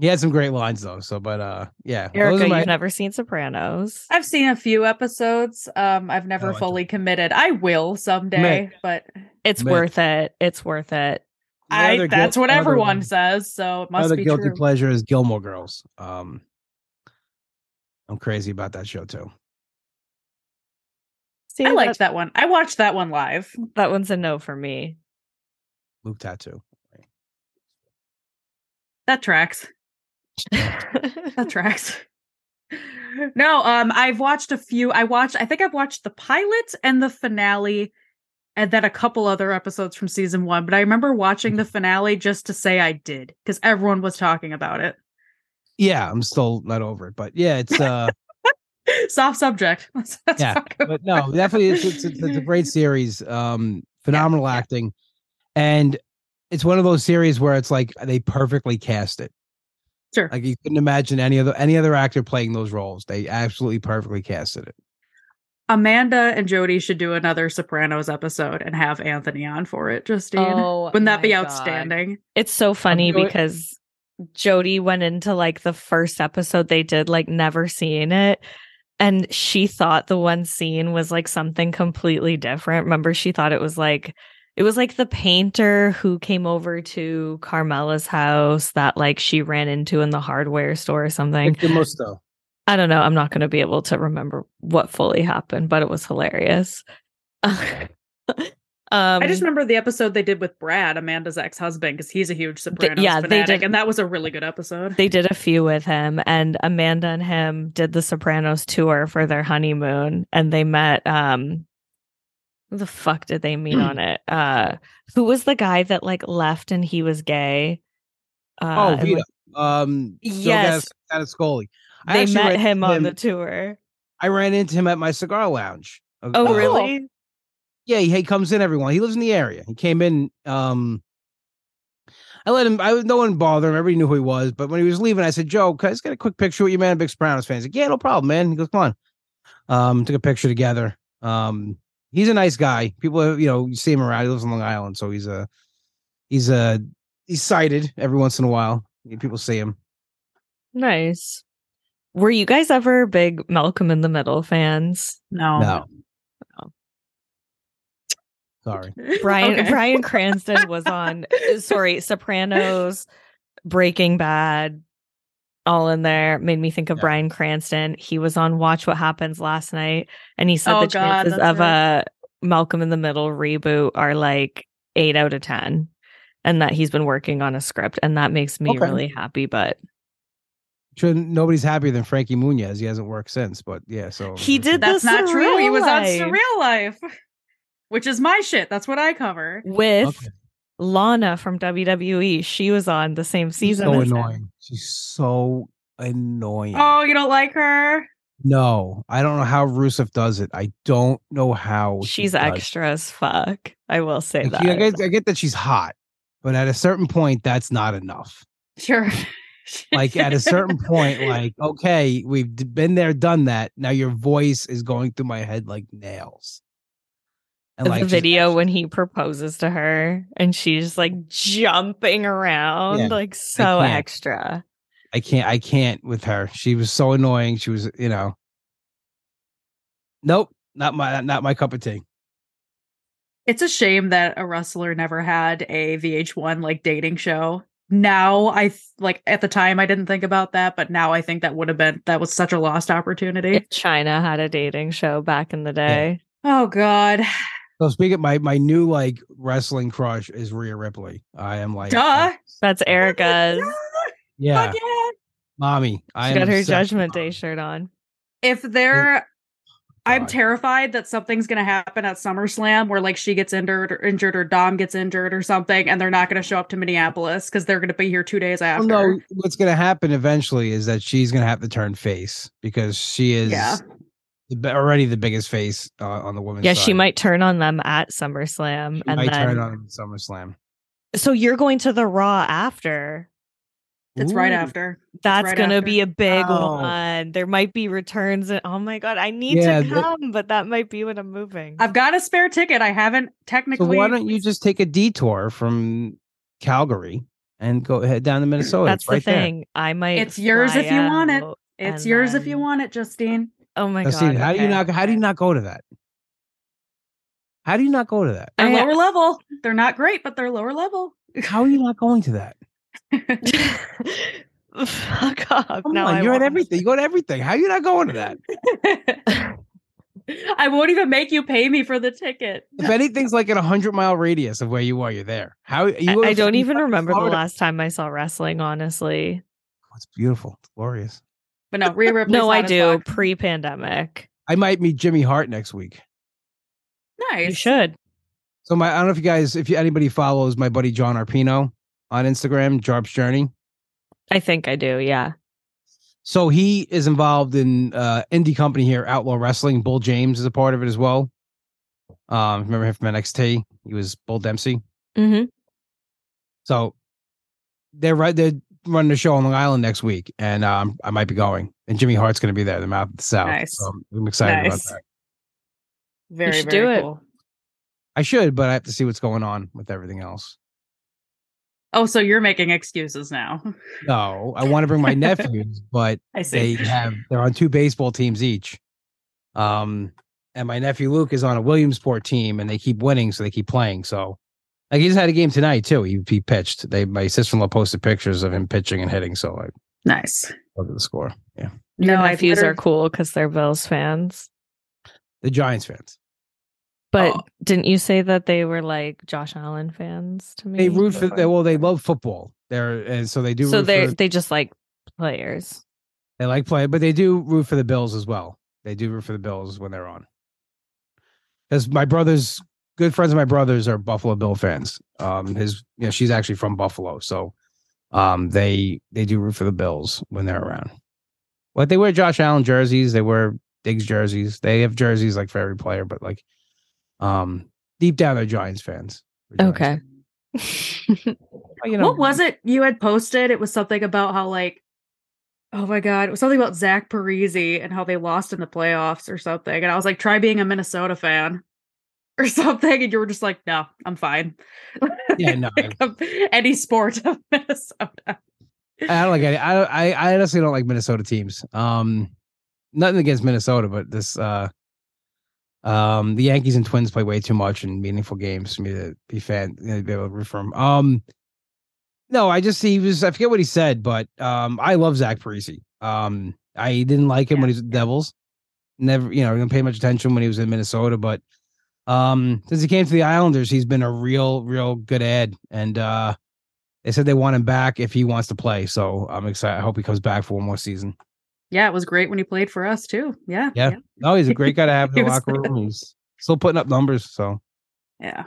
he had some great lines though. So, but uh, yeah. those Erica, are my- you've never seen Sopranos. I've seen a few episodes. Um, I've never like fully committed. I will someday, but It's Man. worth it. It's worth it. I that's guil- what my other- everyone says, so it my must other be guilty true. pleasure is Gilmore Girls. Um, I'm crazy about that show too. See, I liked that, that one. I watched that one live. that one's a no for me. Luke Tattoo. That tracks. That tracks. No, um, I've watched a few. I watched. I think I've watched the pilot and the finale, and then a couple other episodes from season one. But I remember watching the finale just to say I did because everyone was talking about it. Yeah, I'm still not over it, but yeah, it's uh, Soft subject. Let's, let's Yeah, but no, definitely it's, it's, it's, it's a great series. Um, phenomenal yeah. acting, and it's one of those series where it's like they perfectly cast it. Sure. Like you couldn't imagine any other any other actor playing those roles. They absolutely perfectly casted it. Amanda and Jody should do another Sopranos episode and have Anthony on for it. Justine, Oh, wouldn't that my be God. outstanding? It's so funny doing- because Jody went into like the first episode they did, like never seeing it. And she thought the one scene was like something completely different. Remember, she thought it was like, it was like the painter who came over to Carmela's house that like she ran into in the hardware store or something. Victor Musto. I don't know. I'm not going to be able to remember what fully happened, but it was hilarious. um, I just remember the episode they did with Brad, Amanda's ex-husband, because he's a huge Sopranos yeah, they fanatic, did- and that was a really good episode. they did a few with him and amanda and him did the sopranos tour for their honeymoon and they met um who the fuck did they meet on it uh who was the guy that like left and he was gay uh Oh, and, Vito. like, Um, Yes. Out of Scully. I they met ran him on the tour I ran into him at my cigar lounge. oh Uh, really Yeah, he, he comes in everyone. He lives in the area. He came in. Um, I let him. I no one bother him. Everybody knew who he was. But when he was leaving, I said, "Joe, can I just get a quick picture with you, man? Big Sopranos fans. Like, "Yeah, no problem, man." He goes, "Come on." Um, took a picture together. Um, he's a nice guy. People, you know, you see him around. He lives on Long Island, so he's a he's a he's sighted every once in a while. People see him. nice were you guys ever big malcolm in the middle fans no, No. Sorry. Brian Okay. Bryan Cranston was on uh, sorry, Sopranos, Breaking Bad, all in there. Made me think of Yeah. Bryan Cranston. He was on Watch What Happens last night and he said Oh, the God, chances of right. a Malcolm in the Middle reboot are like 8 out of 10 and that he's been working on a script and that makes me Okay. really happy but Sure, nobody's happier than Frankie Muniz. He hasn't worked since, but yeah. So He did That's The not true. He was on Life. Surreal Life, which is my shit. That's what I cover. with Okay. Lana from WWE. She was on the same She's season. so as him. annoying. She's so annoying. Oh, you don't like her? No, I don't know how Rusev does it. I don't know how. She's does it. extra as fuck. I will say Like, that. she- I, get, I get that she's hot, but at a certain point, that's not enough. Sure. Like at a certain point, like okay, we've been there, done that. Now your voice is going through my head like nails. And the like just- video when he proposes to her and she's like jumping around Yeah, like so can't. extra. I can't, I can't with her. She was so annoying. She was, you know. Nope, not my, not my cup of tea. It's a shame that a wrestler never had a VH1 like dating show. Now I th- like at the time I didn't think about that, but now I think that would have been that was such a lost opportunity. If Chyna had a dating show back in the day. oh god. So speaking, my my new like wrestling crush is Rhea Ripley. I am like, Duh. That's Erica's. yeah, Fuck yeah. mommy. I She am got her Judgment Day shirt on. If they're I'm terrified that something's gonna happen at SummerSlam where like she gets injured or injured or Dom gets injured or something, and they're not gonna show up to Minneapolis because they're gonna be here two days Well, after. no, what's going to happen eventually is that she's going to have to turn face because she is Yeah. The bi- already the biggest face uh, on the women's Yeah, side. she might turn on them at SummerSlam, She and might then turn on SummerSlam. so you're going to the Raw after. It's right after. That's right gonna after. be a big Oh. one. There might be returns. And, oh my god, I need Yeah, to that- come, but that might be when I'm moving. I've got a spare ticket. I haven't So technically. why don't you just take a detour from Calgary and go head down to Minnesota? That's It's right the there. thing. I might. It's yours if you want it. It's and yours if you want it, Justine. Oh my Justine, god. how do you not? How do you not go to that? How do you not go to that? They're I- lower level. They're not great, but they're lower level. How are you not going to that? Fuck off. Come now on, I you're at everything. You go to everything. How are you not going to that? I won't even make you pay me for the ticket. If anything's like at a hundred mile radius of where you are, you're there. How you? I, I don't even remember the last time I saw wrestling, honestly. Oh, It's beautiful. It's glorious. But no, Rhea Ripley's no, I do. Pre pandemic. I might meet Jimmy Hart next week. Nice. You should. So my I don't know if you guys, if you, anybody follows my buddy John Arpino on Instagram, Jarp's Journey. I think I do. Yeah. So he is involved in uh indie company here, Outlaw Wrestling. Bull James is a part of it as well. Um, remember him from NXT? He was Bull Dempsey. hmm So they're right. They're running a show on Long Island next week, and um, I might be going. And Jimmy Hart's going to be there, the mouth of the South. Nice. So I'm- I'm excited Nice. about that. Very, should very do it. cool. I should, but I have to see what's going on with everything else. Oh, so you're making excuses now. No, I want to bring my nephews, but I see. they have they're on two baseball teams each. Um, and my nephew Luke is on a Williamsport team, and they keep winning, so they keep playing. So, like he just had a game tonight too. He he pitched. They my sister in law posted pictures of him pitching and hitting. So I nice. look at the score. Yeah, Your No, I nephews are cool because they're Bills fans. the Giants fans. But Oh. didn't you say that they were like Josh Allen fans to me? They root for before? they, well, they love football. They're and so they do. so they for, they just like players. they like play, but they do root for the Bills as well. They do root for the Bills when they're on. Because my brothers, good friends of my brothers, are Buffalo Bill fans. Um, his, you know, she's actually from Buffalo, so um, they they do root for the Bills when they're around. But they wear Josh Allen jerseys. They wear Diggs jerseys. They have jerseys like for every player, but like, um, deep down they're Giants fans. They're Giants Okay. fans. Well, you know, what was it you had posted? It was something about how like oh my god, it was something about Zach Parise and how they lost in the playoffs or something. And I was like, try being a Minnesota fan or something. And you were just like, no, I'm fine. Yeah, no. Any sport of Minnesota. I don't like any. I, I I honestly don't like Minnesota teams. Um, nothing against Minnesota, but this uh, um, the Yankees and Twins play way too much in meaningful games for me to be fan, know, be able to root for 'em. Um, no, I just he was. I forget what he said, but um, I love Zach Parise. Um, I didn't like him when he was the Devils. Never, you know, didn't pay much attention when he was in Minnesota, but um, since he came to the Islanders, he's been a real, real good ad, and uh. They said they want him back if he wants to play. So I'm excited. I hope he comes back for one more season. Yeah, it was great when he played for us too. Yeah. Yeah. No, he's a great guy to have in the was- locker room. He's still putting up numbers. So Yeah.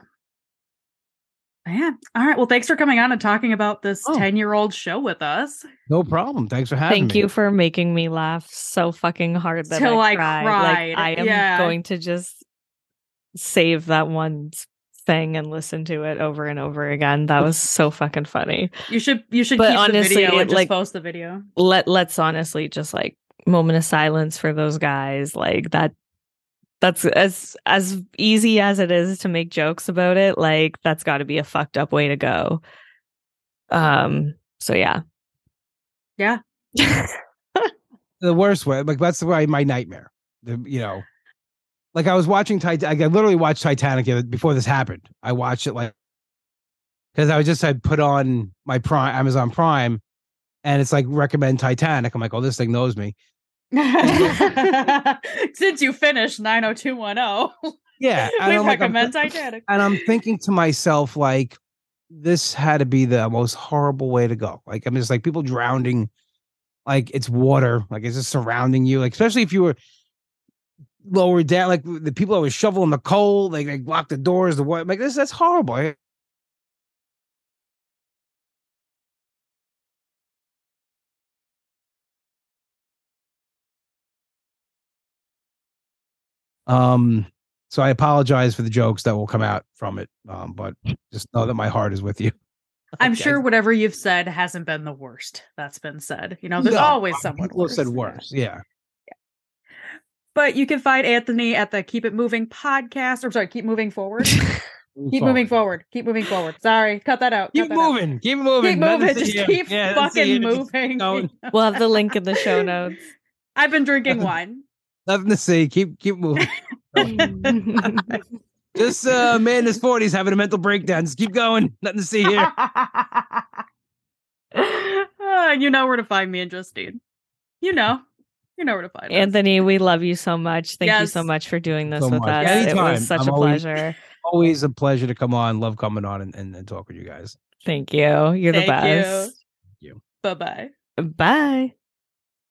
yeah. All right. Well, thanks for coming on and talking about this Oh. 10 year old show with us. no problem. Thanks for having me. Thank me. you for making me laugh so fucking hard that Till I I cried. cried, Like I am yeah. going to just save that one thing and listen to it over and over again. That was so fucking funny. You should you should But keep honestly, the video and just like- post the video. Let let's honestly just like moment of silence for those guys. Like that that's as as easy as it is to make jokes about it, like that's got to be a fucked up way to go. Um so yeah. Yeah. the worst way. Like that's why my nightmare. The, you know, like I was watching Titanic. I literally watched Titanic before this happened. I watched it like because I was just had put on my Prime Amazon Prime, and it's like recommend Titanic. I'm like, oh, this thing knows me. Since you finished 90210, Yeah, we I'm like, recommend Titanic. and I'm thinking to myself, like, this had to be the most horrible way to go. Like, I'm just like people drowning, like it's water, like it's just surrounding you. Like, especially if you were lower down. Like the people that were shoveling the coal, like they lock the doors. The what? Like this, that's horrible. Um, so I apologize for the jokes that will come out from it. Um, but just know that my heart is with you. I'm Okay. sure whatever you've said hasn't been the worst that's been said. You know, there's No, always someone people have said worse. Yeah. But you can find Anthony at the Keep It Moving podcast. Or sorry, keep moving forward. keep moving forward. Keep moving forward. Sorry, cut that out. Keep cut that out. moving. Keep moving. Keep moving. to Just see keep Yeah, nothing to see fucking here. Just moving. We'll have the link in the show notes. I've been drinking Nothing- wine. Nothing to see. Keep keep moving. Just uh man in his forties having a mental breakdown. Just keep going. Nothing to see here. Ah, you know where to find me and Justine. You know. You know where to find us. Anthony, we love you so much. Thank you so much for doing this So with much. us. It Anytime. was such I'm a always- pleasure. Always a pleasure to come on. Love coming on and, and, and talk with you guys. Thank you. You're the best. Thank you. best. Bye bye. Bye.